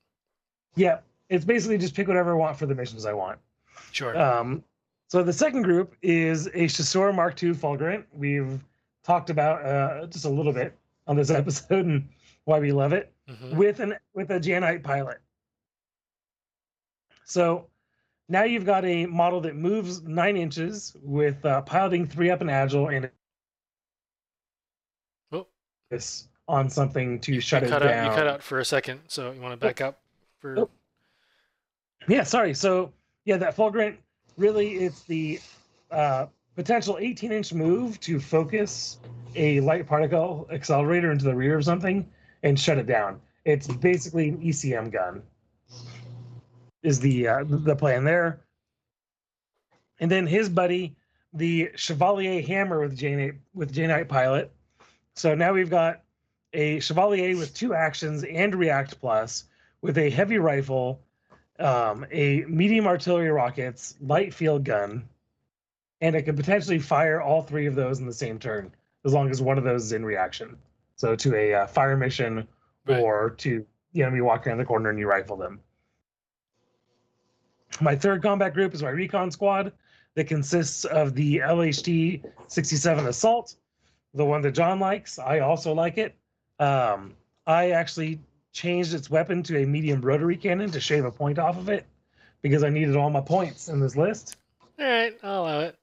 Yeah, it's basically just pick whatever I want for the missions I want. Sure. Um, so the second group is a Chasseur Mark II Fulgurant. We've talked about uh, just a little bit on this episode and why we love it Mhm. with an with a Janite pilot. So now you've got a model that moves nine inches with uh, piloting three up and agile and Oh. this on something to you, shut you it cut down. out. You cut out for a second, so you want to back up for. Oh. Yeah, sorry. So yeah, that fulgurant really it's the uh, potential 18 inch move to focus a light particle accelerator into the rear of something and shut it down. It's basically an ECM gun. Is the uh, the plan there? And then his buddy, the Chevalier Hammer with J with J Knight pilot. So now we've got a Chevalier with two actions and React Plus with a heavy rifle, um, a medium artillery rockets, light field gun, and it could potentially fire all three of those in the same turn, as long as one of those is in reaction. So to a uh, fire mission, Right. or to the enemy walking around the corner and you rifle them. My third combat group is my recon squad that consists of the LHT 67 Assault, the one that John likes. I also like it. Um, I actually changed its weapon to a medium rotary cannon to shave a point off of it because I needed all my points in this list. All right, I'll allow it.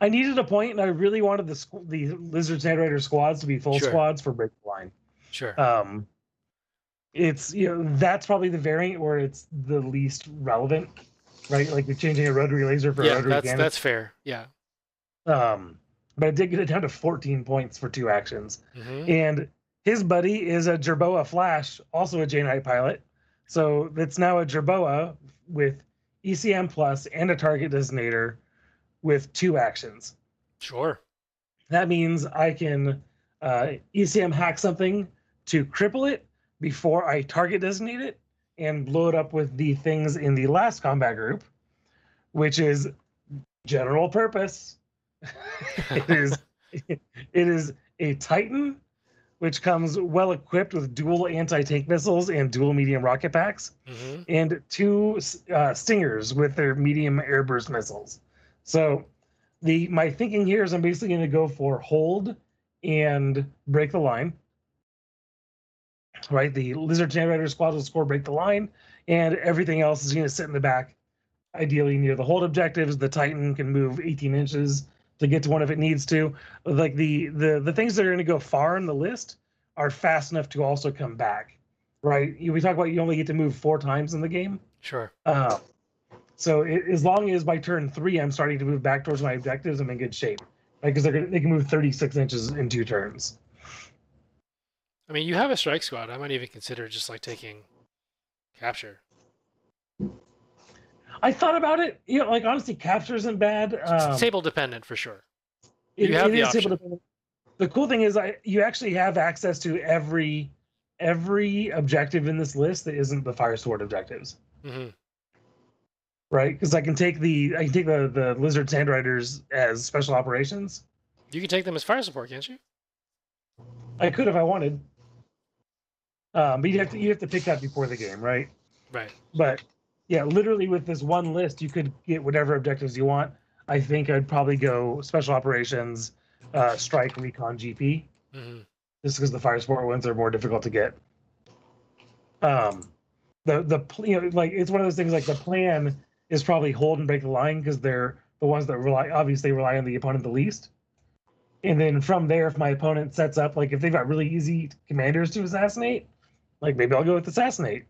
I needed a point, and I really wanted the squ- the Lizard Sand Rider squads to be full Sure. squads for break the line. Sure. Um, it's you know that's probably the variant where it's the least relevant, right? Like you're changing a rotary laser for a yeah, rotary that's cannon. that's fair. Yeah. Um, but I did get it down to 14 points for two actions. hmm And his buddy is a Jerboa Flash, also a J Knight pilot. So it's now a Jerboa with ECM plus and a target designator with two actions. Sure. That means I can uh, ECM hack something to cripple it before I target designate it and blow it up with the things in the last combat group, which is general purpose. it is it is a Titan, which comes well equipped with dual anti-tank missiles and dual medium rocket packs hmm and two uh, Stingers with their medium airburst missiles. So, the my thinking here is I'm basically going to go for hold and break the line. Right, the Lizard Rider squad will score break the line, and everything else is going to sit in the back. Ideally near the hold objectives, the Titan can move 18 inches to get to one if it needs to. Like the the the things that are going to go far in the list are fast enough to also come back right? We talk about you only get to move four times in the game. Sure. Uh, so i as long as by turn three I'm starting to move back towards my objectives, I'm in good shape. Right? Because they're gonna, they can move 36 inches in two turns. I mean, you have a strike squad. I might even consider just like taking capture. I thought about it. You know, like honestly, capture isn't bad. Um, Table dependent for sure. it- you have it the is option. The cool thing is, I you actually have access to every every objective in this list that isn't the fire support objectives. hmm Right? Because I can take the I can take the the lizard sand riders as special operations. You can take them as fire support, can't you? I could if I wanted. Um, but you have to you have to pick that before the game, right? Right. But yeah, literally with this one list, you could get whatever objectives you want. I think I'd probably go special operations, uh, strike, recon, GP, hmm just because the fire support ones are more difficult to get. Um, the the you know like it's one of those things like the plan is probably hold and break the line because they're the ones that rely obviously rely on the opponent the least. And then from there, if my opponent sets up like if they've got really easy commanders to assassinate, like maybe I'll go with assassinate.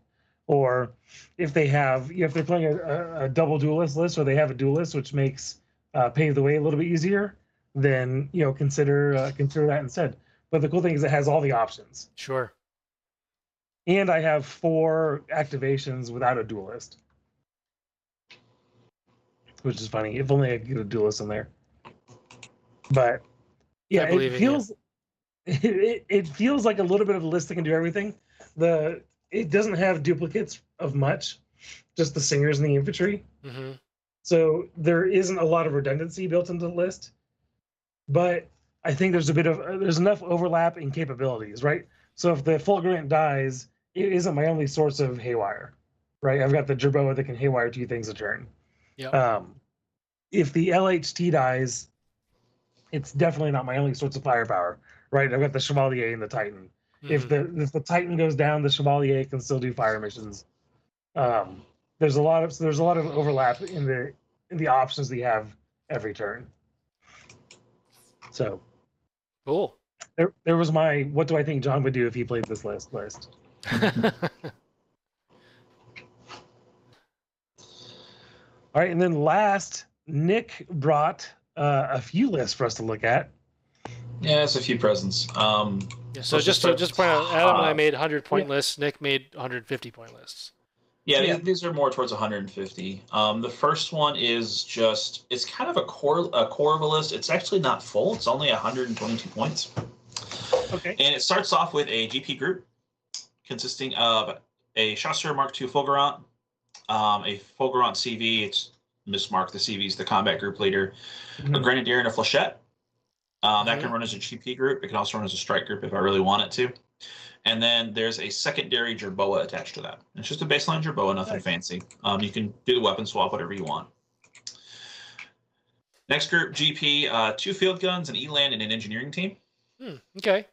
Or if they have, if they're playing a, a, double duelist list or they have a duelist, which makes uh, pave the way a little bit easier, then you know consider uh, consider that instead. But the cool thing is it has all the options. Sure. and I have four activations without a duelist, which is funny. If only I could get a duelist in there. But yeah, it feels it, it, it feels like a little bit of a list that can do everything. The it doesn't have duplicates of much, just the stingers and the infantry. hmm So there isn't a lot of redundancy built into the list, but I think there's a bit of uh, there's enough overlap in capabilities, right? So if the Fulgurant dies, it isn't my only source of haywire, right? I've got the Jerboa that can haywire two things a turn. Yep. Um, if the LHT dies, it's definitely not my only source of firepower, right? I've got the Chevalier and the Titan. If Mhm. the if the Titan goes down, the Chevalier can still do fire missions. Um, there's a lot of so there's a lot of overlap in the in the options that you have every turn. So cool. there there was my what do I think John would do if he played this list list. All right, and then last, Nick brought uh, a few lists for us to look at. Yeah, it's a few presents. Um, Yeah, so Let's just just to start- just point out, Adam and I made 100 point yeah. lists. Nick made 150 point lists. yeah, Yeah. These, these are more towards 150. Um, the first one is just it's kind of a core a core of a list. It's actually not full. It's only 122 points, Okay. and it starts off with a GP group consisting of a Chasseur Mark II Fulgurant, um, a Fulgurant CV. It's mismarked. The CV is the combat group leader. a Mhm. grenadier and a flechette. Um, that can run as a GP group. It can also run as a strike group if I really want it to. And then there's a secondary Jerboa attached to that. It's just a baseline Jerboa, nothing Nice. fancy. Um, you can do the weapon swap, whatever you want. Next group, GP, uh, two field guns, an ELAN, and an engineering team. Hmm, okay.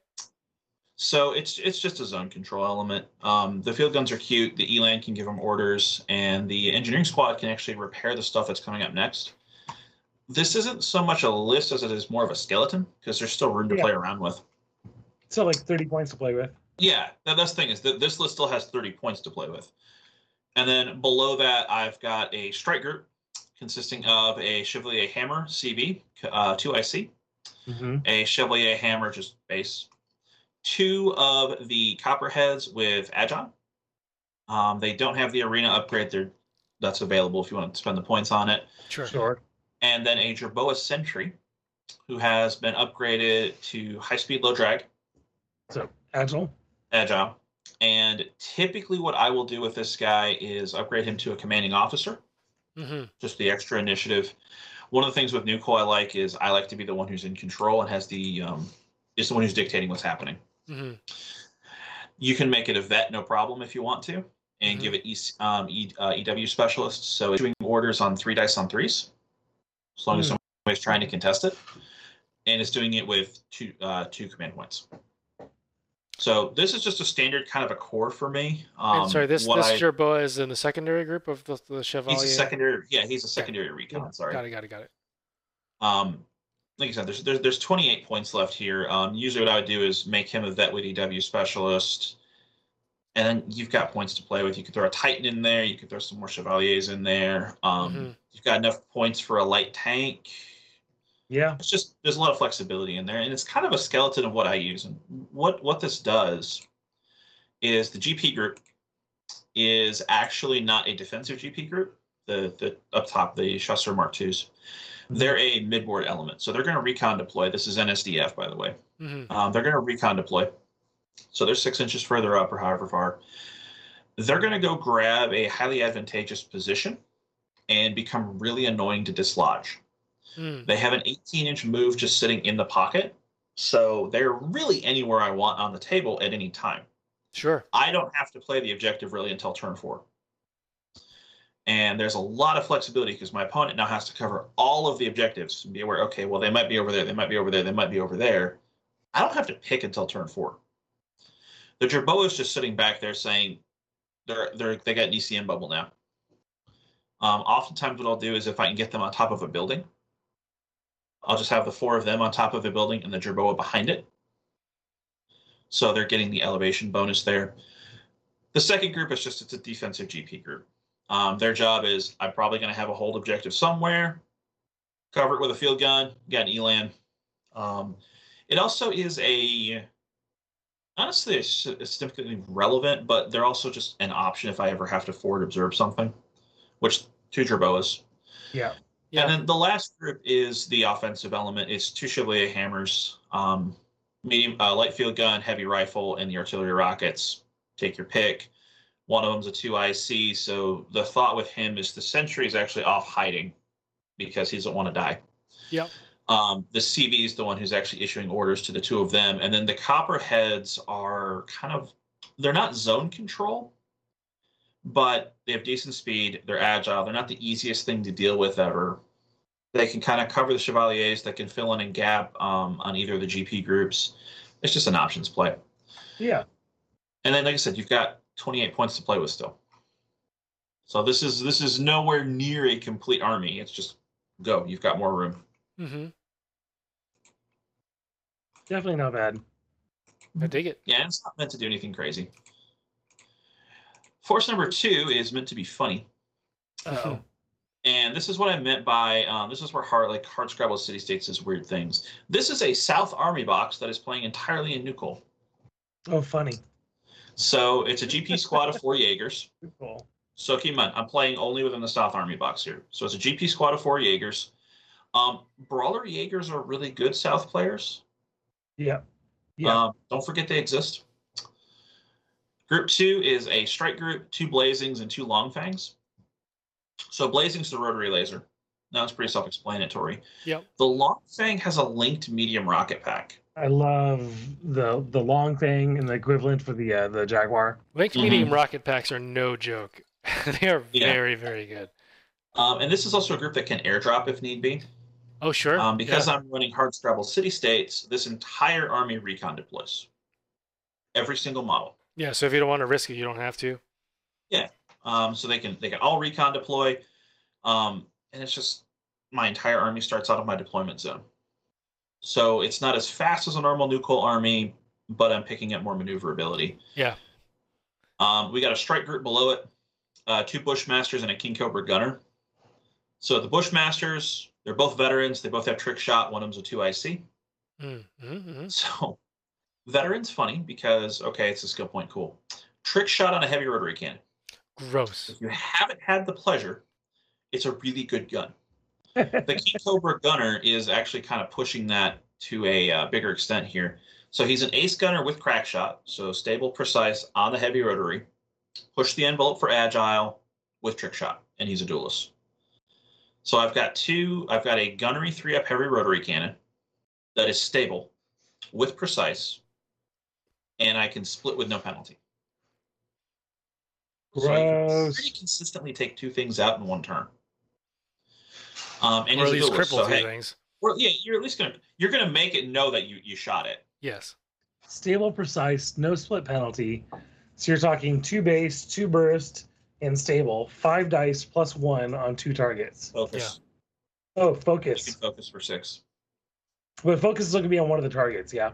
So it's it's just a zone control element. Um, the field guns are cute. The ELAN can give them orders, and the engineering squad can actually repair the stuff that's coming up next. This isn't so much a list as it is more of a skeleton because there's still room to Yeah. play around with. So like 30 points to play with. Yeah, that, that's the thing is that this list still has 30 points to play with. And then below that, I've got a strike group consisting of a Chevalier Hammer CB, uh, 2IC, Mm-hmm. a Chevalier Hammer, just base, two of the Copperheads with Agon. Um, they don't have the arena upgrade. They're, that's available if you want to spend the points on it. Sure. Sure. And then a Jerboa Sentry, who has been upgraded to high speed, low drag, So agile. agile. And typically, what I will do with this guy is upgrade him to a commanding officer, hmm just the extra initiative. One of the things with NuCoal I like is I like to be the one who's in control and has the um, is the one who's dictating what's happening. hmm You can make it a vet, no problem, if you want to, and Mhm. give it e, um, e, uh, EW specialists. So it's doing orders on three dice on threes, as long as Hmm. somebody's trying to contest it, and it's doing it with two uh, two command points. So this is just a standard kind of a core for me. Um, and sorry, this this I- Jerboa is in the secondary group of the, the Chevalier. he's a secondary. Yeah, he's a secondary recon. Yeah, Sorry. Got it. Got it. Got it. Um, like I said, there's, there's there's 28 points left here. Um, usually, what I would do is make him a vet with EW specialist, and then you've got points to play with. You could throw a Titan in there. You could throw some more Chevaliers in there. Um, Mhm. You've got enough points for a light tank. Yeah. It's just there's a lot of flexibility in there, and it's kind of a skeleton of what I use. And what what this does is the GP group is actually not a defensive GP group. The the up top the Chasseur Mark IIs. They're a midboard element, so they're going to recon deploy. This is NSDF, by the way. hmm Um, they're going to recon deploy. So they're six inches further up, or however far. They're going to go grab a highly advantageous position and become really annoying to dislodge. Mm. They have an 18 inch move just sitting in the pocket. So they're really anywhere I want on the table at any time. Sure. I don't have to play the objective really until turn four. And there's a lot of flexibility because my opponent now has to cover all of the objectives and be aware, okay, well, they might be over there, they might be over there, they might be over there. I don't have to pick until turn four. The Jerboa is just sitting back there saying they're they're they got an ECM bubble now. Um, oftentimes, what I'll do is if I can get them on top of a building, I'll just have the four of them on top of a building and the Jerboa behind it. So they're getting the elevation bonus there. The second group is just it's a defensive GP group. Um, their job is I'm probably going to have a hold objective somewhere, cover it with a field gun, got an ELAN. Um, it also is a honestly it's significantly relevant, but they're also just an option if I ever have to forward observe something, which two Jerboas. Yeah. Yeah. And then the last group is the offensive element. It's two Chevalier hammers, um, medium uh, light field gun, heavy rifle, and the artillery rockets. Take your pick. One of them's a two IC. So the thought with him is the sentry is actually off hiding because he doesn't want to die. Yep. Um, the CV is the one who's actually issuing orders to the two of them, and then the copperheads are kind of they're not zone control, but they have decent speed. They're agile. They're not the easiest thing to deal with ever. They can kind of cover the chevaliers. They can fill in a gap um, on either of the GP groups. It's just an options play. Yeah. And then, like I said, you've got 28 points to play with still. So this is this is nowhere near a complete army. It's just go. You've got more room. hmm Definitely not bad. I dig it. Yeah, it's not meant to do anything crazy. Force number two is meant to be funny, Oh. and this is what I meant by um, this is where hard like hard scrabble city states is weird things. This is a South Army box that is playing entirely in NuCoal. oh, funny. So it's a GP squad of four Jaegers. Cool. So keep in mind, I'm playing only within the South Army box here. So it's a GP squad of four Jaegers. Um, Brawler Jaegers are really good South players. Yeah. Yeah. Um, don't forget they exist. Group two is a strike group, two blazings, and two long fangs. So blazing's the rotary laser. Now it's pretty self-explanatory. Yep. The long fang has a linked medium rocket pack. I love the the long thing and the equivalent for the uh, the Jaguar. Linked Mhm. medium rocket packs are no joke. they are Yeah. very, very good. Um, and this is also a group that can airdrop if need be. Oh, sure. Um, because Yeah. I'm running hard scrabble city states, this entire army recon deploys. Every single model. yeah, so if you don't want to risk it, you don't have to. Yeah. Um, so they can they can all recon deploy. Um, and it's just my entire army starts out of my deployment zone. So it's not as fast as a normal NuCoal army, but I'm picking up more maneuverability. Yeah. Um, we got a strike group below it, uh, two Bushmasters and a King Cobra gunner. So the Bushmasters, they're both veterans. They both have trick shot. One of them's a two IC. Mm-hmm. So veterans funny because okay, it's a skill point, cool. Trick shot on a heavy rotary cannon. Gross. If you haven't had the pleasure, it's a really good gun. the King Cobra gunner is actually kind of pushing that to a uh, bigger extent here. So he's an ace gunner with crack shot, so stable, precise on the heavy rotary. Push the envelope for agile with trick shot, and he's a duelist. So I've got two. I've got a gunnery three up heavy rotary cannon that is stable with precise, and I can split with no penalty. So you can pretty consistently take two things out in one turn. Um, and or at least cripple so, two hey, things. well, yeah, you're at least gonna you're gonna make it know that you you shot it. Yes. Stable, precise, no split penalty. So you're talking two base, two burst, and stable. Five dice plus one on two targets. Focus. Oh, You can focus. focus for six. But focus is going to be on one of the targets. Yeah.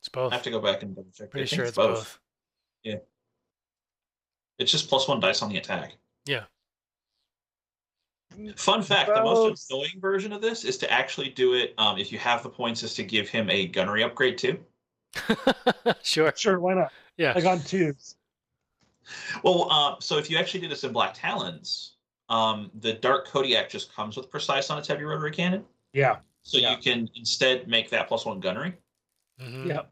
It's both. I have to go back and double check. I Pretty think sure it's both. Yeah, it's just plus one dice on the attack. Yeah. Fun fact: the most Gross. annoying version of this is to actually do it. Um, if you have the points, is to give him a gunnery upgrade too. sure. Sure. Why not? Yeah. Like on twos. Well, uh, so if you actually do this in Black Talons, um, the Dark Kodiak just comes with precise on its heavy rotary cannon. Yeah. So Yeah. you can instead make that plus one gunnery, Mhm. Yeah.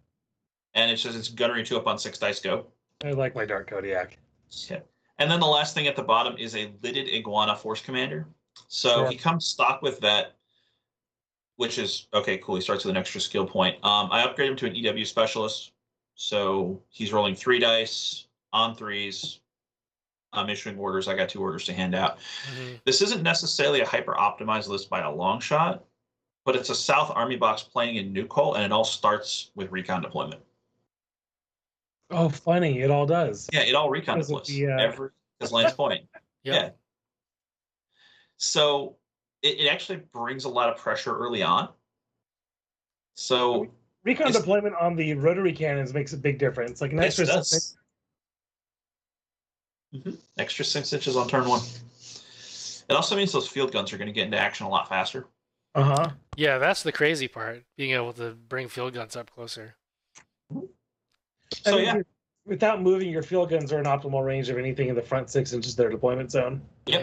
and it's just it's gunnery two up on six dice go. I like my Dark Kodiak. Yeah. And then the last thing at the bottom is a lidded iguana force commander. So Sure. he comes stock with that, which is okay, cool. He starts with an extra skill point. Um, I upgrade him to an EW specialist. So he's rolling three dice on threes. I'm issuing orders. I got two orders to hand out. Mhm. This isn't necessarily a hyper optimized list by a long shot, but it's a South Army box playing in NuCoal, and it all starts with recon deployment. Oh, funny. It all does. Yeah, it all recon deploys. the, uh, Every as Lane's point. Yep. Yeah. So it, it actually brings a lot of pressure early on. So Recon deployment on the rotary cannons makes a big difference. Like an yes, extra it does. Mhm. extra six inches on turn one. It also means those field guns are going to get into action a lot faster. Uh huh. Yeah, that's the crazy part. Being able to bring field guns up closer. I So mean, yeah, without moving, your field guns are in optimal range of anything in the front six inches of their deployment zone. Yep.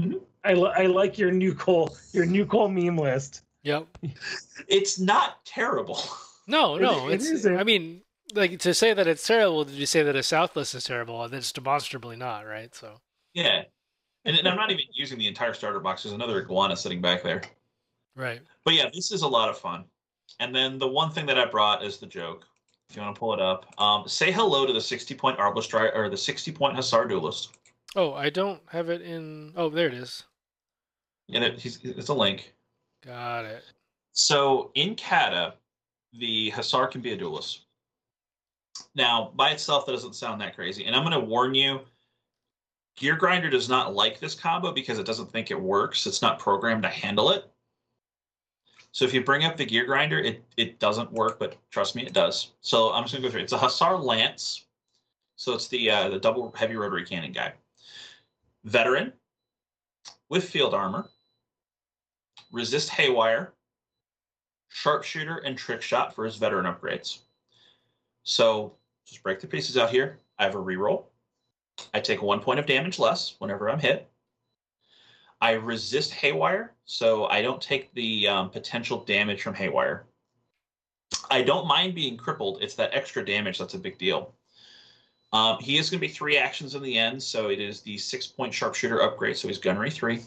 Mhm. I, li- I like your NuCoal your NuCoal meme list. Yep. it's not terrible. No, no. it it's. isn't. I mean, like to say that it's terrible. Did you say that a Southless is terrible? And it's demonstrably not, right? So. yeah, and, and I'm not even using the entire starter box. There's another iguana sitting back there. Right. But yeah, this is a lot of fun. And then the one thing that I brought is the joke. If you want to pull it up, um, say hello to the 60 point Arbalest Stri- or the 60 point Hussar Duelist. Oh, I don't have it in. Oh, there it is. And it, it's a link. Got it. So in Kata, the Hussar can be a duelist. Now, by itself, that doesn't sound that crazy. And I'm going to warn you Gear Grinder does not like this combo because it doesn't think it works. It's not programmed to handle it. So if you bring up the Gear Grinder, it, it doesn't work, but trust me, it does. So I'm just going to go through. It's a Hussar Lance. So it's the uh, the double heavy rotary cannon guy. Veteran with field armor, resist haywire, sharpshooter, and trick shot for his veteran upgrades. So just break the pieces out here. I have a reroll. I take one point of damage less whenever I'm hit. I resist haywire, so I don't take the um, potential damage from haywire. I don't mind being crippled. It's that extra damage that's a big deal. Um, he is going to be three actions in the end, so it is the six point sharpshooter upgrade. So he's gunnery three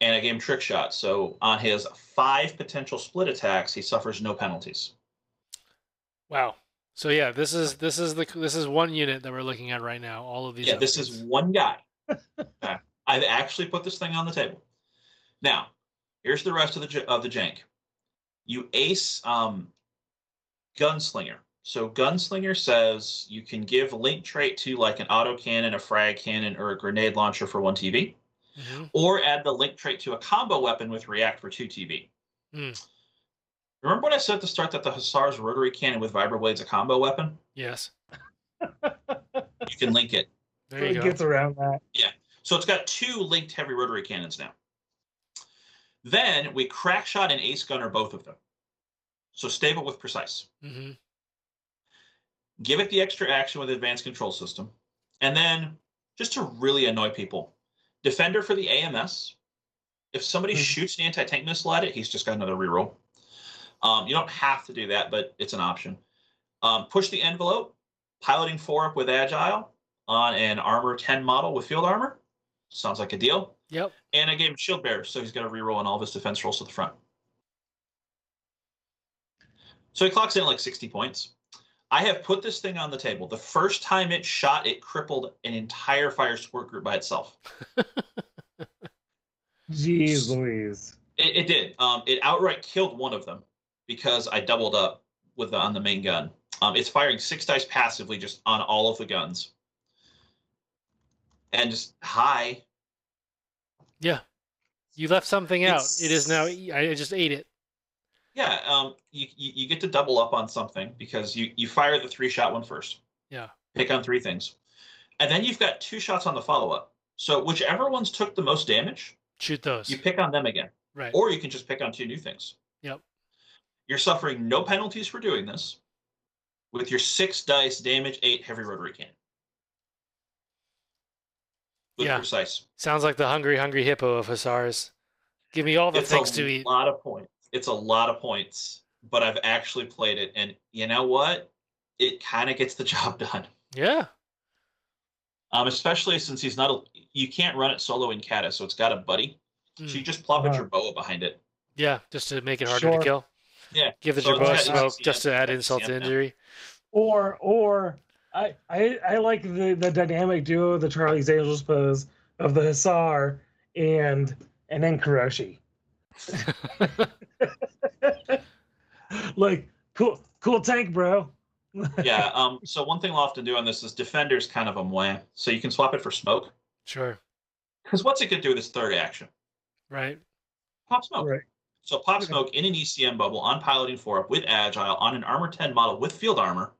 and I gave him trick shot. So on his five potential split attacks, he suffers no penalties. Wow. So yeah, this is this is the this is one unit that we're looking at right now. All of these. Yeah, this is one guy. Okay. I've actually put this thing on the table. Now, here's the rest of the of the jank. You ace um, gunslinger. So gunslinger says you can give link trait to like an auto cannon, a frag cannon, or a grenade launcher for one TV. Mhm. or add the link trait to a combo weapon with react for 2 TV. Hmm. Remember what I said at the start that the Hussar's rotary cannon with vibroblade's a combo weapon? Yes. You can link it. There you it go. gets around that. Yeah. So it's got two linked heavy rotary cannons now. Then we crack shot and ace gunner both of them. So stable with precise. hmm Give it the extra action with advanced control system. And then just to really annoy people, defender for the AMS. If somebody Mhm. shoots an anti-tank missile at it, he's just got another reroll. Um, you don't have to do that, but it's an option. Um, push the envelope, piloting four up with agile on an armor 10 model with field armor. Sounds like a deal. Yep. And I gave him shield bearer, so he's got a reroll on all of his defense rolls to the front. So he clocks in at like 60 points. I have put this thing on the table. The first time it shot, it crippled an entire fire support group by itself. Jeez Louise. It, it did. Um, it outright killed one of them because I doubled up with the, on the main gun. Um, it's firing six dice passively just on all of the guns, and just high. Yeah. You left something out. It is now. I just ate it. Yeah, um, you, you you get to double up on something because you you fire the three shot one first. Yeah. Pick on three things, and then you've got two shots on the follow up. So whichever ones took the most damage, Shoot those. you pick on them again. right. or you can just pick on two new things. Yep. You're suffering no penalties for doing this with your six dice damage eight heavy rotary cannon. With Yeah. precise. Sounds like the hungry, hungry hippo of Hussars. Give me all the It's things to eat. It's a lot of points. It's a lot of points, but I've actually played it, and you know what? It kind of gets the job done. Yeah. Um, especially since he's not a. You can't run it solo in Kata, so it's got a buddy. So Mm. you just plop a Uh-huh. Jerboa behind it. Yeah. Just to make it harder to kill. Yeah. Give the So it's smoke ECM, just to add got insult to injury. Or or I I, I like the, the dynamic duo of the Charlie's Angels pose of the Hussar and and then Kuroshi. like cool cool tank, bro. yeah. Um. So one thing we'll often do on this is defender's kind of a mwah. So you can swap it for smoke. Sure. Because what's it could do with its third action? Right. Pop smoke. Right. So pop Okay. smoke in an ECM bubble on piloting four up with agile on an armor 10 model with field armor.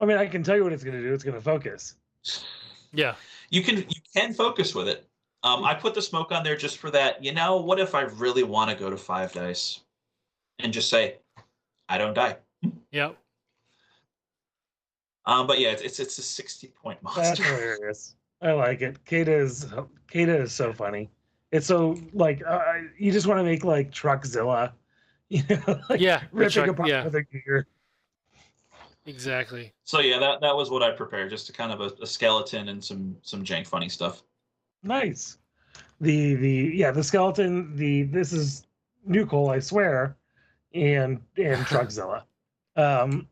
I mean, I can tell you what it's gonna do. It's gonna focus. Yeah. You can you can focus with it. Um, I put the smoke on there just for that. You know, what if I really want to go to five dice and just say, I don't die. Yep. Um, but yeah, it's it's, it's a sixty point monster. That's monster. hilarious. I like it. Kata is Kata is so funny. It's so like uh, you just want to make like Truckzilla, you know, like yeah. ripping truck- apart yeah. the gear. Exactly. So yeah, that that was what I prepared, just a kind of a, a skeleton and some some jank funny stuff. Nice. The the yeah the skeleton the this is NuCoal I swear, and and Truckzilla. Um,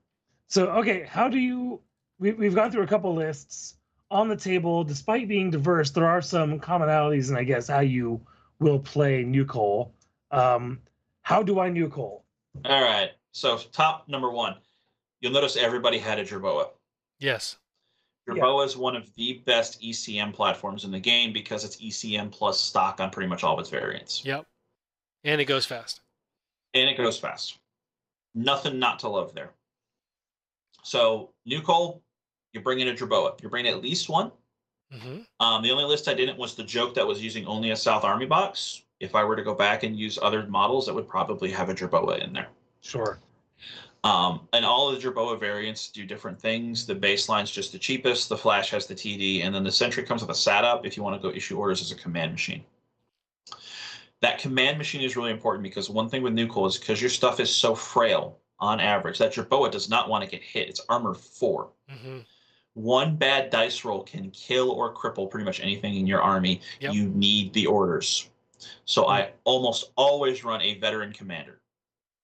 so okay, how do you? We we've gone through a couple lists on the table. Despite being diverse, there are some commonalities, and I guess how you will play NuCoal. Um, how do I NuCoal? All right. So top number one, you'll notice everybody had a Jerboa. Yes. Yeah. Jerboa is one of the best ECM platforms in the game because it's ECM plus stock on pretty much all of its variants. Yep. And it goes fast. and it goes fast. Nothing not to love there. So, new coal, you're bringing a Jerboa. You're bringing at least one. hmm Um, the only list I didn't was the joke that was using only a South Army box. If I were to go back and use other models, that would probably have a Jerboa in there. Sure. Um, and all of the Jerboa variants do different things. The baseline's just the cheapest. The Flash has the TD, and then the Sentry comes with a SatUp if you want to go issue orders as a command machine. That command machine is really important because one thing with NuCoal is because your stuff is so frail on average that Jerboa does not want to get hit. It's armor four. hmm One bad dice roll can kill or cripple pretty much anything in your army. Yep. You need the orders. So I almost always run a veteran commander,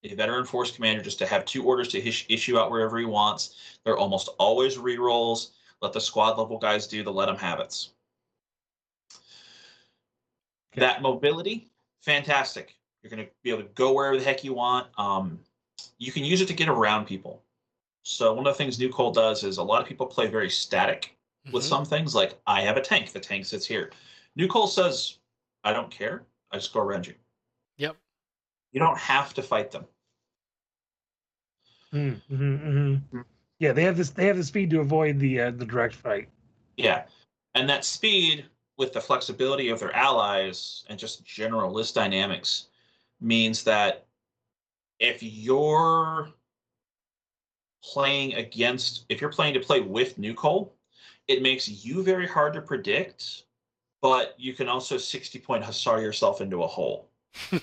a veteran force commander, just to have two orders to ish- issue out wherever he wants. They're almost always rerolls. Let the squad level guys do the let them have it. Okay. That mobility, fantastic. You're going to be able to go wherever the heck you want. Um, you can use it to get around people. So one of the things NuCoal does is a lot of people play very static with Mhm. some things. Like I have a tank, the tank sits here. NuCoal says, I don't care. I just go around you. Yep. You don't have to fight them. Mm-hmm, mm-hmm. Yeah, they have this. They have the speed to avoid the uh, the direct fight. Yeah. And that speed with the flexibility of their allies and just general list dynamics means that if you're playing against if you're playing to play with NuCoal, it makes you very hard to predict, but you can also 60 point hussar yourself into a hole.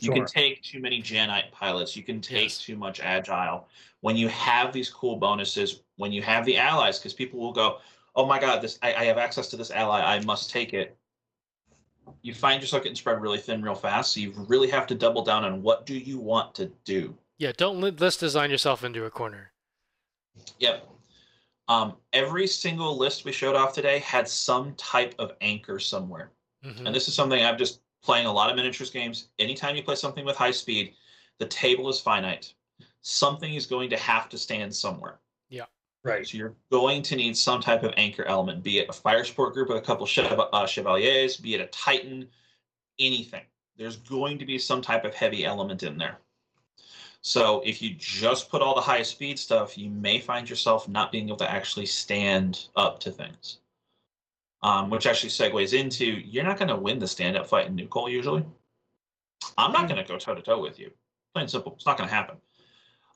You Sure. can take too many Janite pilots. You can take Yes. too much agile. When you have these cool bonuses, when you have the allies, because people will go, "Oh my God, this I, I have access to this ally. I must take it." You find yourself getting spread really thin, real fast. So you really have to double down on what do you want to do. Yeah. Don't let's design yourself into a corner. Yep. Um, every single list we showed off today had some type of anchor somewhere. Mhm. And this is something I'm just playing a lot of miniatures games. Anytime you play something with high speed, the table is finite. Something is going to have to stand somewhere. Yeah. Right. So you're going to need some type of anchor element, be it a fire support group with a couple chev- uh, chevaliers, be it a titan, anything. There's going to be some type of heavy element in there. So if you just put all the high speed stuff, you may find yourself not being able to actually stand up to things. Um, which actually segues into you're not going to win the stand up fight in NuCoal usually. I'm not going to go toe to toe with you. Plain and simple. It's not going to happen.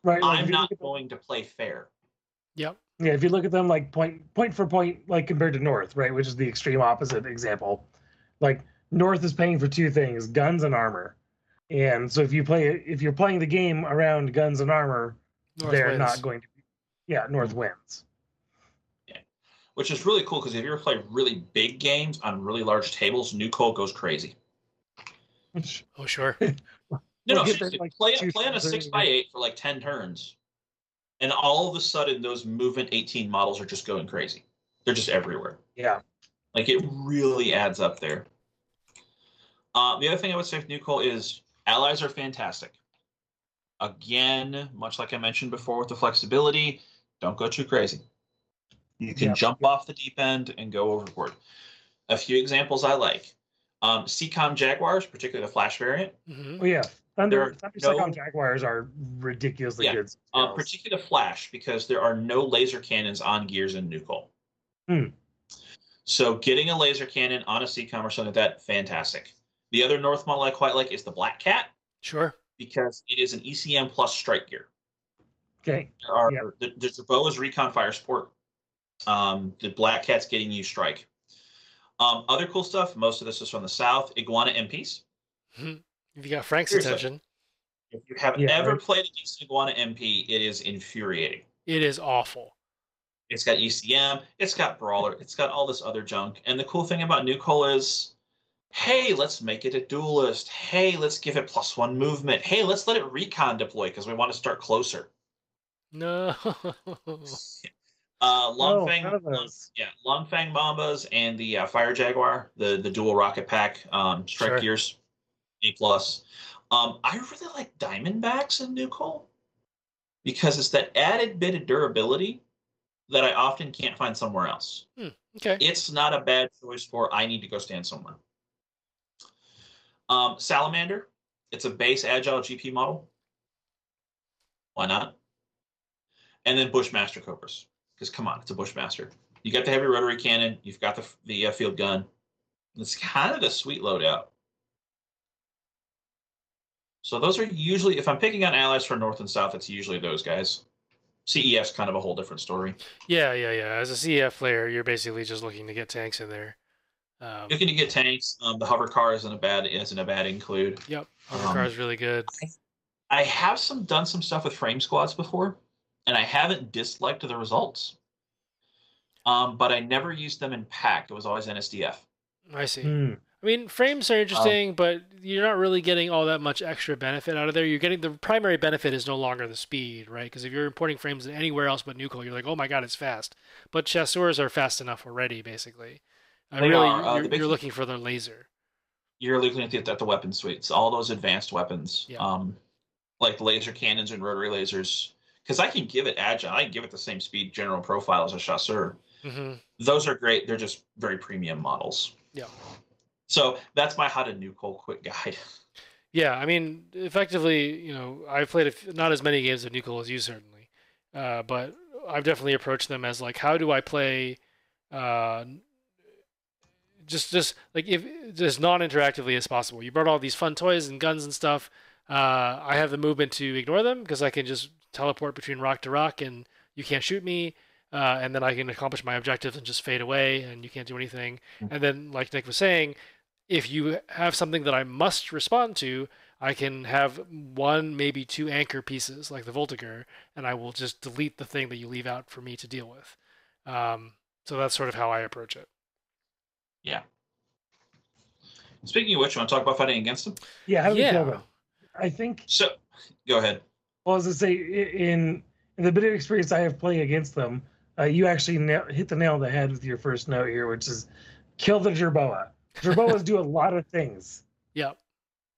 Right. like, I'm not look them- going to play fair. Yep. Yeah, if you look at them like point point for point, like compared to North, right, which is the extreme opposite example. Like North is paying for two things: guns and armor. And so if you play if you're playing the game around guns and armor, North they're wins. not going to. Be, yeah, North wins. which is really cool because if you ever play really big games on really large tables, NuCoal goes crazy. Oh sure. No, We'll no, there, like, play two play on a six by eight for like ten turns, and all of a sudden those movement eighteen models are just going crazy. They're just everywhere. Yeah. Like it really adds up there. Uh, the other thing I would say with NuCoal is allies are fantastic. Again, much like I mentioned before with the flexibility, don't go too crazy. You can Yeah. jump off the deep end and go overboard. A few examples I like. Um, CCOM Jaguars, particularly the Flash variant, hmm Oh yeah, There Thunder are Thunder no- Cyclone Jaguars are ridiculously Yeah, good. um, spells. particular Flash, because there are no laser cannons on gears in NuCoal. Hmm. So getting a laser cannon on a CCOM or something like that, fantastic. The other North model I quite like is the Black Cat Sure. because it is an ECM plus strike gear. Okay. There are Yep. the, the Jerboa's recon fire support. Um, the Black Cat's getting you strike. Um, other cool stuff. Most of this is from the south. Iguana MPs. If you got Frank's Seriously. attention, If you have Yeah, ever right. played against an Iguana MP, it is infuriating. it is awful. It's got ECM, it's got Brawler, it's got all this other junk. And the cool thing about NuCoal is, hey, let's make it a duelist. Hey, let's give it plus one movement. Hey, let's let it recon deploy because we want to start closer. No. Uh, Long Oh, Fang, none of those. yeah, Long Fang Bombas and the uh, Fire Jaguar, the the dual rocket pack, um, strike Sure. gears, A plus. Um, I really like Diamondbacks in NuCoal because it's that added bit of durability that I often can't find somewhere else. okay. It's not a bad choice for I need to go stand somewhere. Um, Salamander, it's a base agile GP model. Why not? And then Bushmaster Cobras, because come on, it's a Bushmaster. You got the heavy rotary cannon, you've got the the uh, field gun. It's kind of a sweet loadout. So those are usually, if I'm picking on allies for North and South, it's usually those guys. CEF's kind of a whole different story. Yeah, yeah, yeah. As a CF player, you're basically just looking to get tanks in there. Um, Looking to get tanks. Um, the hover car isn't a bad isn't a bad include. yep. Um, Hover car is really good. I have some done some stuff with frame squads before, and I haven't disliked the results. Um, but I never used them in pack. It was always NSDF. I see. Hmm. I mean, frames are interesting, but you're not really getting all that much extra benefit out of there. You're getting the primary benefit is no longer the speed, right? Because if you're importing frames anywhere else but NuCoal, you're like, oh my god, it's fast. But chasseurs are fast enough already, basically. Uh, They really, are, uh, you're, big- you're looking for the laser. You're looking at the, at the weapon suites, all those advanced weapons, Yeah. um, like laser cannons and rotary lasers. Because I can give it agile, I can give it the same speed general profile as a chasseur. hmm Those are great. They're just very premium models. Yeah. So that's my how to nuke quick guide. Yeah, I mean, effectively, you know, I've played f- not as many games of NuCoal as you certainly, uh, but I've definitely approached them as like, how do I play, uh, just just like if as non-interactively as possible. You brought all these fun toys and guns and stuff. Uh, I have the movement to ignore them because I can just teleport between rock to rock and you can't shoot me. Uh, and then I can accomplish my objectives and just fade away, and you can't do anything. And then, like Nick was saying, if you have something that I must respond to, I can have one, maybe two anchor pieces like the Voltigeur, and I will just delete the thing that you leave out for me to deal with. Um, so that's sort of how I approach it. Yeah. Speaking of which, you want to talk about fighting against them? Yeah, how do we Yeah. kill them? I think So, go ahead. Well, as I say, in in the bit of experience I have playing against them, uh, you actually na- hit the nail on the head with your first note here, which is kill the Jerboa. Jerboas do a lot of things. Yep.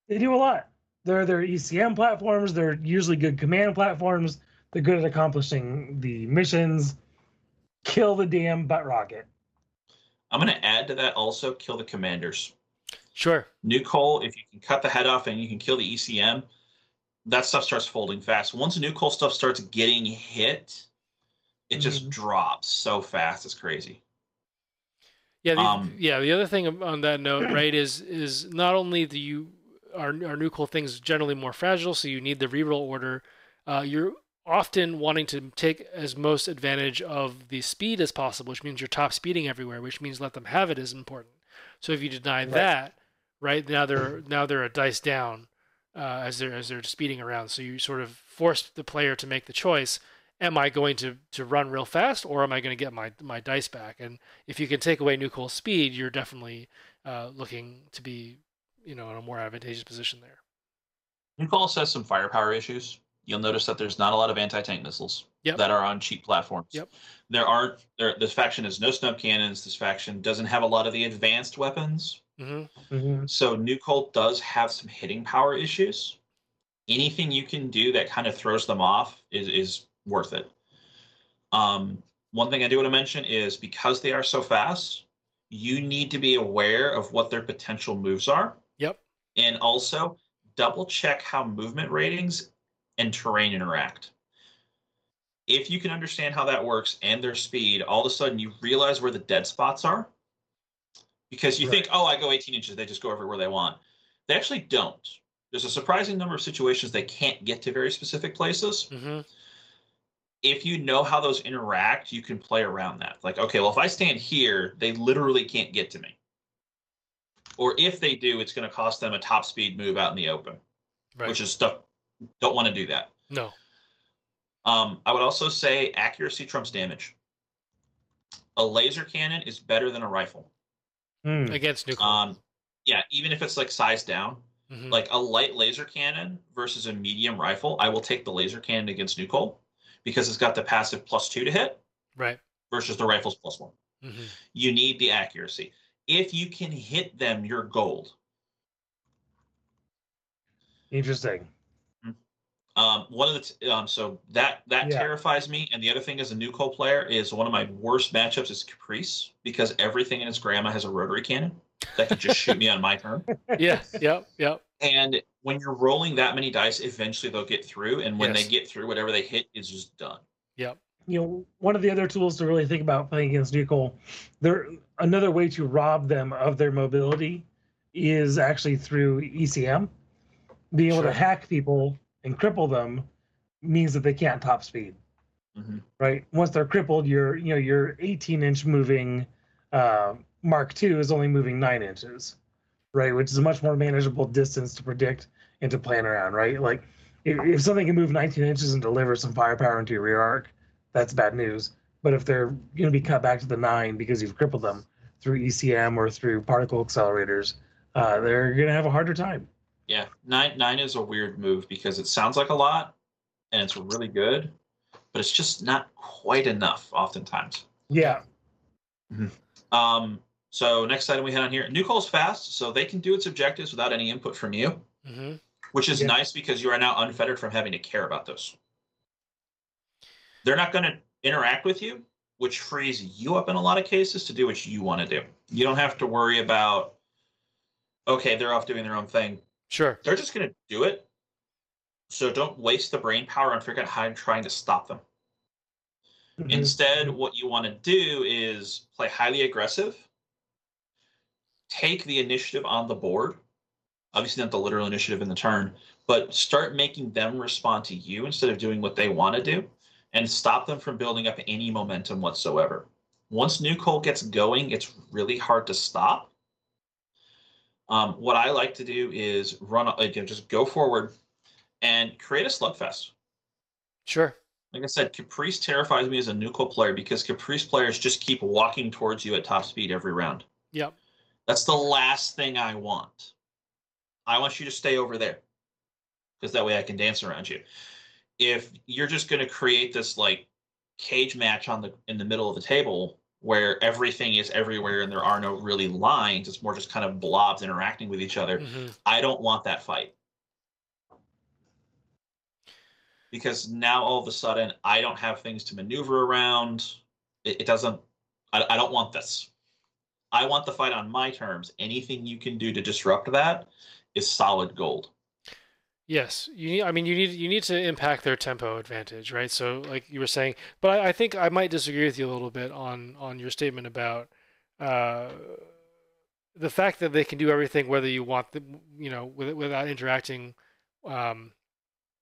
They do a lot. They're they're ECM platforms. They're usually good command platforms. They're good at accomplishing the missions. Kill the damn butt rocket. I'm going to add to that also kill the commanders. Sure. Hole, if you can cut the head off and you can kill the ECM, that stuff starts folding fast. Once the NuCoal stuff starts getting hit, it just Mhm. drops so fast. It's crazy. Yeah, the, Um, yeah. The other thing on that note, right, is is not only do you our our NuCoal things generally more fragile, so you need the reroll order. Uh, you're often wanting to take as most advantage of the speed as possible, which means you're top speeding everywhere, which means let them have it is important. So if you deny Right. that, right now they're now they're a dice down uh, as they're as they're speeding around. So you sort of force the player to make the choice: Am I going to to run real fast, or am I going to get my my dice back? And if you can take away NuCoal speed, you're definitely uh, looking to be, you know, in a more advantageous position there. NuCoal has some firepower issues. You'll notice that there's not a lot of anti-tank missiles Yep. that are on cheap platforms. Yep. There aren't. There, this faction has no snub cannons. This faction doesn't have a lot of the advanced weapons. hmm Mhm. So NuCoal does have some hitting power issues. Anything you can do that kind of throws them off is is worth it. Um, one thing I do want to mention is because they are so fast, you need to be aware of what their potential moves are, Yep. and also double check how movement ratings and terrain interact. If you can understand how that works and their speed, all of a sudden you realize where the dead spots are. Because you Right. think, oh, I go 18 inches, they just go everywhere they want. They actually don't. There's a surprising number of situations they can't get to very specific places. hmm if you know how those interact, you can play around that. Like, okay, well, if I stand here, they literally can't get to me. Or if they do, it's going to cost them a top speed move out in the open, Right. which is stuff. Don't want to do that. no. Um, I would also say accuracy trumps damage. A laser cannon is better than a rifle. Hmm. Against NuCoal. Um, yeah, even if it's like sized down, Mhm. like a light laser cannon versus a medium rifle, I will take the laser cannon against NuCoal because it's got the passive plus two to hit right. versus the rifle's plus one. hmm You need the accuracy. If you can hit them, you're gold. Interesting. Um, one of the t- um, so that that Yeah. terrifies me. And the other thing as a NuCoal player is one of my worst matchups is Caprice because everything in his grandma has a rotary cannon that could just shoot me on my turn. Yeah. Yep. Yep. And when you're rolling that many dice, eventually they'll get through. And when Yes. they get through, whatever they hit is just done. Yep. you know one of the other tools to really think about playing against new NuCoal, there another way to rob them of their mobility is actually through ECM. Being able Sure. to hack people and cripple them means that they can't top speed. Mhm. Right. Once they're crippled, your you know your 18 inch moving uh, Mark II is only moving nine inches, right? Which is a much more manageable distance to predict and to plan around, right? Like if, if something can move 19 inches and deliver some firepower into your rear arc, that's bad news. But if they're going to be cut back to the nine because you've crippled them through ECM or through particle accelerators, uh, they're going to have a harder time. Yeah, nine nine is a weird move because it sounds like a lot, and it's really good, but it's just not quite enough oftentimes. Yeah. Um, so next item we had on here, NuCoal's fast, so they can do its objectives without any input from you, hmm which is Yeah. nice because you are now unfettered from having to care about those. They're not going to interact with you, which frees you up in a lot of cases to do what you want to do. You don't have to worry about, okay, they're off doing their own thing. Sure. They're just going to do it. So don't waste the brain power on figuring out how I'm trying to stop them. Mhm. Instead, what you want to do is play highly aggressive, take the initiative on the board. Obviously, not the literal initiative in the turn, but start making them respond to you instead of doing what they want to do and stop them from building up any momentum whatsoever. Once NuCoal gets going, it's really hard to stop. Um, what I like to do is run, like, just go forward and create a slugfest Sure. like I said, Caprice terrifies me as a NuCoal player because Caprice players just keep walking towards you at top speed every round. Yep. That's the last thing I want. I want you to stay over there because that way I can dance around you. If you're just going to create this like cage match on the in the middle of the table where everything is everywhere and there are no really lines, it's more just kind of blobs interacting with each other. hmm I don't want that fight. Because now all of a sudden I don't have things to maneuver around. It, it doesn't, I, I don't want this. I want the fight on my terms. Anything you can do to disrupt that is solid gold. Yes, you need. I mean, you need you need to impact their tempo advantage, right? So, like you were saying, but I, I think I might disagree with you a little bit on on your statement about uh, the fact that they can do everything whether you want them, you know, with, without interacting. Um,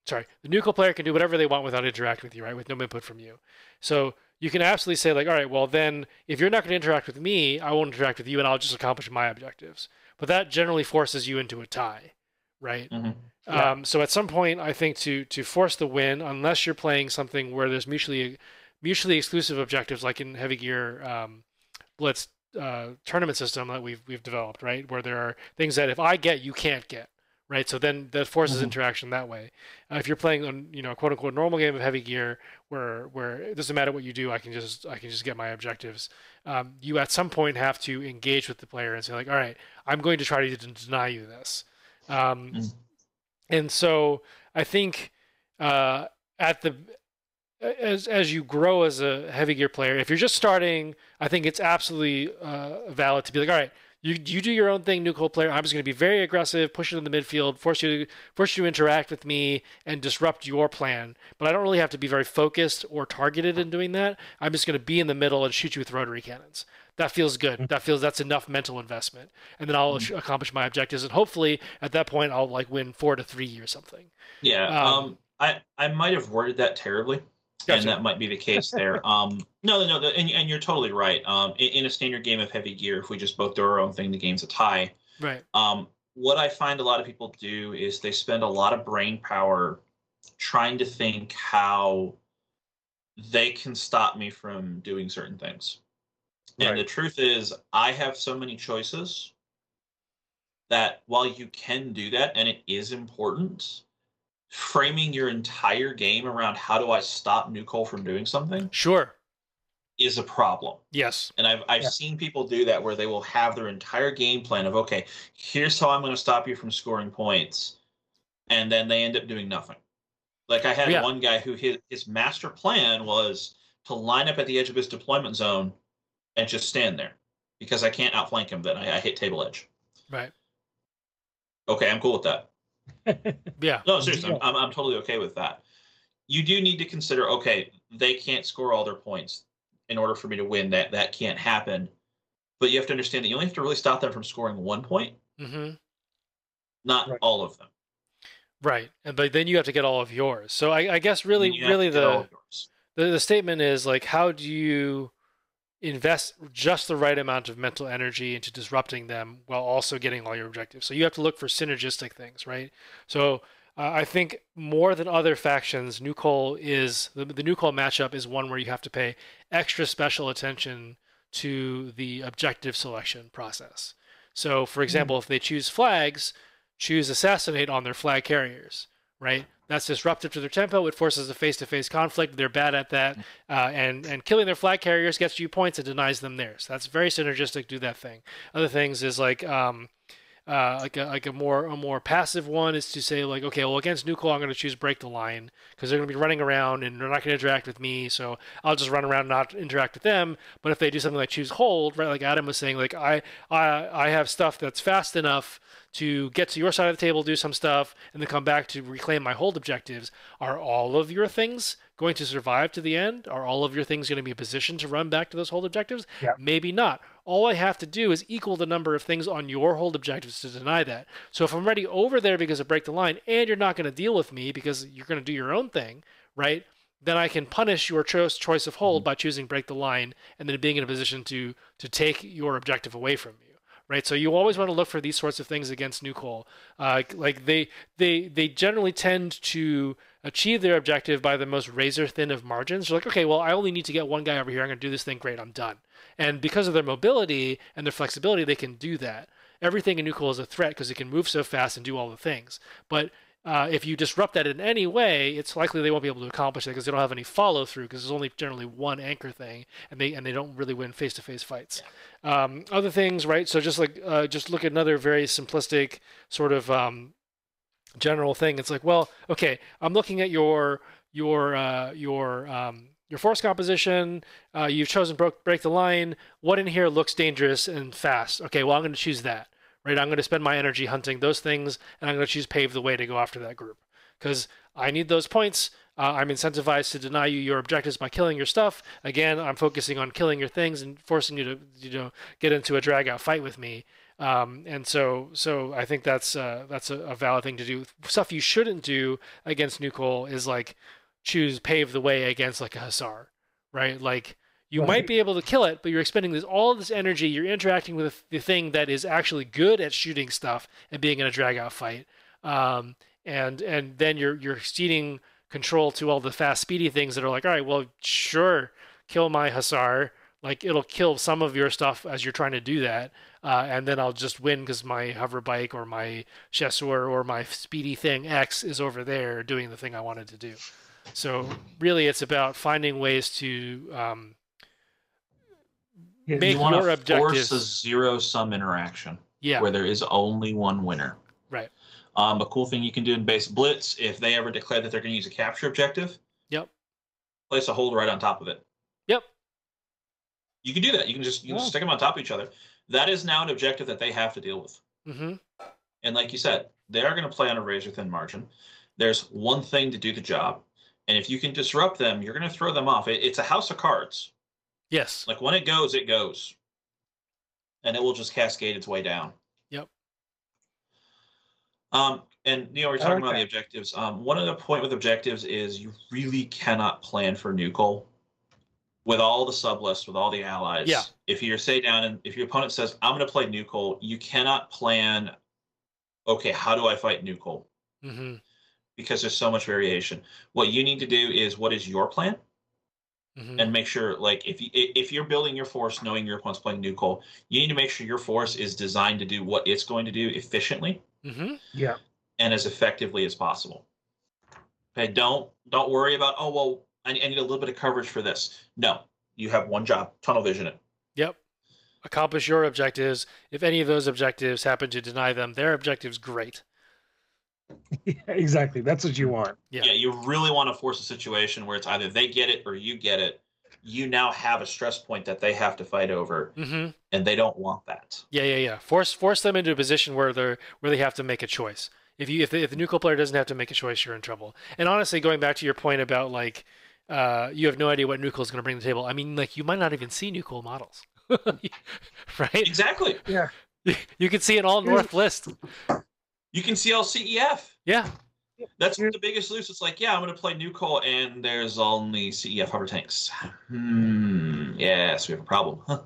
sorry, the NuCoal player can do whatever they want without interacting with you, right? With no input from you. So you can absolutely say like, all right, well then, if you're not going to interact with me, I won't interact with you, and I'll just accomplish my objectives. But that generally forces you into a tie, right? Mhm. Yeah. Um, so at some point, I think to to force the win, unless you're playing something where there's mutually mutually exclusive objectives, like in Heavy Gear um, Blitz uh, tournament system that we've we've developed, right, where there are things that if I get, you can't get, right? So then that forces Mhm. interaction that way. Uh, if you're playing on you know quote unquote normal game of Heavy Gear, where where it doesn't matter what you do, I can just I can just get my objectives. Um, you at some point have to engage with the player and say like, all right, I'm going to try to deny you this. Um, Mm. And so I think uh, at the as as you grow as a heavy gear player, if you're just starting, I think it's absolutely uh, valid to be like, all right, you you do your own thing, NuCoal player. I'm just going to be very aggressive, push it in the midfield, force you to force you to interact with me and disrupt your plan. But I don't really have to be very focused or targeted in doing that. I'm just going to be in the middle and shoot you with rotary cannons. That feels good. That feels that's enough mental investment, and then I'll accomplish my objectives. And hopefully, at that point, I'll like win four to three or something. Yeah. Um, Um, I, I might have worded that terribly. Gotcha. and that might be the case there. Um, no, no, no, and, and you're totally right. Um, in, in a standard game of heavy gear, if we just both do our own thing, the game's a tie. Right. Um, what I find a lot of people do is they spend a lot of brain power trying to think how they can stop me from doing certain things. And Right. the truth is, I have so many choices that while you can do that and it is important, framing your entire game around how do I stop NuCoal from doing something Sure. is a problem. Yes. And I've I've Yeah. seen people do that where they will have their entire game plan of okay, here's how I'm going to stop you from scoring points, and then they end up doing nothing. Like I had Yeah. one guy who his his master plan was to line up at the edge of his deployment zone and just stand there because I can't outflank him. Then I, I hit table edge. Right. Okay, I'm cool with that. Yeah. No, seriously, Yeah. I'm, I'm, I'm totally okay with that. You do need to consider, okay, they can't score all their points in order for me to win. That that can't happen. But you have to understand that you only have to really stop them from scoring one point, Mm-hmm. not Right. all of them. Right. And but then you have to get all of yours. So I, I guess really, And you have really to get all the, the the statement is like, how do you invest just the right amount of mental energy into disrupting them while also getting all your objectives? So you have to look for synergistic things, right? So uh, I think more than other factions, NuCoal is the the NuCoal matchup is one where you have to pay extra special attention to the objective selection process. So, for example, if they choose flags, choose assassinate on their flag carriers, right? That's disruptive to their tempo. It forces a face-to-face conflict. They're bad at that, uh, and and killing their flag carriers gets you points and denies them theirs. That's very synergistic. Do that thing. Other things is like um, uh, like a like a more a more passive one is to say like okay, well against NuCoal I'm going to choose break the line because they're going to be running around and they're not going to interact with me, so I'll just run around and not interact with them. But if they do something like choose hold, right, like Adam was saying, like I I I have stuff that's fast enough to get to your side of the table, do some stuff, and then come back to reclaim my hold objectives. Are all of your things going to survive to the end? Are all of your things going to be positioned to run back to those hold objectives? Yeah. Maybe not. All I have to do is equal the number of things on your hold objectives to deny that. So if I'm already over there because I break the line, and you're not going to deal with me because you're going to do your own thing, right? Then I can punish your choice choice of hold by choosing break the line and then being in a position to to take your objective away from you right? So you always want to look for these sorts of things against NuCoal. Uh, like they they they generally tend to achieve their objective by the most razor thin of margins. They're like, okay, well, I only need to get one guy over here. I'm going to do this thing. Great, I'm done. And because of their mobility and their flexibility, they can do that. Everything in New is a threat because it can move so fast and do all the things. But uh, if you disrupt that in any way, it's likely they won't be able to accomplish that because they don't have any follow through because there's only generally one anchor thing, and they and they don't really win face to face fights. Um, other things, right? So just like uh, just look at another very simplistic sort of um, general thing. It's like, well, okay, I'm looking at your your uh, your um, your force composition. Uh, you've chosen broke, break the line. What in here looks dangerous and fast? Okay, well, I'm going to choose that. Right, I'm going to spend my energy hunting those things, and I'm going to choose pave the way to go after that group because I need those points. Uh, I'm incentivized to deny you your objectives by killing your stuff. Again, I'm focusing on killing your things and forcing you to, you know, get into a drag out fight with me. Um, and so, so I think that's uh, that's a, a valid thing to do. Stuff you shouldn't do against NuCoal is like choose pave the way against like a Hussar, right? Like you Right. might be able to kill it, but you're expending this all this energy. You're interacting with the thing that is actually good at shooting stuff and being in a drag out fight. Um, and and then you're you're ceding control to all the fast, speedy things that are like, all right, well, sure, kill my Hussar. Like it'll kill some of your stuff as you're trying to do that, uh, and then I'll just win because my hover bike or my chasseur or my speedy thing X is over there doing the thing I wanted to do. So really, it's about finding ways to um, Yeah, Make you your to objectives- force a zero sum interaction yeah, where there is only one winner. Right. Um, A cool thing you can do in base blitz if they ever declare that they're going to use a capture objective, yep, place a hold right on top of it. You can do that. You can just you can stick them on top of each other. That is now an objective that they have to deal with. hmm And like you said, they are going to play on a razor thin margin. There's one thing to do the job. And if you can disrupt them, you're going to throw them off. It, it's a house of cards. yes, Like when it goes, it goes. And it will just cascade its way down. Yep. Um, And you know, we're talking like about the objectives. Um, one of the point with objectives is you really cannot plan for new NuCoal with all the sublists, with all the allies. Yeah. If you're say down and if your opponent says, I'm gonna play NuCoal, you cannot plan, okay, how do I fight NuCoal? hmm Because there's so much variation. What you need to do is what is your plan? hmm and make sure like if you if you're building your force knowing your opponent's playing NuCoal you need to make sure your force is designed to do what it's going to do efficiently hmm Yeah. and as effectively as possible okay don't don't worry about oh well I, I need a little bit of coverage for this no you have one job tunnel vision it Yep. Accomplish your objectives. If any of those objectives happen to deny them their objectives, great. yeah. Exactly. That's what you want. Yeah. yeah you really want to force a situation where it's either they get it or you get it you now have a stress point that they have to fight over hmm and they don't want that Yeah, yeah, yeah. Force force them into a position where they're where they have to make a choice. If you if the, if the NuCoal player doesn't have to make a choice, you're in trouble. And honestly, going back to your point about like uh, you have no idea what NuCoal is going to bring to the table. I mean, like you might not even see NuCoal models, right? exactly Yeah. You can see an all north list. you can see all cef Yeah, That's the biggest loose. It's like, yeah, I'm going to play NuCoal, and there's only CEF hover tanks. Hmm. Yes, we have a problem. Huh.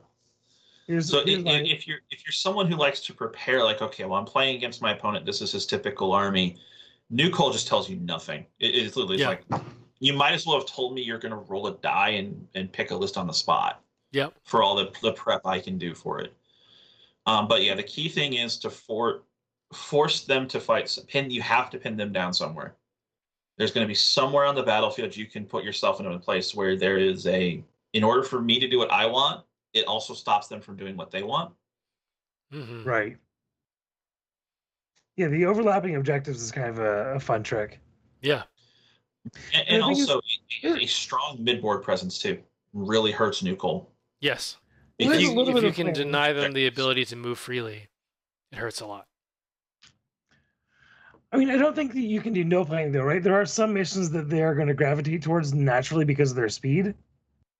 Here's, So here's i- my- if you're if you're someone who likes to prepare, like, okay, well, I'm playing against my opponent. This is his typical army. NuCoal just tells you nothing. It, it's literally Yeah. like you might as well have told me you're going to roll a die and and pick a list on the spot yep. for all the, the prep I can do for it. Um, but yeah, the key thing is to for, force them to fight. s- Pin you have to pin them down somewhere. There's going to be somewhere on the battlefield you can put yourself into a place where there is a. In order for me to do what I want, it also stops them from doing what they want. hmm right. Yeah, the overlapping objectives is kind of a, a fun trick. Yeah. And, And and the thing is- also, a, a strong midboard presence too really hurts NuCoal. Yes. If Well, If you, if you can thing. deny them the ability to move freely, it hurts a lot. I mean, I don't think that you can do no playing though, right? There are some missions that they are going to gravitate towards naturally because of their speed,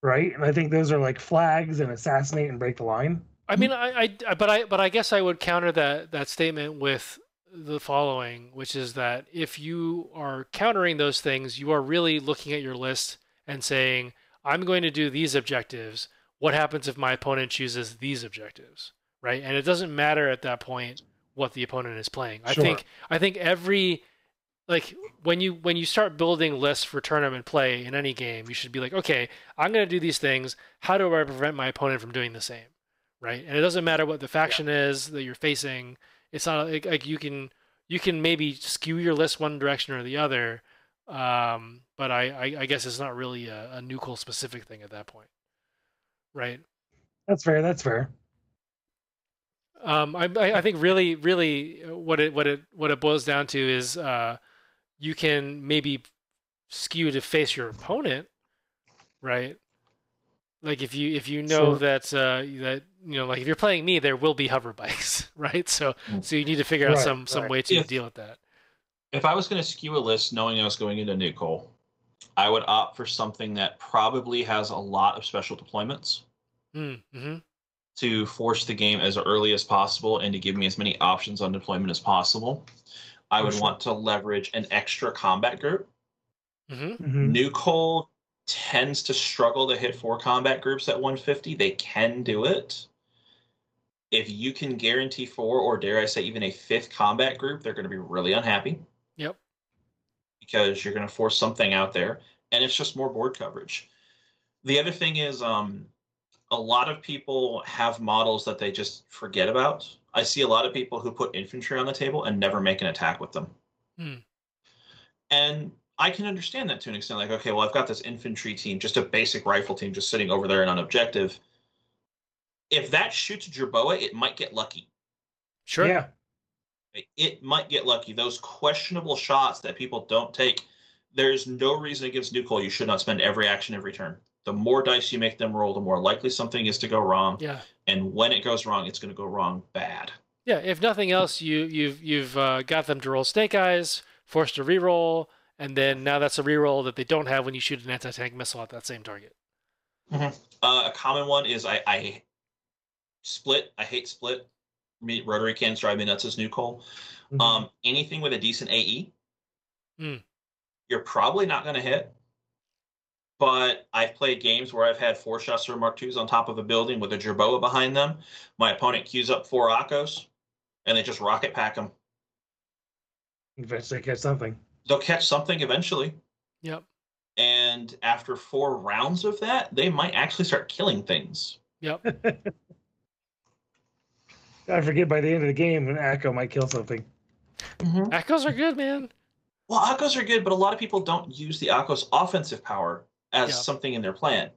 right? And I think those are like flags and assassinate and break the line. I mean, I, I, I- but I, but I guess I would counter that that statement with the following, which is that if you are countering those things, you are really looking at your list and saying, "I'm going to do these objectives. What happens if my opponent chooses these objectives?" Right? And it doesn't matter at that point what the opponent is playing. I think, I think every like when you when you start building lists for tournament play in any game, you should be like, okay, I'm going to do these things. How do I prevent my opponent from doing the same? right? And it doesn't matter what the faction is that you're facing. It's not like, like you can you can maybe skew your list one direction or the other, um, but I, I I guess it's not really a, a NuCoal specific thing at that point, right? That's fair. That's fair. Um, I I I think really really what it what it what it boils down to is uh, you can maybe skew to face your opponent, right? Like if you if you know Sure. that uh, that you know like if you're playing me, there will be hover bikes, right? So Mm. so you need to figure out Right, some some right. way to Yeah. deal with that. If I was going to skew a list knowing I was going into NuCoal, I would opt for something that probably has a lot of special deployments. Mm-hmm. to force the game as early as possible and to give me as many options on deployment as possible. I For would sure. want to leverage an extra combat group. Mm-hmm. Mhm. NuCoal tends to struggle to hit four combat groups at 150. They can do it. If you can guarantee four, or dare I say, even a fifth combat group, they're going to be really unhappy Yep. because you're going to force something out there, and it's just more board coverage. The other thing is, um, a lot of people have models that they just forget about. I see a lot of people who put infantry on the table and never make an attack with them. Hmm. And I can understand that to an extent. Like, okay, well, I've got this infantry team, just a basic rifle team, just sitting over there and on objective. If that shoots Jerboa, it might get lucky. Sure. Yeah. It might get lucky. Those questionable shots that people don't take, there's no reason against NuCoal you should not spend every action every turn. The more dice you make them roll, the more likely something is to go wrong. Yeah. And when it goes wrong, it's going to go wrong bad. Yeah. If nothing else, you you've you've uh, got them to roll snake eyes, forced to reroll, and then now that's a reroll that they don't have when you shoot an anti-tank missile at that same target. Uh, a common one is I, I split. I hate split. me rotary cans drive me nuts as NuCoal. Mhm. Um, anything with a decent AE, Mm. you're probably not going to hit. But I've played games where I've had four Schuster Mark twos on top of a building with a Jerboa behind them. My opponent queues up four Akos, and they just rocket pack them. Eventually catch something. They'll catch something eventually. Yep. And after four rounds of that, they might actually start killing things. Yep. I forget by the end of the game, an Echo might kill something. Echoes are good, man. Well, Akos are good, but a lot of people don't use the Akos offensive power as Yeah. something in their plan.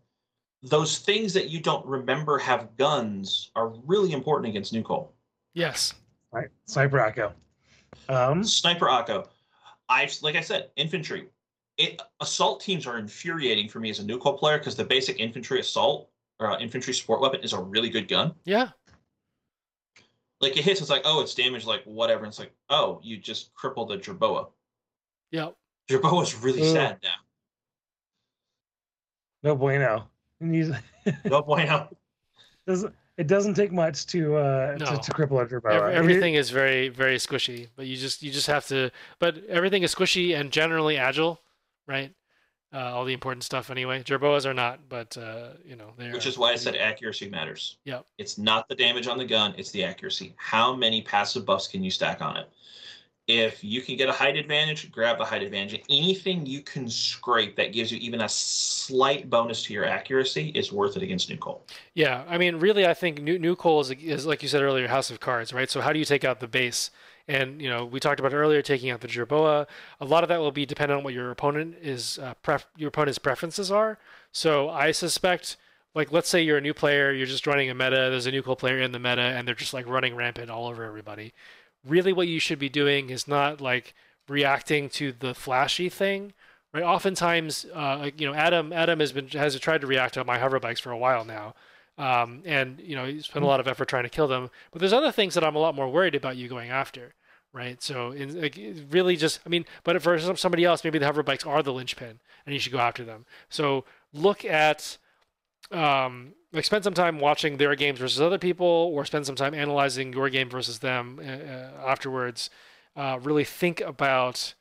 Those things that you don't remember have guns are really important against NuCoal. Yes. Right. Sniper Echo. Um, Sniper Akko. I've like I said, infantry. It assault teams are infuriating for me as a NuCoal player because the basic infantry assault or uh, infantry support weapon is a really good gun. Yeah. Like it hits, it's like, oh, it's damaged, like whatever. And it's like, oh, you just crippled a Jerboa. Yep. Jerboa's really Ugh. sad now. no bueno. And he's, No bueno. doesn't it doesn't take much to uh No. to, to cripple a Jerboa. Ev- It- everything is very very squishy, but you just you just have to. But everything is squishy and generally agile, right? Uh, all the important stuff anyway. Jerboas are not, but uh, you know they're. Which is why I said accuracy matters. Yeah. It's not the damage on the gun, it's the accuracy. How many passive buffs can you stack on it? If you can get a height advantage, grab the height advantage. Anything you can scrape that gives you even a slight bonus to your accuracy is worth it against NuCoal. Yeah, I mean, really, I think new NuCoal is, is like you said earlier, house of cards, right? So how do you take out the base? And you know, we talked about earlier taking out the Jerboa. A lot of that will be dependent on what your opponent is, uh, pref- your opponent's preferences are. So I suspect, like, let's say you're a new player, you're just running a meta. There's a NuCoal player in the meta, and they're just like running rampant all over everybody. Really, what you should be doing is not like reacting to the flashy thing, right? Oftentimes, uh, you know, Adam Adam has been has tried to react to my hover bikes for a while now um, and you know you spend a lot of effort trying to kill them. But there's other things that I'm a lot more worried about you going after, right? So in, like, really just, I mean, but for some- somebody else, maybe the hover bikes are the linchpin, and you should go after them. So look at, um, like spend some time watching their games versus other people, or spend some time analyzing your game versus them uh, uh, afterwards. Uh, really think about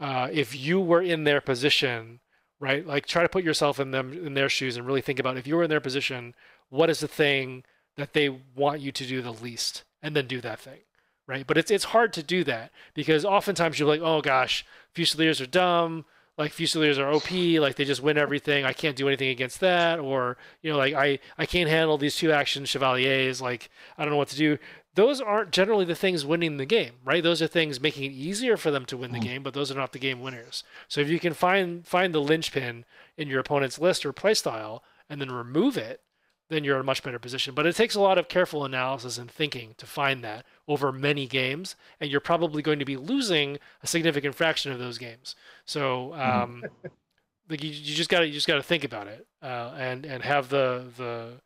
uh, if you were in their position, right? Like try to put yourself in them in their shoes and really think about if you were in their position what is the thing that they want you to do the least and then do that thing right? But it's it's hard to do that because oftentimes you're like oh gosh fusiliers are dumb like fusiliers are op like they just win everything i can't do anything against that or you know like i i can't handle these two action chevaliers like i don't know what to do. Those aren't generally the things winning the game right? Those are things making it easier for them to win the mm. game but those are not the game winners. So if you can find find the linchpin in your opponent's list or playstyle and then remove it then you're in a much better position. But it takes a lot of careful analysis and thinking to find that over many games, and you're probably going to be losing a significant fraction of those games. So, um, like you, you just got to you just got to think about it uh, and and have the the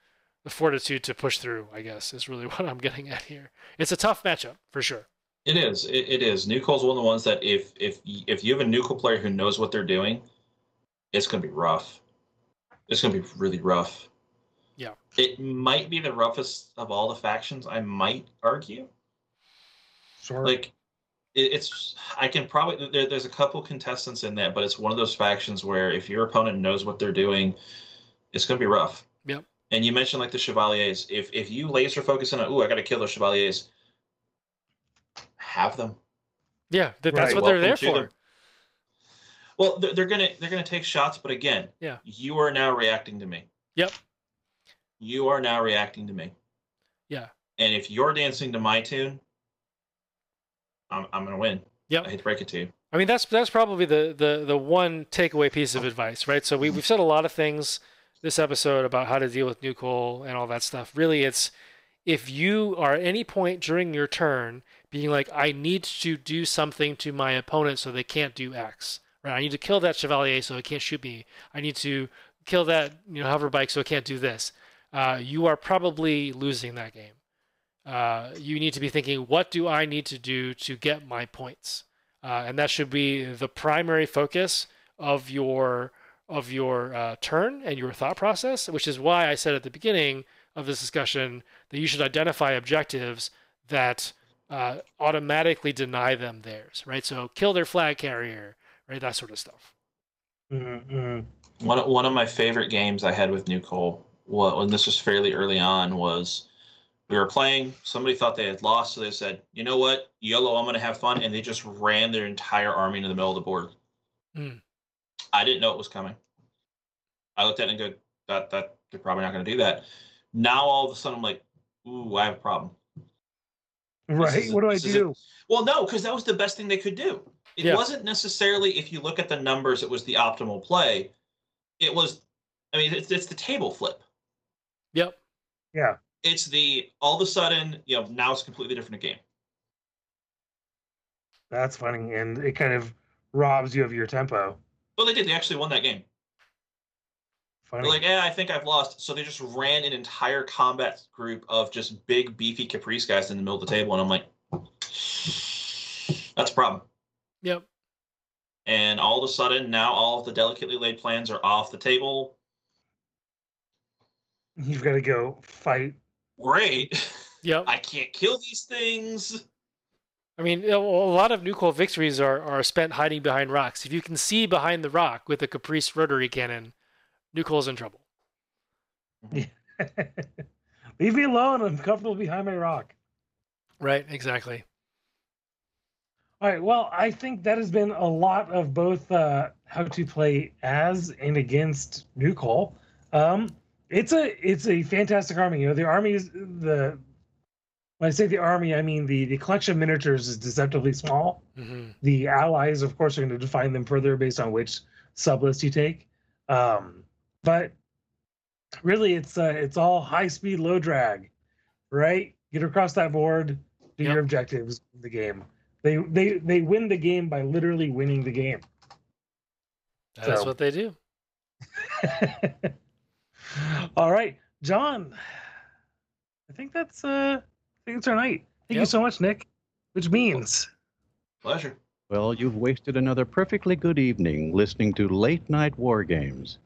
the fortitude to push through. I guess is really what I'm getting at here. It's a tough matchup for sure. It is. It, it is. NuCoal's one of the ones that if if if you have a New player who knows what they're doing, it's going to be rough. It's going to be really rough. Yeah. It might be the roughest of all the factions. I might argue. Sure. Like, it, it's. I can probably. There, there's a couple contestants in that, but it's one of those factions where if your opponent knows what they're doing, it's going to be rough. Yep. And you mentioned like the chevaliers. If if you laser focus on, oh, I got to kill those chevaliers. Have them. Yeah, that, that's Right. what they're there for. them. Well, they're, they're gonna they're gonna take shots, but again, Yeah. you are now reacting to me. Yep. You are now reacting to me. Yeah. And if you're dancing to my tune, I'm I'm gonna win. Yep. I hate to break it to you. I mean, that's that's probably the the the one takeaway piece of advice, right? So we we've said a lot of things this episode about how to deal with NuCoal and all that stuff. Really, it's if you are at any point during your turn being like, I need to do something to my opponent so they can't do X, right? I need to kill that chevalier so it can't shoot me. I need to kill that you know hover bike so it can't do this. Uh, you are probably losing that game. Uh, you need to be thinking, what do I need to do to get my points? uh, and that should be the primary focus of your of your uh, turn and your thought process. Which is why I said at the beginning of this discussion that you should identify objectives that uh, automatically deny them theirs, right? So kill their flag carrier, right? That sort of stuff. Mm-mm. One of- one of my favorite games I had with NuCoal, well, when this was fairly early on, was we were playing. Somebody thought they had lost, so they said, "You know what, YOLO, I'm going to have fun," and they just ran their entire army into the middle of the board. Hmm. I didn't know it was coming. I looked at it and go, "That that they're probably not going to do that." Now all of a sudden, I'm like, "Ooh, I have a problem." Right. what do I do? Well, no, because that was the best thing they could do. It Yeah. wasn't necessarily, if you look at the numbers, it was the optimal play. It was, I mean, it's, it's the table flip. Yep. Yeah. It's the all of a sudden, you know, now it's a completely different game. That's funny. And it kind of robs you of your tempo. Well, they did. They actually won that game. Funny. They're like, yeah, I think I've lost. So they just ran an entire combat group of just big, beefy Caprice guys in the middle of the table, and I'm like, that's a problem. Yep. And all of a sudden, now all of the delicately laid plans are off the table. You've got to go fight. Great. Yep. I can't kill these things. I mean, a lot of NuCoal victories are, are spent hiding behind rocks. If you can see behind the rock with a Caprice rotary cannon, NuCoal's in trouble. Yeah. Leave me alone. I'm comfortable behind my rock. Right, exactly. All right. Well, I think that has been a lot of both uh, how to play as and against NuCoal. Um, it's a it's a fantastic army. You know, the army is the when I say the army, I mean the the collection of miniatures is deceptively small. hmm The allies, of course, are going to define them further based on which sublist you take. Um, but really, it's uh, it's all high speed, low drag, right? Get across that board, do Yep. your objectives, in the game. They they they win the game by literally winning the game. That's So- what they do. all right, John. I think that's uh, I think it's our night. Thank you so much, Nick. Which means Pleasure. Well, you've wasted another perfectly good evening listening to Late Night War Games.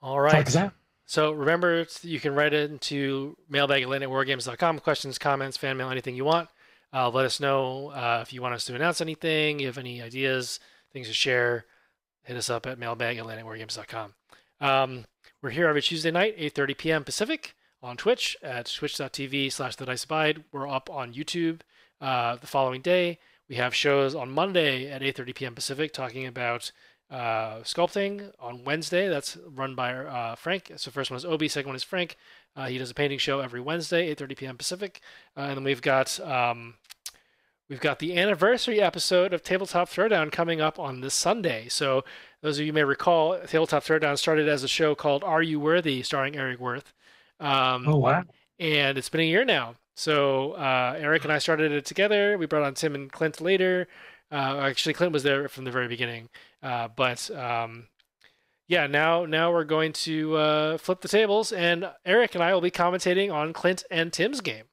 All right. talk right. us out. So remember, you can write it into mailbag at latenightwargames.com. Questions, comments, fan mail, anything you want. Uh, let us know uh, if you want us to announce anything, you have any ideas, things to share. Hit us up at mailbag at. Um, we're here every Tuesday night, 8.30 p.m. Pacific on Twitch at twitch.tv slash the. We're up on YouTube uh, the following day. We have shows on Monday at 8.30 p.m. Pacific talking about uh, sculpting on Wednesday. That's run by uh, Frank. So first one is Obi, second one is Frank. Uh, he does a painting show every Wednesday, 8:30 p.m. Pacific. Uh, and then we've got um, we've got the anniversary episode of Tabletop Throwdown coming up on this Sunday. So those of you may recall, Tabletop Throwdown started as a show called Are You Worthy, starring Eric Worth. Um, Oh wow. and it's been a year now. So uh, Eric and I started it together. We brought on Tim and Clint later. Uh, actually, Clint was there from the very beginning. Uh, but um, yeah, now now we're going to uh, flip the tables, and Eric and I will be commentating on Clint and Tim's game.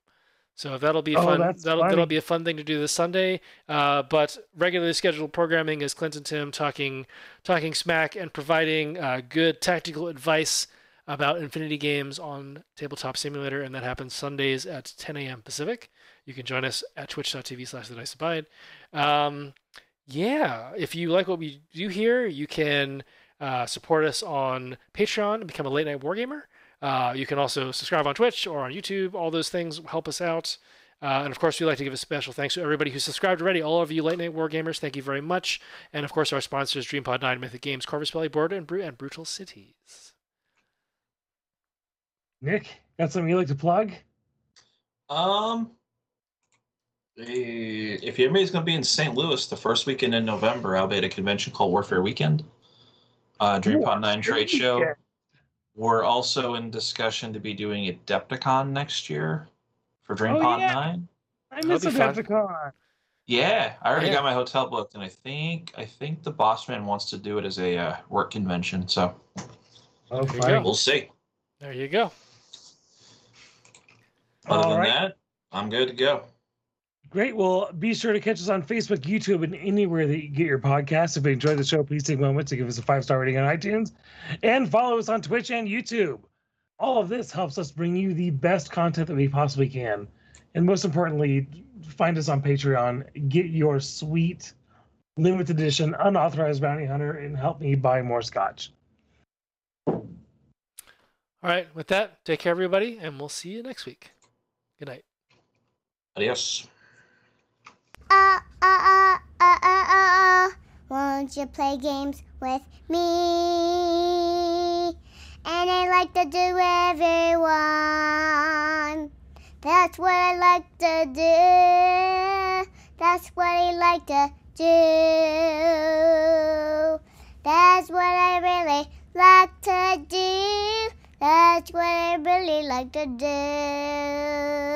So that'll be Oh, fun. That'll funny. that'll be a fun thing to do this Sunday. Uh, but regularly scheduled programming is Clint and Tim talking talking smack and providing uh, good tactical advice about Infinity Games on Tabletop Simulator, and that happens Sundays at 10 a.m. Pacific. You can join us at twitch.tv slash the dice abide. Um, yeah, if you like what we do here, you can uh, support us on Patreon and become a late night wargamer. Uh, you can also subscribe on Twitch or on YouTube. All those things help us out. Uh, and of course, we'd like to give a special thanks to everybody who subscribed already. All of you late night wargamers, thank you very much. And of course, our sponsors DreamPod 9, Mythic Games, Corvus Belli Board, and, Bru- and Brutal Cities. Nick, got something you'd like to plug? Um, if anybody's going to be in St. Louis the first weekend in November, I'll be at a convention called Warfare Weekend. Uh, DreamCon 9 trade show. Yeah. We're also in discussion to be doing Adepticon next year for DreamCon Oh, yeah. 9. I miss be fun. Adepticon. Yeah, I already Yeah. got my hotel booked, and I think I think the boss man wants to do it as a uh, work convention. So Oh, There you fine. go. we'll see. There you go. Other All than right. that, I'm good to go. Great. Well, be sure to catch us on Facebook, YouTube, and anywhere that you get your podcasts. If you enjoyed the show, please take a moment to give us a five star rating on iTunes and follow us on Twitch and YouTube. all of this helps us bring you the best content that we possibly can. And most importantly, find us on Patreon, get your sweet limited edition unauthorized bounty hunter, and help me buy more scotch. All right, with that, take care, everybody, and we'll see you next week. Good night. Adios. Uh, uh, uh, uh, uh, uh, uh. Won't you play games with me? And I like to do everyone. That's what I like to do. That's what I like to do. That's what I really like to do. That's what I really like to do.